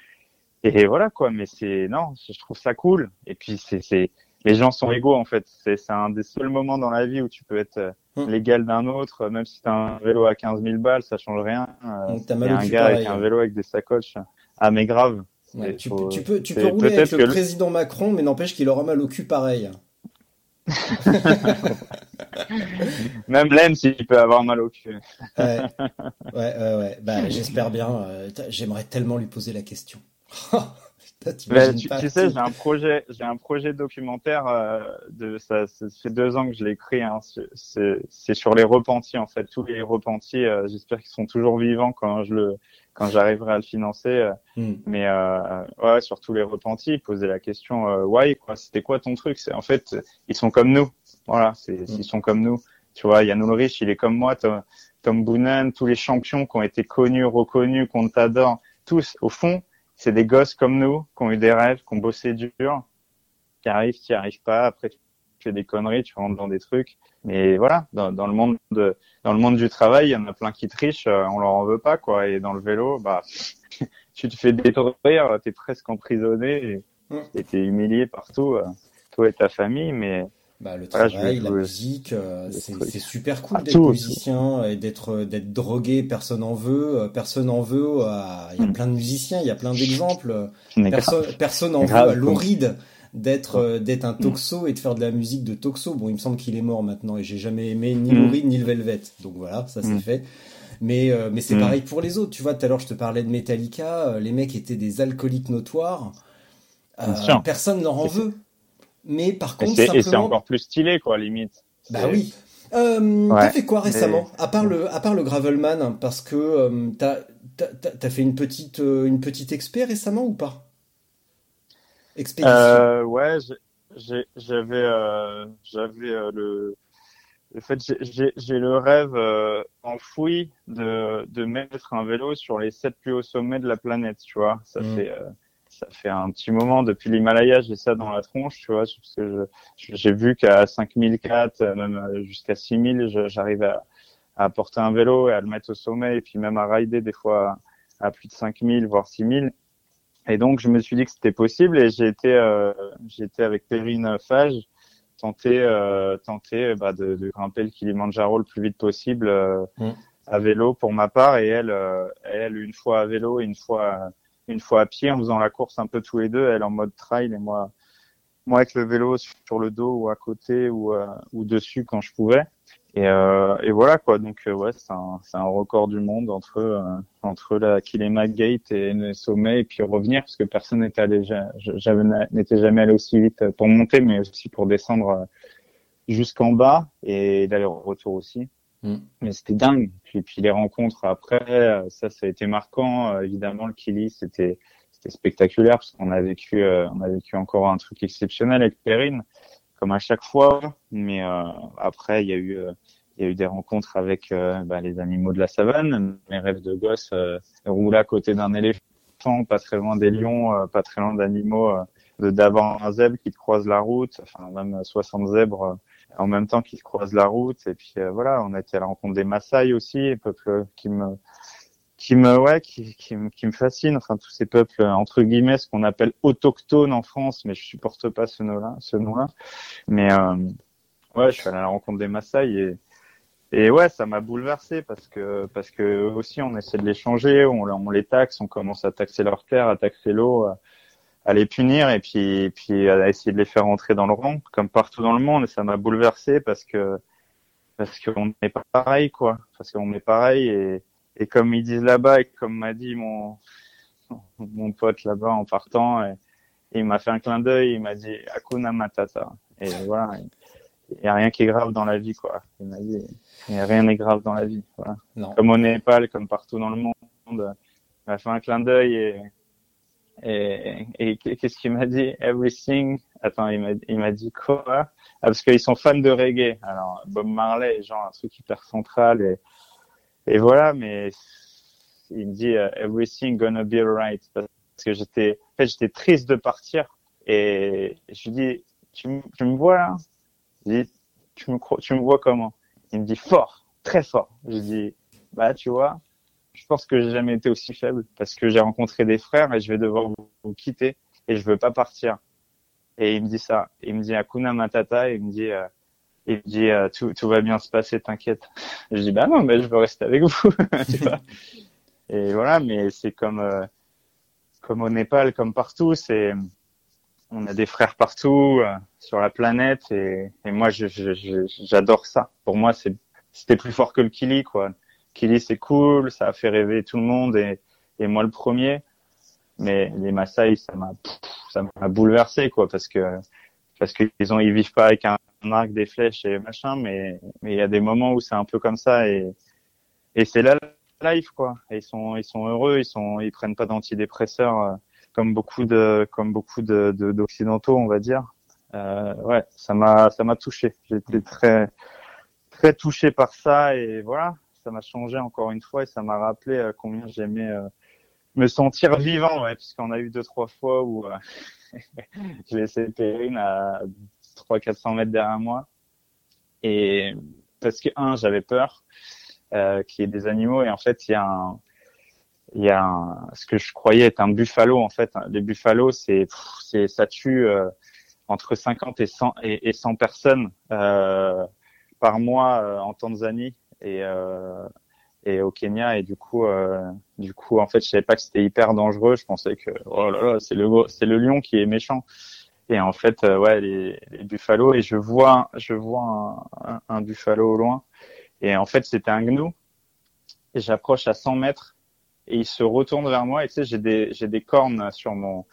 Et voilà quoi. Mais c'est non, je trouve ça cool. Et puis c'est c'est les gens sont égaux en fait. C'est c'est un des seuls moments dans la vie où tu peux être euh, Mm. l'égal d'un autre, même si t'as un vélo à 15 000 balles, ça change rien. Euh, t'as il y mal un gars avec un vélo avec des sacoches. Ah mais grave. Ouais, tu, faut- peux- tu peux, tu peux rouler avec le président Macron, mais n'empêche qu'il aura mal au cul pareil. Même Lens, il peut avoir mal au cul. ouais, ouais, ouais. Bah, j'espère bien. Euh, j'aimerais tellement lui poser la question. Tu, tu, sais, j'ai un projet, j'ai un projet documentaire euh, de ça, ça, fait deux ans que je l'ai écrit. Hein, c'est sur les repentis en fait, tous les repentis. Euh, J'espère qu'ils sont toujours vivants quand je le, quand j'arriverai à le financer. Euh, hmm. Mais euh, ouais, sur tous les repentis, poser la question euh, why quoi. C'était quoi ton truc? C'est en fait, ils sont comme nous. Voilà, c'est hmm. ils sont comme nous. Tu vois, Yann Ulrich, il est comme moi. Tom, Tom Boonen, tous les champions qui ont été connus, reconnus, qu'on t'adore, tous au fond c'est des gosses comme nous qui ont eu des rêves, qui ont bossé dur, qui arrivent, qui arrivent pas. Après, tu fais des conneries, tu rentres dans des trucs. Mais voilà, dans, dans le monde de, dans le monde du travail, il y en a plein qui trichent, euh, on leur en veut pas, quoi. Et dans le vélo, bah, tu te fais détruire, t'es presque emprisonné et mmh. t'es humilié partout, euh, toi et ta famille, mais bah, le travail, la musique, euh, c'est super cool d'être musicien et d'être d'être drogué. Personne en veut, euh, personne en veut. Il y a plein de musiciens, il y a plein d'exemples. Personne, personne en veut à Lauride d'être euh, d'être un toxo et de faire de la musique de toxo. Bon, il me semble qu'il est mort maintenant et j'ai jamais aimé ni hmm. Lauride ni le Velvet. Donc voilà, ça c'est hmm. fait. Mais mais c'est pareil pour les autres. Tu vois, tout à l'heure je te parlais de Metallica. Les mecs étaient des alcooliques notoires. personne n'en en veut. Mais par contre, simplement... et c'est encore plus stylé, quoi, limite. Bah oui. Euh, t'as fait quoi récemment À part le, à part le gravelman, parce que euh, t'as, t'as, fait une petite, euh, une petite expé récemment ou pas? Expédition. Euh, ouais, j'avais, euh, j'avais le, le fait, j'ai, j'ai le rêve enfoui de, de mettre un vélo sur les sept plus hauts sommets de la planète, tu vois. Ça mmh. fait ça fait un petit moment depuis l'Himalaya, j'ai ça dans la tronche, tu vois, parce que j'ai vu qu'à 5004, même jusqu'à 6000, j'arrive à, à porter un vélo et à le mettre au sommet et puis même à rider des fois à plus de 5000 voire 6000. Et donc je me suis dit que c'était possible et j'ai été euh, été avec Perrine Fage tenter euh, tenter bah, de, de, grimper le Kilimanjaro le plus vite possible euh, mmh. à vélo pour ma part et elle euh, elle une fois à vélo et une fois une fois à pied en faisant la course un peu tous les deux, elle en mode trail et moi, moi avec le vélo sur le dos ou à côté ou, euh, ou dessus quand je pouvais. Et, euh, et voilà quoi. Donc euh, ouais, c'est un, un record du monde entre euh, entre la Kilema Gate et le sommet et puis revenir parce que personne n'était allé, j'avais n'était jamais allé aussi vite pour monter, mais aussi pour descendre jusqu'en bas et d'aller-retour aussi. Mm. Mais c'était dingue. Puis, puis les rencontres après, euh, ça, ça a été marquant. Euh, évidemment, le Kili, c'était c'était spectaculaire parce qu'on a vécu euh, on a vécu encore un truc exceptionnel avec Perrine, comme à chaque fois. Mais après, il y a eu il y a eu des rencontres avec bah, les animaux de la savane. Mes rêves de gosse rouler à côté d'un éléphant, pas très loin des lions, pas très loin d'animaux, d'avoir un zèbre qui te croise la route, enfin même 60 zèbres en même temps qu'ils croisent la route. Et puis euh, voilà, on a été à la rencontre des Maasai aussi, peuple qui me qui me ouais qui, qui, me fascine enfin tous ces peuples entre guillemets ce qu'on appelle autochtones en France mais je supporte pas ce nom-là ce nom-là mais euh, ouais je suis allé à la rencontre des Maasai et et ouais ça m'a bouleversé parce que parce que aussi on essaie de les changer on, les taxe on commence à taxer leur terre à taxer l'eau à les punir et puis puis à essayer de les faire rentrer dans le rang comme partout dans le monde. Et ça m'a bouleversé parce que parce qu'on n'est pas pareil quoi. Parce qu'on est pareil et et comme ils disent là-bas et comme m'a dit mon mon pote là-bas en partant et, il m'a fait un clin d'œil il m'a dit Akuna Matata. Et voilà il y a rien qui est grave dans la vie quoi. Il m'a dit il y a rien n'est grave dans la vie voilà. Comme au Népal comme partout dans le monde il m'a fait un clin d'œil et et, et qu'est-ce qu'il m'a dit? Everything. Attends, il m'a, dit quoi? Ah, Parce qu'ils sont fans de reggae. Alors Bob Marley, genre un truc hyper central et et voilà. Mais il me dit uh, Everything gonna be alright parce que j'étais, en fait, j'étais triste de partir et je lui dis tu, tu me vois là Je dis tu me tu me vois comment? Il me dit fort, très fort. Je dis bah tu vois je pense que j'ai jamais été aussi faible parce que j'ai rencontré des frères et je vais devoir vous, quitter et je veux pas partir. Et il me dit ça. Il me dit Akuna Matata. il me dit, euh, il me dit euh, tout, tout va bien se passer, t'inquiète. Je dis bah non, mais je veux rester avec vous. et voilà, mais c'est comme euh, comme au Népal, comme partout, c'est on a des frères partout euh, sur la planète et, et moi je- je- je- j'adore ça. Pour moi c'est c'était plus fort que le Kili quoi. Kili c'est cool, ça a fait rêver tout le monde et, et moi le premier. Mais les Maasai ça m'a ça m'a bouleversé quoi parce que parce qu'ils ont ils vivent pas avec un, arc, des flèches et machin, mais mais il y a des moments où c'est un peu comme ça et et c'est la life quoi. Ils sont ils sont heureux, ils sont ils prennent pas d'antidépresseurs euh, comme beaucoup de comme beaucoup de- d'occidentaux on va dire. Euh, ouais, ça m'a ça m'a touché. J'étais très très touché par ça et voilà, ça m'a changé encore une fois et ça m'a rappelé euh, combien j'aimais euh, me sentir vivant ouais, parce qu'on a eu deux trois fois où euh, j'ai laissé Perrine à 3 400 mètres derrière moi. Et parce que un j'avais peur euh, qu'il y ait des animaux et en fait il y a un il y a un, ce que je croyais être un buffalo en fait les buffalos c'est c'est ça tue entre 50 et 100 et, et 100 personnes par mois en Tanzanie et euh, et au Kenya. Et du coup euh, du coup en fait je savais pas que c'était hyper dangereux. Je pensais que oh là là c'est le c'est le lion qui est méchant. Et en fait euh, ouais les, les buffalos et je vois je vois un, un, buffalo au loin. Et en fait c'était un gnou. Et j'approche à 100 mètres et il se retourne vers moi. Et tu sais j'ai des j'ai des cornes sur mon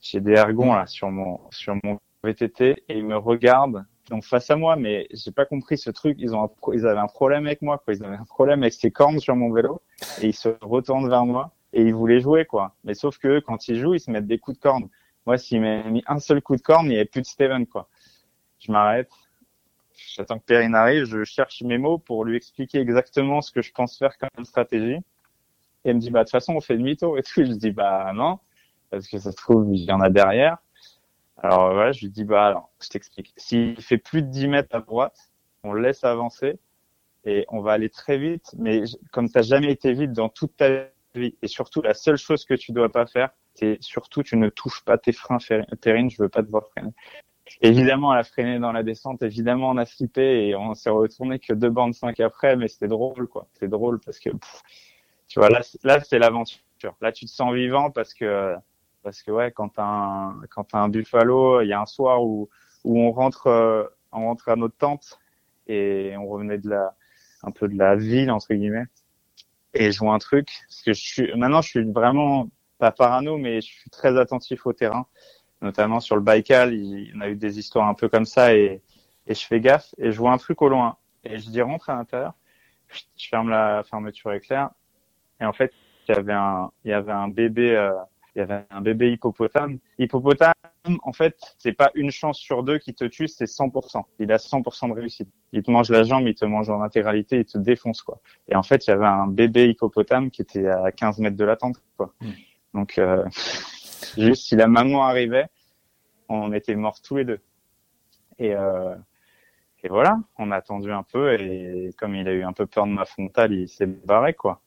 j'ai des ergons là sur mon sur mon VTT et il me regarde donc face à moi mais j'ai pas compris ce truc. Ils ont un ils avaient un problème avec moi quoi. Ils avaient un problème avec ces cornes sur mon vélo. Et ils se retournent vers moi. Et ils voulaient jouer quoi. Mais sauf que quand ils jouent ils se mettent des coups de corne. Moi s'ils m'avaient mis un seul coup de corne il y avait plus de Steven quoi. Je m'arrête. J'attends que Perrine arrive. Je cherche mes mots pour lui expliquer exactement ce que je pense faire comme stratégie. Et elle me dit, bah, de toute façon, on fait demi-tour et tout. Je dis, bah, non, parce que ça se trouve, il y en a derrière. Alors, voilà, je lui dis, bah, alors, je t'explique. S'il fait plus de 10 mètres à droite, on laisse avancer et on va aller très vite. Mais comme t'as jamais été vite dans toute ta vie, et surtout, la seule chose que tu dois pas faire, c'est surtout, tu ne touches pas tes freins, Perrine, je veux pas te voir freiner. Évidemment, elle a freiné dans la descente. Évidemment, on a flippé et on s'est retourné que deux bandes cinq après, mais c'était drôle, quoi. C'était drôle parce que, pff, tu vois, là, c'est- là, c'est l'aventure. Là, tu te sens vivant parce que, parce que ouais, quand un, quand un buffalo, il y a un soir où, où on rentre, euh, on rentre à notre tente et on revenait de la, un peu de la ville entre guillemets. Et je vois un truc, parce que je suis, maintenant, je suis vraiment pas parano, mais je suis très attentif au terrain, notamment sur le Baïkal. Il y en a eu des histoires un peu comme ça et, et je fais gaffe et je vois un truc au loin et je dis rentre à l'intérieur. Je ferme la fermeture éclair et en fait, il y avait un, il y avait un bébé, euh, il y avait un bébé hippopotame. Hippopotame, en fait, c'est pas une chance sur deux qui te tue, c'est 100%. Il a 100% de réussite. Il te mange la jambe, il te mange en intégralité, il te défonce, quoi. Et en fait, il y avait un bébé hippopotame qui était à 15 mètres de la tente, quoi. Mm. Donc, euh, juste si la maman arrivait, on était morts tous les deux. Et, euh, et voilà, on a attendu un peu et comme il a eu un peu peur de ma frontale, il s'est barré, quoi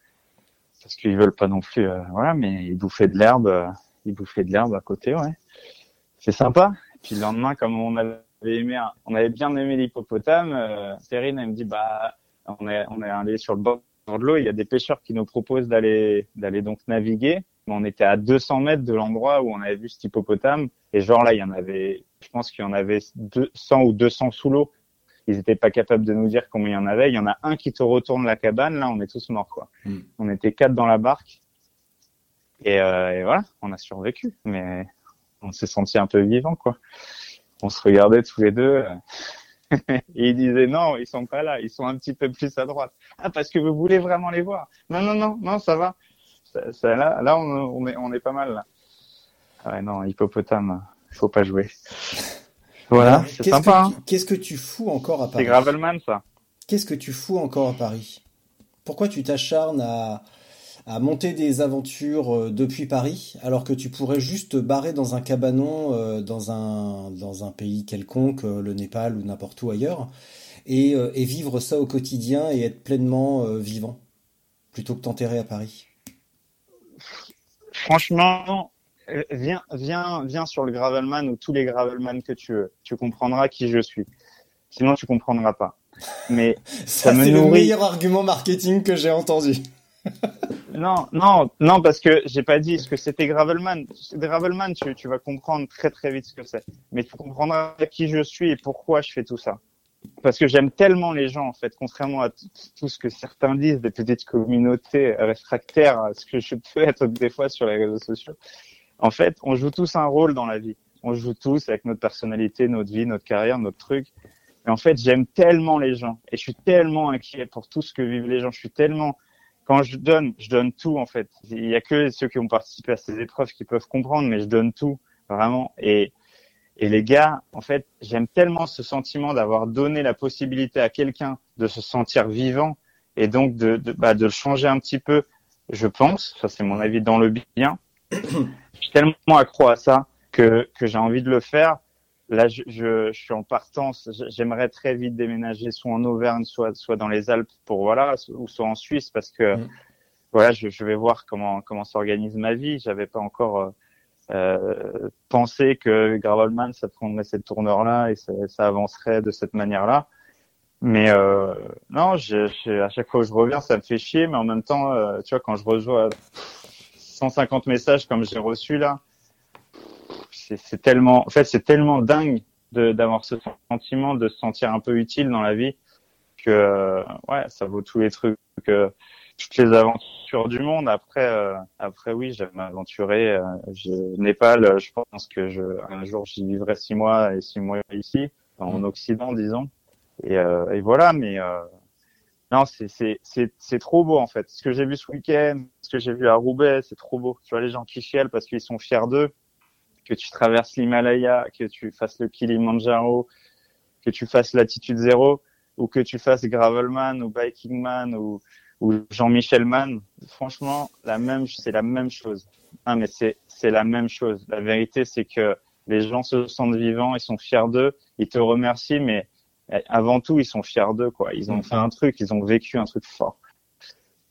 parce qu'ils veulent pas non plus euh, voilà mais ils bouffaient de l'herbe euh, ils bouffaient de l'herbe à côté ouais. C'est sympa. Et puis le lendemain comme on avait aimé on avait bien aimé l'hippopotame euh, elle me dit bah on est on est allé sur le bord de l'eau il y a des pêcheurs qui nous proposent d'aller d'aller donc naviguer. Mais on était à 200 mètres de l'endroit où on avait vu cet hippopotame. Et genre là il y en avait je pense qu'il y en avait 200 ou 200 sous l'eau ils étaient pas capables de nous dire combien il y en avait. Il y en a un qui te retourne la cabane, là, on est tous morts, quoi. Mm. On était quatre dans la barque. Et, euh, et voilà, on a survécu. Mais on s'est senti un peu vivant, quoi. On se regardait tous les deux. euh, et ils disaient non, ils sont pas là, ils sont un petit peu plus à droite. Ah, parce que vous voulez vraiment les voir. Non, non, non, non, ça va. Ça, ça, là, là, on, on est, on est pas mal, là. Ah Ouais, non, hippopotame, faut pas jouer. Voilà, c'est Qu'est-ce sympa, hein. que, qu'est-ce que tu fous encore à C'est Paris Gravelman, ça. Qu'est-ce que tu fous encore à Paris Pourquoi tu t'acharnes à, à monter des aventures euh, depuis Paris alors que tu pourrais juste te barrer dans un cabanon euh, dans un, dans un pays quelconque, euh, le Népal ou n'importe où ailleurs, et, euh, et vivre ça au quotidien et être pleinement euh, vivant plutôt que t'enterrer à Paris? Franchement, viens, viens, viens sur le Gravelman ou tous les Gravelman que tu veux. Tu comprendras qui je suis. Sinon, tu comprendras pas. Mais Ça, me c'est le meilleur argument marketing que j'ai entendu. non, non, non, parce que j'ai pas dit ce que c'était Gravelman. Gravelman, tu, tu vas comprendre très très vite ce que c'est. Mais tu comprendras qui je suis et pourquoi je fais tout ça. Parce que j'aime tellement les gens, en fait, contrairement à tout ce que certains disent, des petites communautés réfractaires à ce que je peux être des fois sur les réseaux sociaux. En fait, on joue tous un rôle dans la vie. On joue tous avec notre personnalité, notre vie, notre carrière, notre truc. Et en fait, j'aime tellement les gens et je suis tellement inquiet pour tout ce que vivent les gens. Je suis tellement quand je donne, je donne tout en fait. Il y a que ceux qui ont participé à ces épreuves qui peuvent comprendre, mais je donne tout vraiment. Et les gars, en fait, j'aime tellement ce sentiment d'avoir donné la possibilité à quelqu'un de se sentir vivant et donc de de, bah, de le changer un petit peu. Je pense, ça c'est mon avis dans le bien. je suis tellement accro à ça que que j'ai envie de le faire Là, je, je, je, suis en partance. J'aimerais très vite déménager soit en Auvergne, soit, soit dans les Alpes pour voilà, ou soit en Suisse parce que mm. voilà, je, je, vais voir comment comment s'organise ma vie. J'avais pas encore euh, euh pensé que Gravelman ça prendrait cette tourneur-là et ça, ça, avancerait de cette manière-là. Mais euh, non, je, à chaque fois que je reviens, ça me fait chier. Mais en même temps, euh, tu vois, quand je reçois 150 messages comme j'ai reçu là c'est tellement, en fait, c'est tellement dingue d'avoir ce sentiment de se sentir un peu utile dans la vie que euh, ouais, ça vaut tous les trucs, euh, toutes les aventures du monde. Après, euh, après oui, j'aime m'aventurer. je Népal, je pense que je, un jour j'y vivrai six mois et six mois ici, en mm. Occident, disons. Et, et voilà, mais non, c'est trop beau en fait. Ce que j'ai vu ce week-end, ce que j'ai vu à Roubaix, c'est trop beau. Tu vois les gens qui chialent parce qu'ils sont fiers d'eux que tu traverses l'Himalaya, que tu fasses le Kilimanjaro, que tu fasses latitude zéro, ou que tu fasses Gravelman ou Bikingman ou, ou Jean-Michel Man, franchement, la même, c'est la même chose. Ah, mais c'est la même chose. La vérité, c'est que les gens se sentent vivants, ils sont fiers d'eux, ils te remercient, mais avant tout, ils sont fiers d'eux, quoi. Ils ont fait un truc, ils ont vécu un truc fort.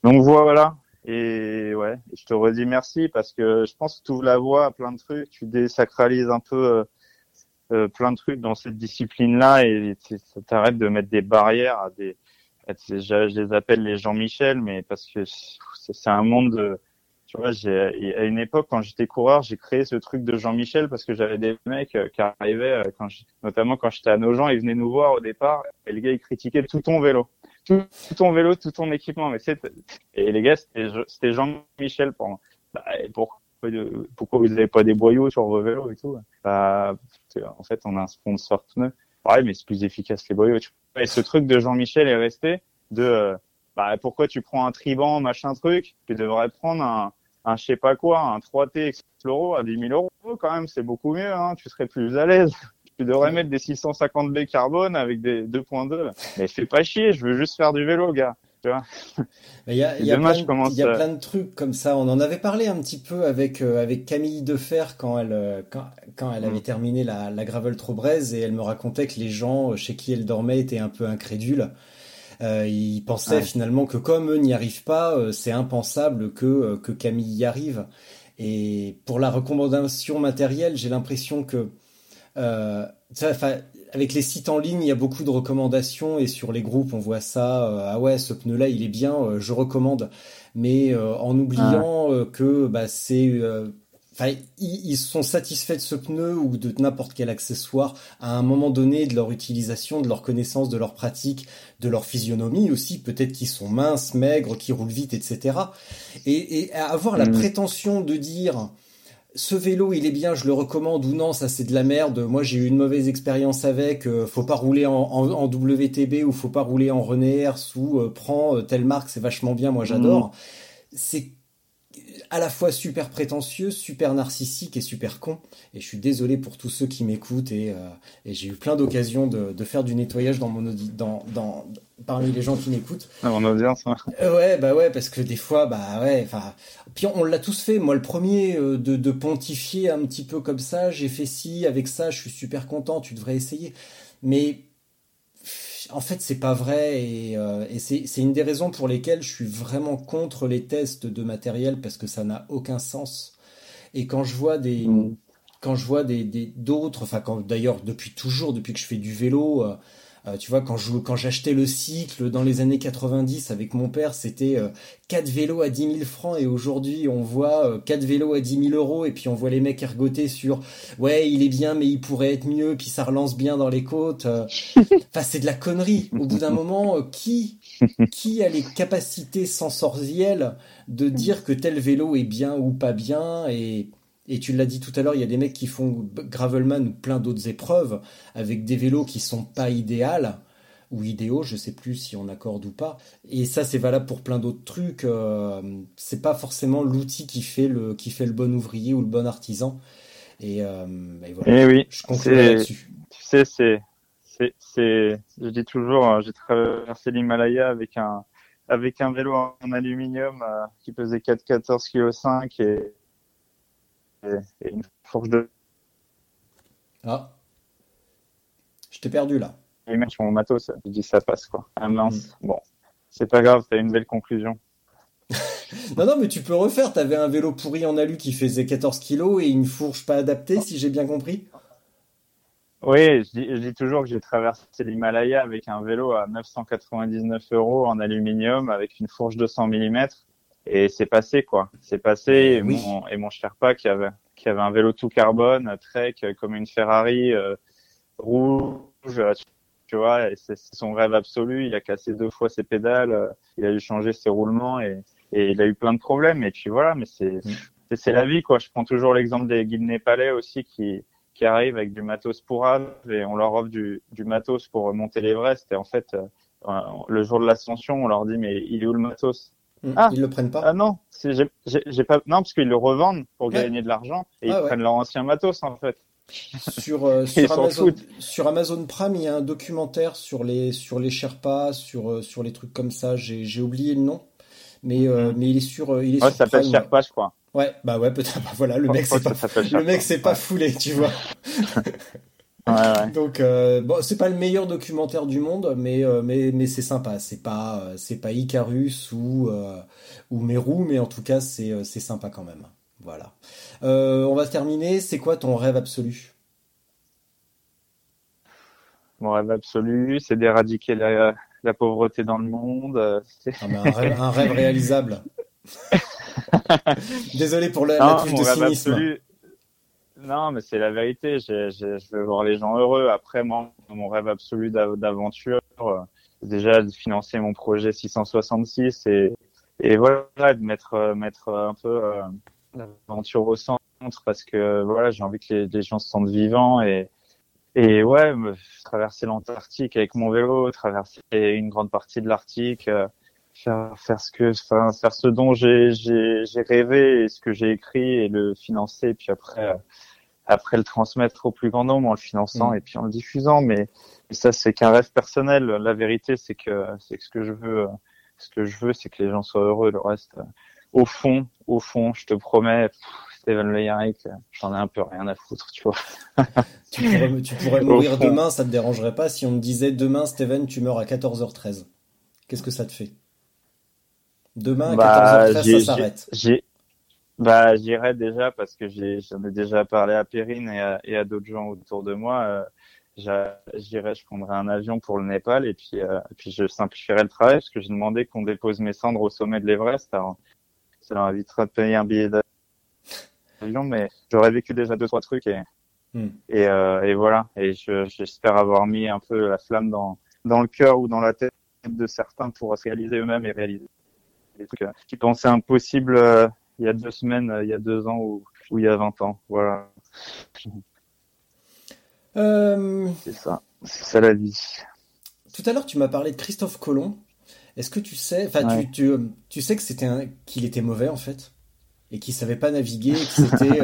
Donc voilà, et ouais, je te redis merci parce que je pense que tu ouvres la voie à plein de trucs, tu désacralises un peu euh, euh plein de trucs dans cette discipline-là et ça t'arrête de mettre des barrières à des, je les appelle les Jean-Michel, mais parce que c'est un monde de, tu vois, j'ai, à une époque, quand j'étais coureur, j'ai créé ce truc de Jean-Michel parce que j'avais des mecs euh, qui arrivaient, euh, quand notamment quand j'étais à Nogent, ils venaient nous voir au départ et le gars, il critiquait tout ton vélo tout, ton vélo, tout ton équipement. Mais c'est et les gars, c'était Jean-Michel pour bah, pourquoi, vous n'avez pas des boyaux sur vos vélos et tout bah, En fait, on a un sponsor pneu. Ouais, mais c'est plus efficace les boyaux. Et ce truc de Jean-Michel est resté de euh, bah, pourquoi tu prends un Triban, machin truc, tu devrais prendre un, un je sais pas quoi, un 3T Exploro à 10 000 euros quand même, c'est beaucoup mieux, hein, tu serais plus à l'aise tu devrais mettre des 650 B carbone avec des 2.2. Mais fais pas chier, je veux juste faire du vélo, gars. Tu vois? Il y a, y a, plein, de, y a plein de trucs comme ça. On en avait parlé un petit peu avec euh, avec Camille Defer quand elle euh, quand, quand elle avait mm. terminé la, la gravel trop braise et elle me racontait que les gens euh, chez qui elle dormait étaient un peu incrédules. Euh, ils pensaient finalement que comme eux n'y arrivent pas, c'est impensable que que Camille y arrive. Et pour la recommandation matérielle, j'ai l'impression que euh, avec les sites en ligne, il y a beaucoup de recommandations et sur les groupes, on voit ça. Euh, ah ouais, ce pneu-là, il est bien, euh, je recommande. Mais en oubliant que bah, c'est Enfin, ils, sont satisfaits de ce pneu ou de n'importe quel accessoire à un moment donné de leur utilisation, de leur connaissance, de leur pratique, de leur physionomie aussi. Peut-être qu'ils sont minces, maigres, qui roulent vite, etc. Et, et avoir la mmh. prétention de dire ce vélo il est bien, je le recommande ou non, ça c'est de la merde. Moi j'ai eu une mauvaise expérience avec. Euh, faut pas rouler en, WTB ou faut pas rouler en René ou euh, prends euh, telle marque, c'est vachement bien. Moi j'adore. Mmh. C'est à la fois super prétentieux, super narcissique et super con. Et je suis désolé pour tous ceux qui m'écoutent et, euh, j'ai eu plein d'occasions de, faire du nettoyage dans mon dans, dans parmi les gens qui m'écoutent. Dans mon audience. Hein. Euh, ouais, bah ouais, parce que des fois, bah ouais, enfin, puis on l'a tous fait. Moi, le premier euh, de, de pontifier un petit peu comme ça, j'ai fait ci avec ça, je suis super content, tu devrais essayer. Mais en fait, c'est pas vrai et, euh, c'est une des raisons pour lesquelles je suis vraiment contre les tests de matériel parce que ça n'a aucun sens. Et quand je vois des, mm. quand je vois des d'autres, enfin d'ailleurs depuis toujours, depuis que je fais du vélo, euh, tu vois, quand je quand j'achetais le cycle dans les années 90 avec mon père, c'était euh, 4 vélos à 10 000 francs et aujourd'hui on voit euh, 4 vélos à 10 000 euros et puis on voit les mecs ergoter sur ouais il est bien mais il pourrait être mieux puis ça relance bien dans les côtes. euh. Enfin c'est de la connerie. Au bout d'un moment, euh, qui qui a les capacités sensorielles de dire que tel vélo est bien ou pas bien et et tu l'as dit tout à l'heure, il y a des mecs qui font Gravelman ou plein d'autres épreuves avec des vélos qui sont pas idéales ou idéaux, je sais plus si on accorde ou pas. Et ça, c'est valable pour plein d'autres trucs. Euh, c'est pas forcément l'outil qui fait le qui fait le bon ouvrier ou le bon artisan. Et, euh, et voilà. Eh oui, je conclurai c'est- là-dessus. tu sais, c'est, c'est, c'est, je dis toujours, hein, j'ai traversé l'Himalaya avec un, avec un vélo en aluminium euh, qui pesait 4, 14 kg 5 et, et, une fourche de Ah, je t'ai perdu là. les mecs ont mon matos. Je dis ça passe quoi. Ah mince. Mm. Bon, c'est pas grave, t'as une belle conclusion. Non, non, mais tu peux refaire. T'avais un vélo pourri en alu qui faisait 14 kilos et une fourche pas adaptée, si j'ai bien compris. Oui, je dis, je dis toujours que j'ai traversé l'Himalaya avec un vélo à 999 euros en aluminium avec une fourche de 100 mm et c'est passé quoi. C'est passé et Oui. mon et mon Sherpa qui avait qui avait un vélo tout carbone, Trek euh, comme une Ferrari euh, rouge, euh, tu, vois, et c'est son rêve absolu. Il a cassé deux fois ses pédales, euh, il a dû changer ses roulements et et il a eu plein de problèmes. Et puis voilà, mais c'est c'est c'est la vie quoi. Je prends toujours l'exemple des guides népalais aussi qui qui arrivent avec du matos pour ave et on leur offre du, du matos pour monter l'Everest et en fait euh, euh, le jour de l'ascension on leur dit mais il est où le matos? Ah. Ils le prennent pas. ah non j'ai pas non parce qu'ils le revendent pour Ouais. gagner de l'argent et Ah ils ouais. prennent leur ancien matos en fait Sur, euh, sur, Amazon, foutent. sur Amazon Prime, il y a un documentaire sur les, sur les Sherpas, sur, euh, sur les trucs comme ça. J'ai j'ai oublié le nom. Mais, euh, mais il est sur, il est ouais sur ça s'appelle Prime. Sherpa je crois Ouais, bah ouais, peut-être. Bah voilà, le mec c'est pas, le mec c'est pas foulé, tu vois. ouais, ouais. Donc euh, bon, c'est pas le meilleur documentaire du monde, mais euh, mais mais c'est sympa. C'est pas euh, c'est pas Icarus ou euh, ou Meru, mais en tout cas c'est euh, c'est sympa quand même. Voilà. Euh, on va terminer. C'est quoi ton rêve absolu? Mon rêve absolu c'est d'éradiquer la, la pauvreté dans le monde c'est- Ah, mais un, rêve, un rêve réalisable. Désolé pour la, la Non, touche de cynisme. absolu. Non, mais c'est la vérité. J'ai- j'ai- je veux voir les gens heureux. Après, moi, mon rêve absolu d'av- d'aventure, euh, c'est déjà de financer mon projet 666 et, et voilà, de mettre, euh, mettre un peu euh, l'aventure au centre parce que voilà, j'ai envie que les, gens se sentent vivants et et ouais, me- traverser l'Antarctique avec mon vélo, traverser une grande partie de l'Arctique. euh, faire faire ce que enfin faire ce dont j'ai rêvé et ce que j'ai écrit et le financer puis après euh, après le transmettre au plus grand nombre en le finançant Mm. et puis en le diffusant mais, mais ça c'est qu'un rêve personnel la vérité c'est que c'est que ce que je veux ce que je veux c'est que les gens soient heureux le reste euh, au fond au fond je te promets pff, Steven Le Yarrick, euh, j'en ai un peu rien à foutre tu vois Tu pourrais, tu pourrais Au mourir demain, ça te dérangerait pas si on te disait demain, Steven, tu meurs à 14h13. Qu'est-ce que ça te fait? Demain à Bah, 14h13, j'ai- ça s'arrête. J'ai, bah, j'irai déjà parce que j'ai, j'en ai déjà parlé à Perrine et à, et à d'autres gens autour de moi. Euh, j'irai, je prendrai un avion pour le Népal et puis, euh, et puis je simplifierai le travail parce que j'ai demandé qu'on dépose mes cendres au sommet de l'Everest. Alors, ça leur évitera de payer un billet d'avion, mais j'aurais vécu déjà deux trois trucs et Hmm. et, euh, et voilà. Et je, j'espère avoir mis un peu la flamme dans dans le cœur ou dans la tête de certains pour se réaliser eux-mêmes et réaliser des trucs euh, qui pensaient impossibles euh, il y a deux semaines, euh, il y a deux ans ou, ou il y a 20 ans. Voilà, Euh, c'est ça. C'est ça la vie. tout à l'heure, tu m'as parlé de Christophe Colomb. Est-ce que tu sais, enfin, Ouais. tu, tu, euh, tu sais que c'était un, qu'il était mauvais en fait, et qu'il savait pas naviguer,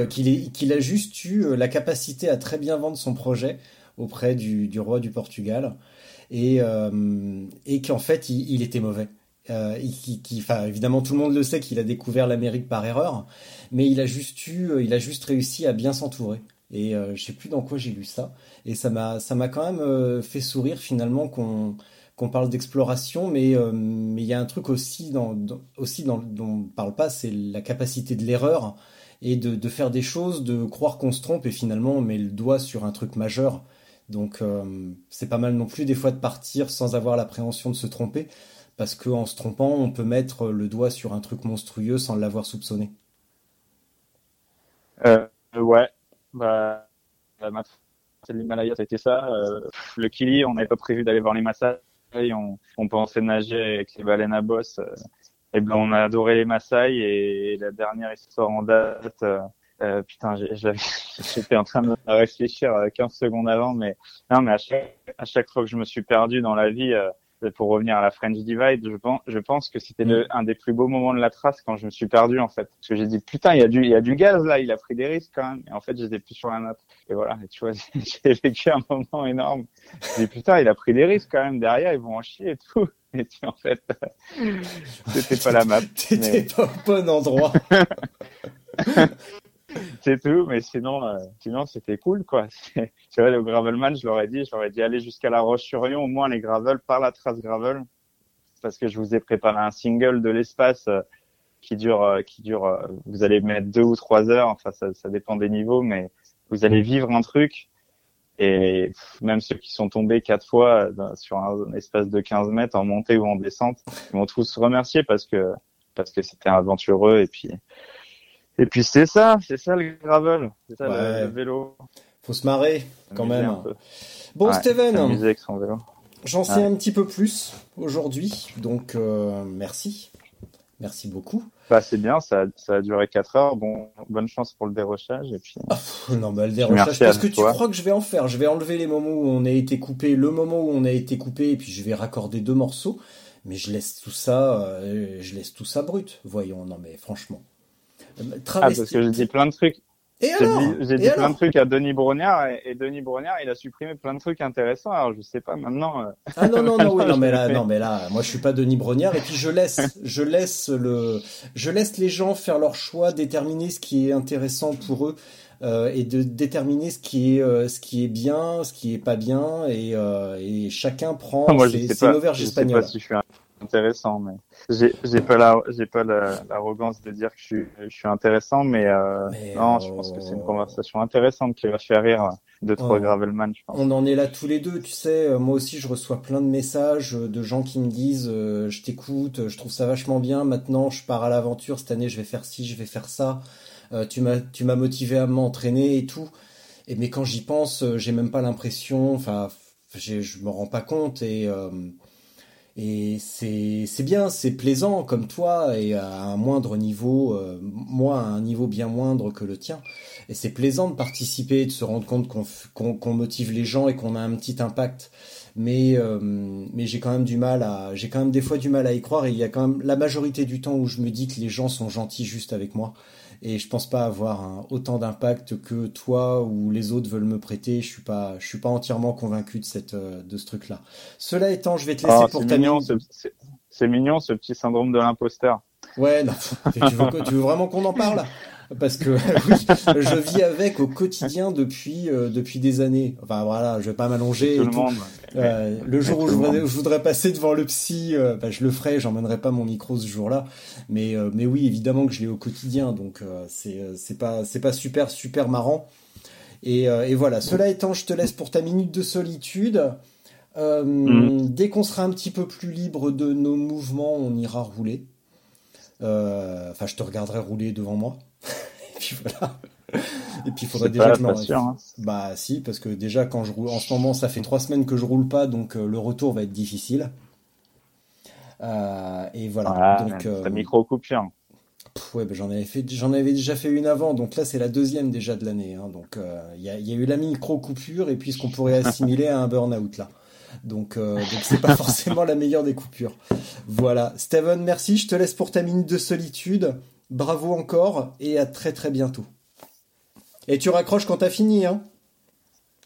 qu'il a juste eu la capacité à très bien vendre son projet auprès du, du roi du Portugal, et, euh, et qu'en fait, il, il était mauvais? Euh, qui, évidemment, tout le monde le sait qu'il a découvert l'Amérique par erreur, mais il a juste eu, euh, il a juste réussi à bien s'entourer. Et euh, je sais plus dans quoi j'ai lu ça, et ça m'a, ça m'a quand même euh, fait sourire finalement qu'on qu'on parle d'exploration, mais mais il y a un truc aussi dans, aussi dans, dont on parle pas, c'est la capacité de l'erreur et de, de faire des choses, de croire qu'on se trompe et finalement on met le doigt sur un truc majeur. Donc c'est pas mal non plus des fois de partir sans avoir l'appréhension de se tromper, parce qu'en se trompant, on peut mettre le doigt sur un truc monstrueux sans l'avoir soupçonné. Euh, ouais, bah, l'Himalaya, ça a été ça. Euh, le Kili, on n'avait pas prévu d'aller voir les Maasai. On, pensait nager avec les baleines à bosse. Euh, et ben, on a adoré les Maasai. Et la dernière histoire en date, euh, euh putain, j'étais en train de réfléchir 15 secondes avant, mais non, mais à chaque fois que je me suis perdu dans la vie, pour revenir à la French Divide, je pense, je pense que c'était mm. un des plus beaux moments de la trace quand je me suis perdu en fait, parce que j'ai dit putain il y a du il y a du gaz là, il a pris des risques quand même, et en fait j'étais plus sur la nappe. Et voilà, et tu vois, j'ai vécu un moment énorme. J'ai dit putain il a pris des risques quand même derrière, ils vont en chier et tout. Et puis en fait, c'était pas la map. T'étais pas au bon endroit. c'est tout, mais sinon, euh, sinon c'était cool, quoi. Tu vois, le gravelman, je leur ai dit, je leur ai dit, allez jusqu'à la Roche-sur-Yon, au moins les gravel, par la trace gravel, parce que je vous ai préparé un single de l'espace euh, qui dure, euh, qui dure, vous allez mettre deux ou trois heures, enfin ça, ça dépend des niveaux, mais vous allez vivre un truc. Et même ceux qui sont tombés quatre fois sur un, espace de 15 mètres en montée ou en descente, ils vont tous se remercier parce que parce que c'était aventureux et puis et puis c'est ça, c'est ça le gravel, c'est ça le, vélo. Faut se marrer quand même. Bon Steven, j'en sais un petit peu plus aujourd'hui, donc euh, merci, merci beaucoup. Bah, c'est bien, ça, ça a duré 4 heures. Bon, bonne chance pour le dérochage. Et puis, ah, non, bah, le dérochage, parce que tu crois que je vais en faire. Je vais enlever les moments où on a été coupé, le moment où on a été coupé, et puis je vais raccorder deux morceaux. Mais je laisse tout ça, euh, je laisse tout ça brut. Voyons, non mais franchement. Ah, parce que j'ai dit plein de trucs. Et J'ai dit, plein de trucs à Denis Brognard et, Denis Brognard, il a supprimé plein de trucs intéressants. Alors je sais pas maintenant. Euh. Ah non non non oui non mais là non mais là moi je suis pas Denis Brognard et puis je laisse je laisse le je laisse les gens faire leur choix, déterminer ce qui est intéressant pour eux. Euh, et de déterminer ce qui est euh, ce qui est bien, ce qui est pas bien, et, euh, et chacun prend moi, ses, ses auberges espagnoles. Sais pas si je suis intéressant, mais j'ai pas la j'ai pas l'arrogance de dire que je suis je suis intéressant, mais, euh, non, je pense que c'est une conversation intéressante qui va faire rire de trois oh. Gravelman. Je pense. On en est là tous les deux, tu sais. Euh, moi aussi, je reçois plein de messages de gens qui me disent euh, je t'écoute, je trouve ça vachement bien. Maintenant, je pars à l'aventure. Cette année, je vais faire ci, je vais faire ça. Euh, tu m'as tu m'as motivé à m'entraîner et tout. Et mais quand j'y pense, j'ai même pas l'impression. Enfin, je me rends pas compte et et c'est bien, c'est plaisant comme toi et à un moindre niveau, euh, moi à un niveau bien moindre que le tien. Et c'est plaisant de participer, de se rendre compte qu'on motive les gens et qu'on a un petit impact. Mais euh, mais j'ai quand même du mal à, j'ai quand même des fois du mal à y croire. Et il y a quand même la majorité du temps où je me dis que les gens sont gentils juste avec moi et je pense pas avoir autant d'impact que toi ou les autres veulent me prêter. Je suis pas, je suis pas entièrement convaincu de cette euh, de ce truc-là. Cela étant, je vais te laisser ah, pour ta C'est mignon ce petit syndrome de l'imposteur. Ouais, non. tu, veux, tu veux vraiment qu'on en parle? Parce que oui, je vis avec au quotidien depuis euh, depuis des années. Enfin voilà, je vais pas m'allonger. le monde. Euh, le jour où je voudrais, passer devant le psy, euh, bah, je le ferai. J'emmènerai pas mon micro ce jour-là, mais mais oui, évidemment que je l'ai au quotidien, donc c'est c'est pas c'est pas super super marrant. Et, et voilà. Cela étant, je te laisse pour ta minute de solitude. Mm. Dès qu'on sera un petit peu plus libre de nos mouvements, on ira rouler. Enfin, je te regarderai rouler devant moi. et puis voilà. Et puis il faudrait déjà que je hein. Bah si, parce que déjà quand je roule, en ce moment ça fait trois semaines que je roule pas, donc euh, le retour va être difficile. Euh, et voilà. donc euh, micro coupure. ouais, bah, j'en avais fait, j'en avais déjà fait une avant, donc là c'est la deuxième déjà de l'année. Hein, donc euh, il y, a, y, a, eu la micro coupure et puis ce qu'on pourrait assimiler à un burn-out là. Donc donc c'est pas forcément la meilleure des coupures. Voilà, Steven, merci. Je te laisse pour ta minute de solitude. Bravo encore et à très très bientôt. Et tu raccroches quand t'as fini, hein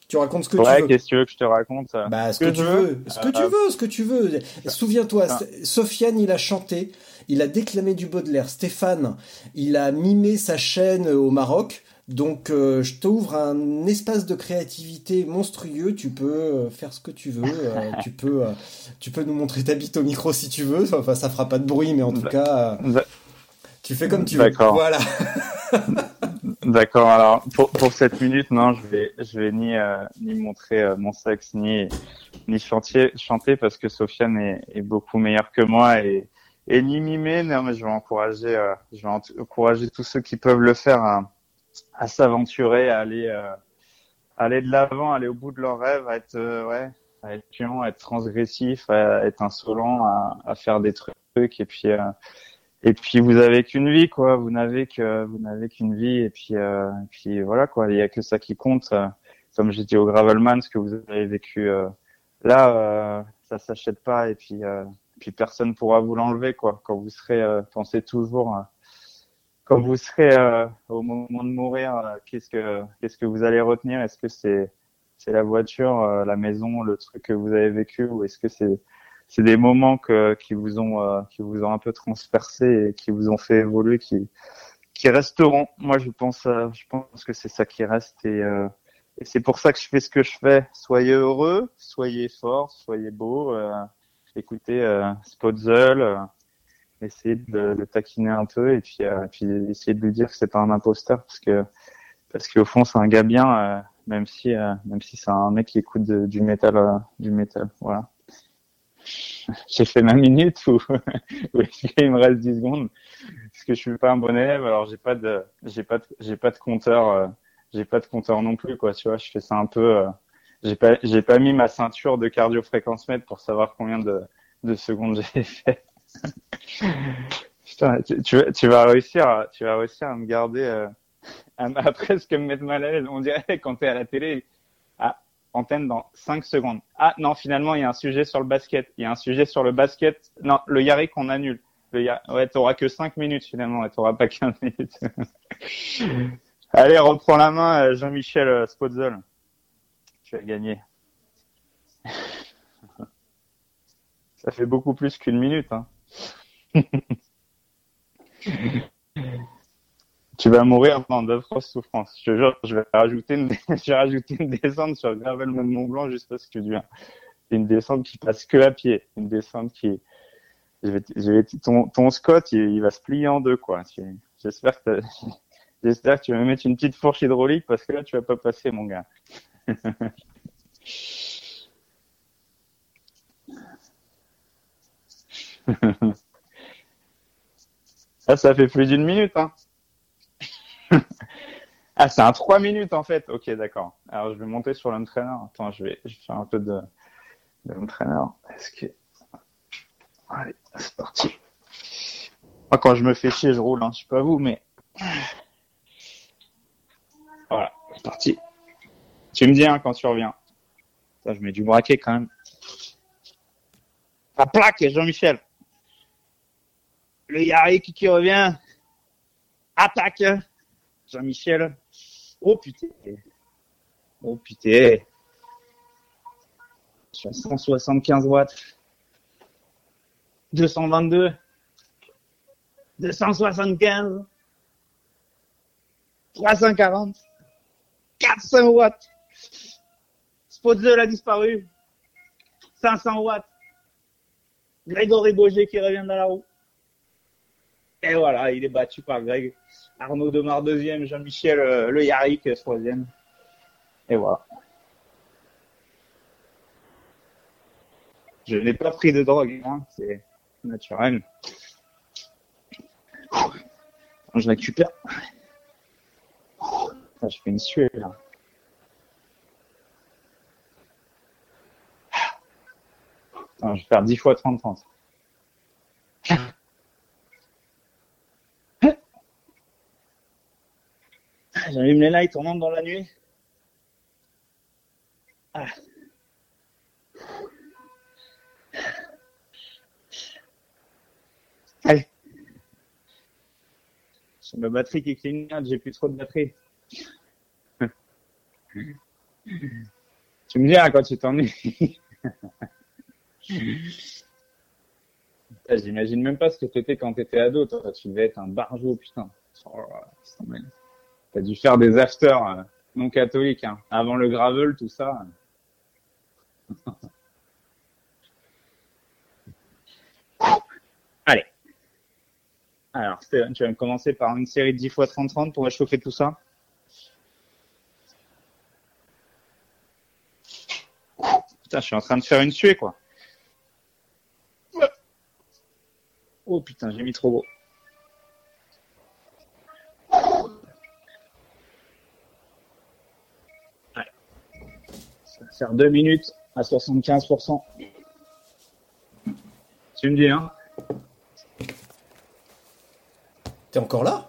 tu racontes ce que tu veux. qu'est-ce que tu veux que je te raconte Bah, ce que, tu veux, ce que tu euh, veux, ce que tu veux. Souviens-toi, ah. Sofiane, il a chanté, il a déclamé du Baudelaire. Stéphane, il a mimé sa chaîne au Maroc. Donc, euh, je t'ouvre un espace de créativité monstrueux. Tu peux euh, faire ce que tu veux. tu peux, tu peux nous montrer ta bite au micro si tu veux. Enfin, ça fera pas de bruit, mais en tout bah, cas, bah, tu fais comme tu veux. Voilà. D'accord. Alors pour, pour cette minute, non, je vais je vais ni euh, ni montrer euh, mon sexe ni ni chanter chanter parce que Sofiane est, est beaucoup meilleure que moi et et ni mimer. Non, mais je vais encourager euh, je vais encourager tous ceux qui peuvent le faire à, à s'aventurer, à aller euh, aller de l'avant, aller au bout de leurs rêves, à être ouais, à être chiant, à être transgressif, à être insolent, à, à faire des trucs et puis et puis vous avez qu'une vie quoi. Vous n'avez que vous n'avez qu'une vie. Et puis euh, et puis voilà quoi. Il y a que ça qui compte. Comme j'ai dit au Gravelman ce que vous avez vécu euh, là euh, ça s'achète pas. Et puis euh, puis personne pourra vous l'enlever quoi. Quand vous serez euh, pensez toujours quand vous serez au moment de mourir qu'est-ce que qu'est-ce que vous allez retenir? Est-ce que c'est c'est la voiture la maison le truc que vous avez vécu? Ou est-ce que c'est c'est des moments que, qui vous ont euh, qui vous ont un peu transpercé et qui vous ont fait évoluer, qui qui resteront. Moi, je pense euh, je pense que c'est ça qui reste et, euh, et c'est pour ça que je fais ce que je fais. Soyez heureux, soyez forts, soyez beaux. écoutez Spotzel, essayez de le taquiner un peu et puis puis essayez de lui dire que c'est pas un imposteur parce que parce qu'au fond c'est un gars bien même si même si c'est un mec qui écoute du métal du métal voilà j'ai fait ma minute ou, ou me reste 10 secondes? Parce que je suis pas un bon élève alors j'ai pas de j'ai pas j'ai pas de compteur euh, j'ai pas de compteur non plus quoi tu vois je fais ça un peu euh, j'ai pas j'ai pas mis ma ceinture de cardio fréquence mètre pour savoir combien de, de secondes j'ai fait. Putain, tu, tu, tu, vas réussir tu vas réussir à me garder euh, à, à, presque me mettre mal à l'aise. On dirait quand t'es à la télé antenne dans 5 secondes. Ah non, finalement, il y a un sujet sur le basket. Il y a un sujet sur le basket. Non, le Yari qu'on annule. Le. Ouais, t'auras que 5 minutes finalement t'auras pas 15 minutes. Allez, reprends la main, euh, Jean-Michel euh, Spotzel. Tu as gagné. Ça fait beaucoup plus qu'une minute. Hein. tu vas mourir dans d'atroces souffrances. Je te jure, je vais rajouter une, descente sur le gravel Mont Blanc juste parce que tu viens. Une descente qui passe que à pied. Une descente qui, ton, ton Scott, il, va se plier en deux, quoi. J'espère que j'espère que tu vas me mettre une petite fourche hydraulique parce que là, tu vas pas passer, mon gars. ah, ça fait plus d'une minute, hein. ah, c'est un 3 minutes en fait. Ok, d'accord. Alors je vais monter sur l'entraîneur. Attends, je vais, je faire un peu de, de l'entraîneur. Est-ce que. Allez, c'est parti. Moi, quand je me fais chier, je roule. Hein. Je sais pas vous, mais. Voilà, c'est parti. Tu me dis hein, quand tu reviens. Ça, je mets du braquet quand même. La plaque, Jean-Michel. Le Yari qui, qui revient. Attaque. Jean-Michel. Oh putain. Oh putain. Je suis à 175 watts. 222. 275. 340. 400 watts. Spotzel a disparu. 500 watts. Grégory Boger qui revient dans la roue. Et voilà, il est battu par Greg. Arnaud Demar deuxième, Jean-Michel euh, Le Yarrick troisième. Et voilà. Je n'ai pas pris de drogue, hein, c'est naturel. Je récupère. je fais une sueur là. Je vais faire 10 fois 30-30. J'allume les lights, on monte dans la nuit. Ah. Allez. J'ai ma batterie qui clignote, j'ai plus trop de batterie. tu me diras quand tu t'ennuies. J'imagine même pas ce que t'étais quand t'étais ado, toi. Tu devais être un barjot, putain. Oh, t'as dû faire des afters euh, non catholiques hein. avant le gravel, tout ça. Allez. Alors, Stéphane, tu vas me commencer par une série de 10 x 30-30 pour réchauffer tout ça. Putain, je suis en train de faire une suée, quoi. Oh putain, j'ai mis trop gros. Faire deux minutes à 75%. Tu me dis, hein T'es encore là?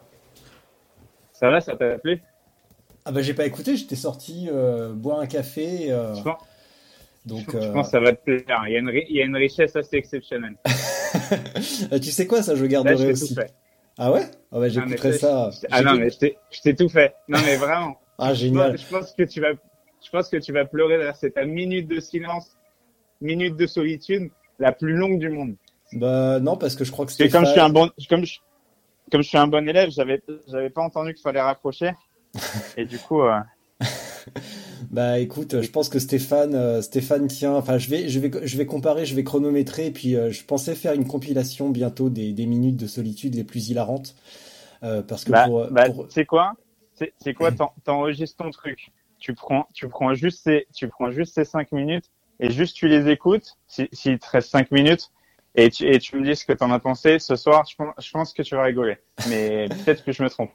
Ça va, ça t'a plu? Ah bah j'ai pas écouté, j'étais sorti euh, boire un café. euh, je pense, donc, je euh, pense que ça va te plaire. Il y a une, ri- il y a une richesse assez exceptionnelle. euh, tu sais quoi, ça je Là, je garderai tout aussi. fait. Ah ouais? Ah bah Non, j'écouterai c'est- ça. Ah non, mais je t'ai- je t'ai tout fait. Non, mais vraiment. Ah Je génial. pense, je pense que tu vas, je pense que tu vas pleurer. C'est ta minute de silence, minute de solitude, la plus longue du monde. Bah non parce que je crois que que comme je Stéphane- suis un bon, comme je, comme je suis un bon élève, j'avais, j'avais pas entendu qu'il fallait raccrocher. Et du coup, euh, Bah écoute, je pense que Stéphane, euh, Stéphane tient. Enfin, je vais, je vais, je vais comparer, je vais chronométrer. Et puis, euh, je pensais faire une compilation bientôt des, des minutes de solitude les plus hilarantes. Parce que bah, pour, bah, pour- c'est quoi, c'est, quoi, t'en- t'enregistres ton truc. Tu prends, tu prends juste ces, tu prends juste ces cinq minutes et juste tu les écoutes. Si, s'il te reste cinq minutes. Et tu, et tu me dis ce que t'en as pensé ce soir. Je pense, je pense que tu vas rigoler. Mais peut-être que je me trompe.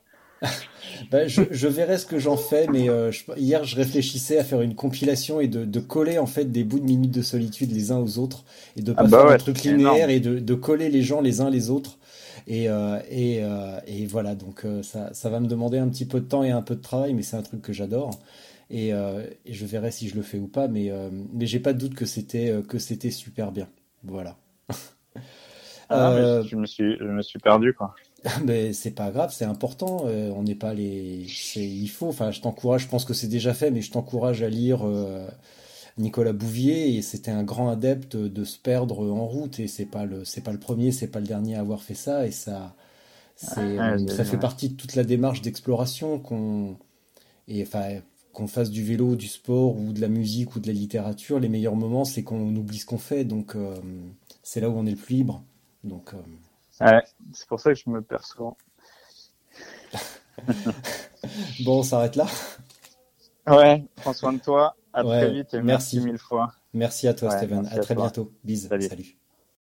bah, je, je verrai ce que j'en fais. Mais euh, je- hier, je réfléchissais à faire une compilation et de, de coller en fait des bouts de minutes de solitude les uns aux autres et de pas Ah bah faire un truc linéaire énorme. et de, de coller les gens les uns les autres. Et, euh, et, euh, et voilà, donc ça, ça va me demander un petit peu de temps et un peu de travail, mais c'est un truc que j'adore. Et, euh, et je verrai si je le fais ou pas, mais, euh, mais j'ai pas de doute que c'était euh, que c'était super bien. Voilà. Ah, mais Euh, je me suis, je me suis perdu, quoi. mais c'est pas grave, c'est important. euh, on n'est pas les. Il faut. Enfin, je t'encourage. Je pense que c'est déjà fait, mais je t'encourage à lire euh, Nicolas Bouvier. Et c'était un grand adepte de se perdre en route. Et c'est pas le, c'est pas le premier, c'est pas le dernier à avoir fait ça. Et ça, c'est, Ah, euh, ça fait partie de toute la démarche d'exploration qu'on et enfin qu'on fasse du vélo, du sport ou de la musique ou de la littérature. Les meilleurs moments, c'est qu'on oublie ce qu'on fait. Donc euh, c'est là où on est le plus libre. Donc euh, Ouais, c'est pour ça que je me perds souvent. bon, on s'arrête là. Ouais, prends soin de toi. À Ouais, très vite et merci. merci mille fois. Merci à toi, Ouais, Steven. À à très toi. bientôt. Bisous. Salut. Salut.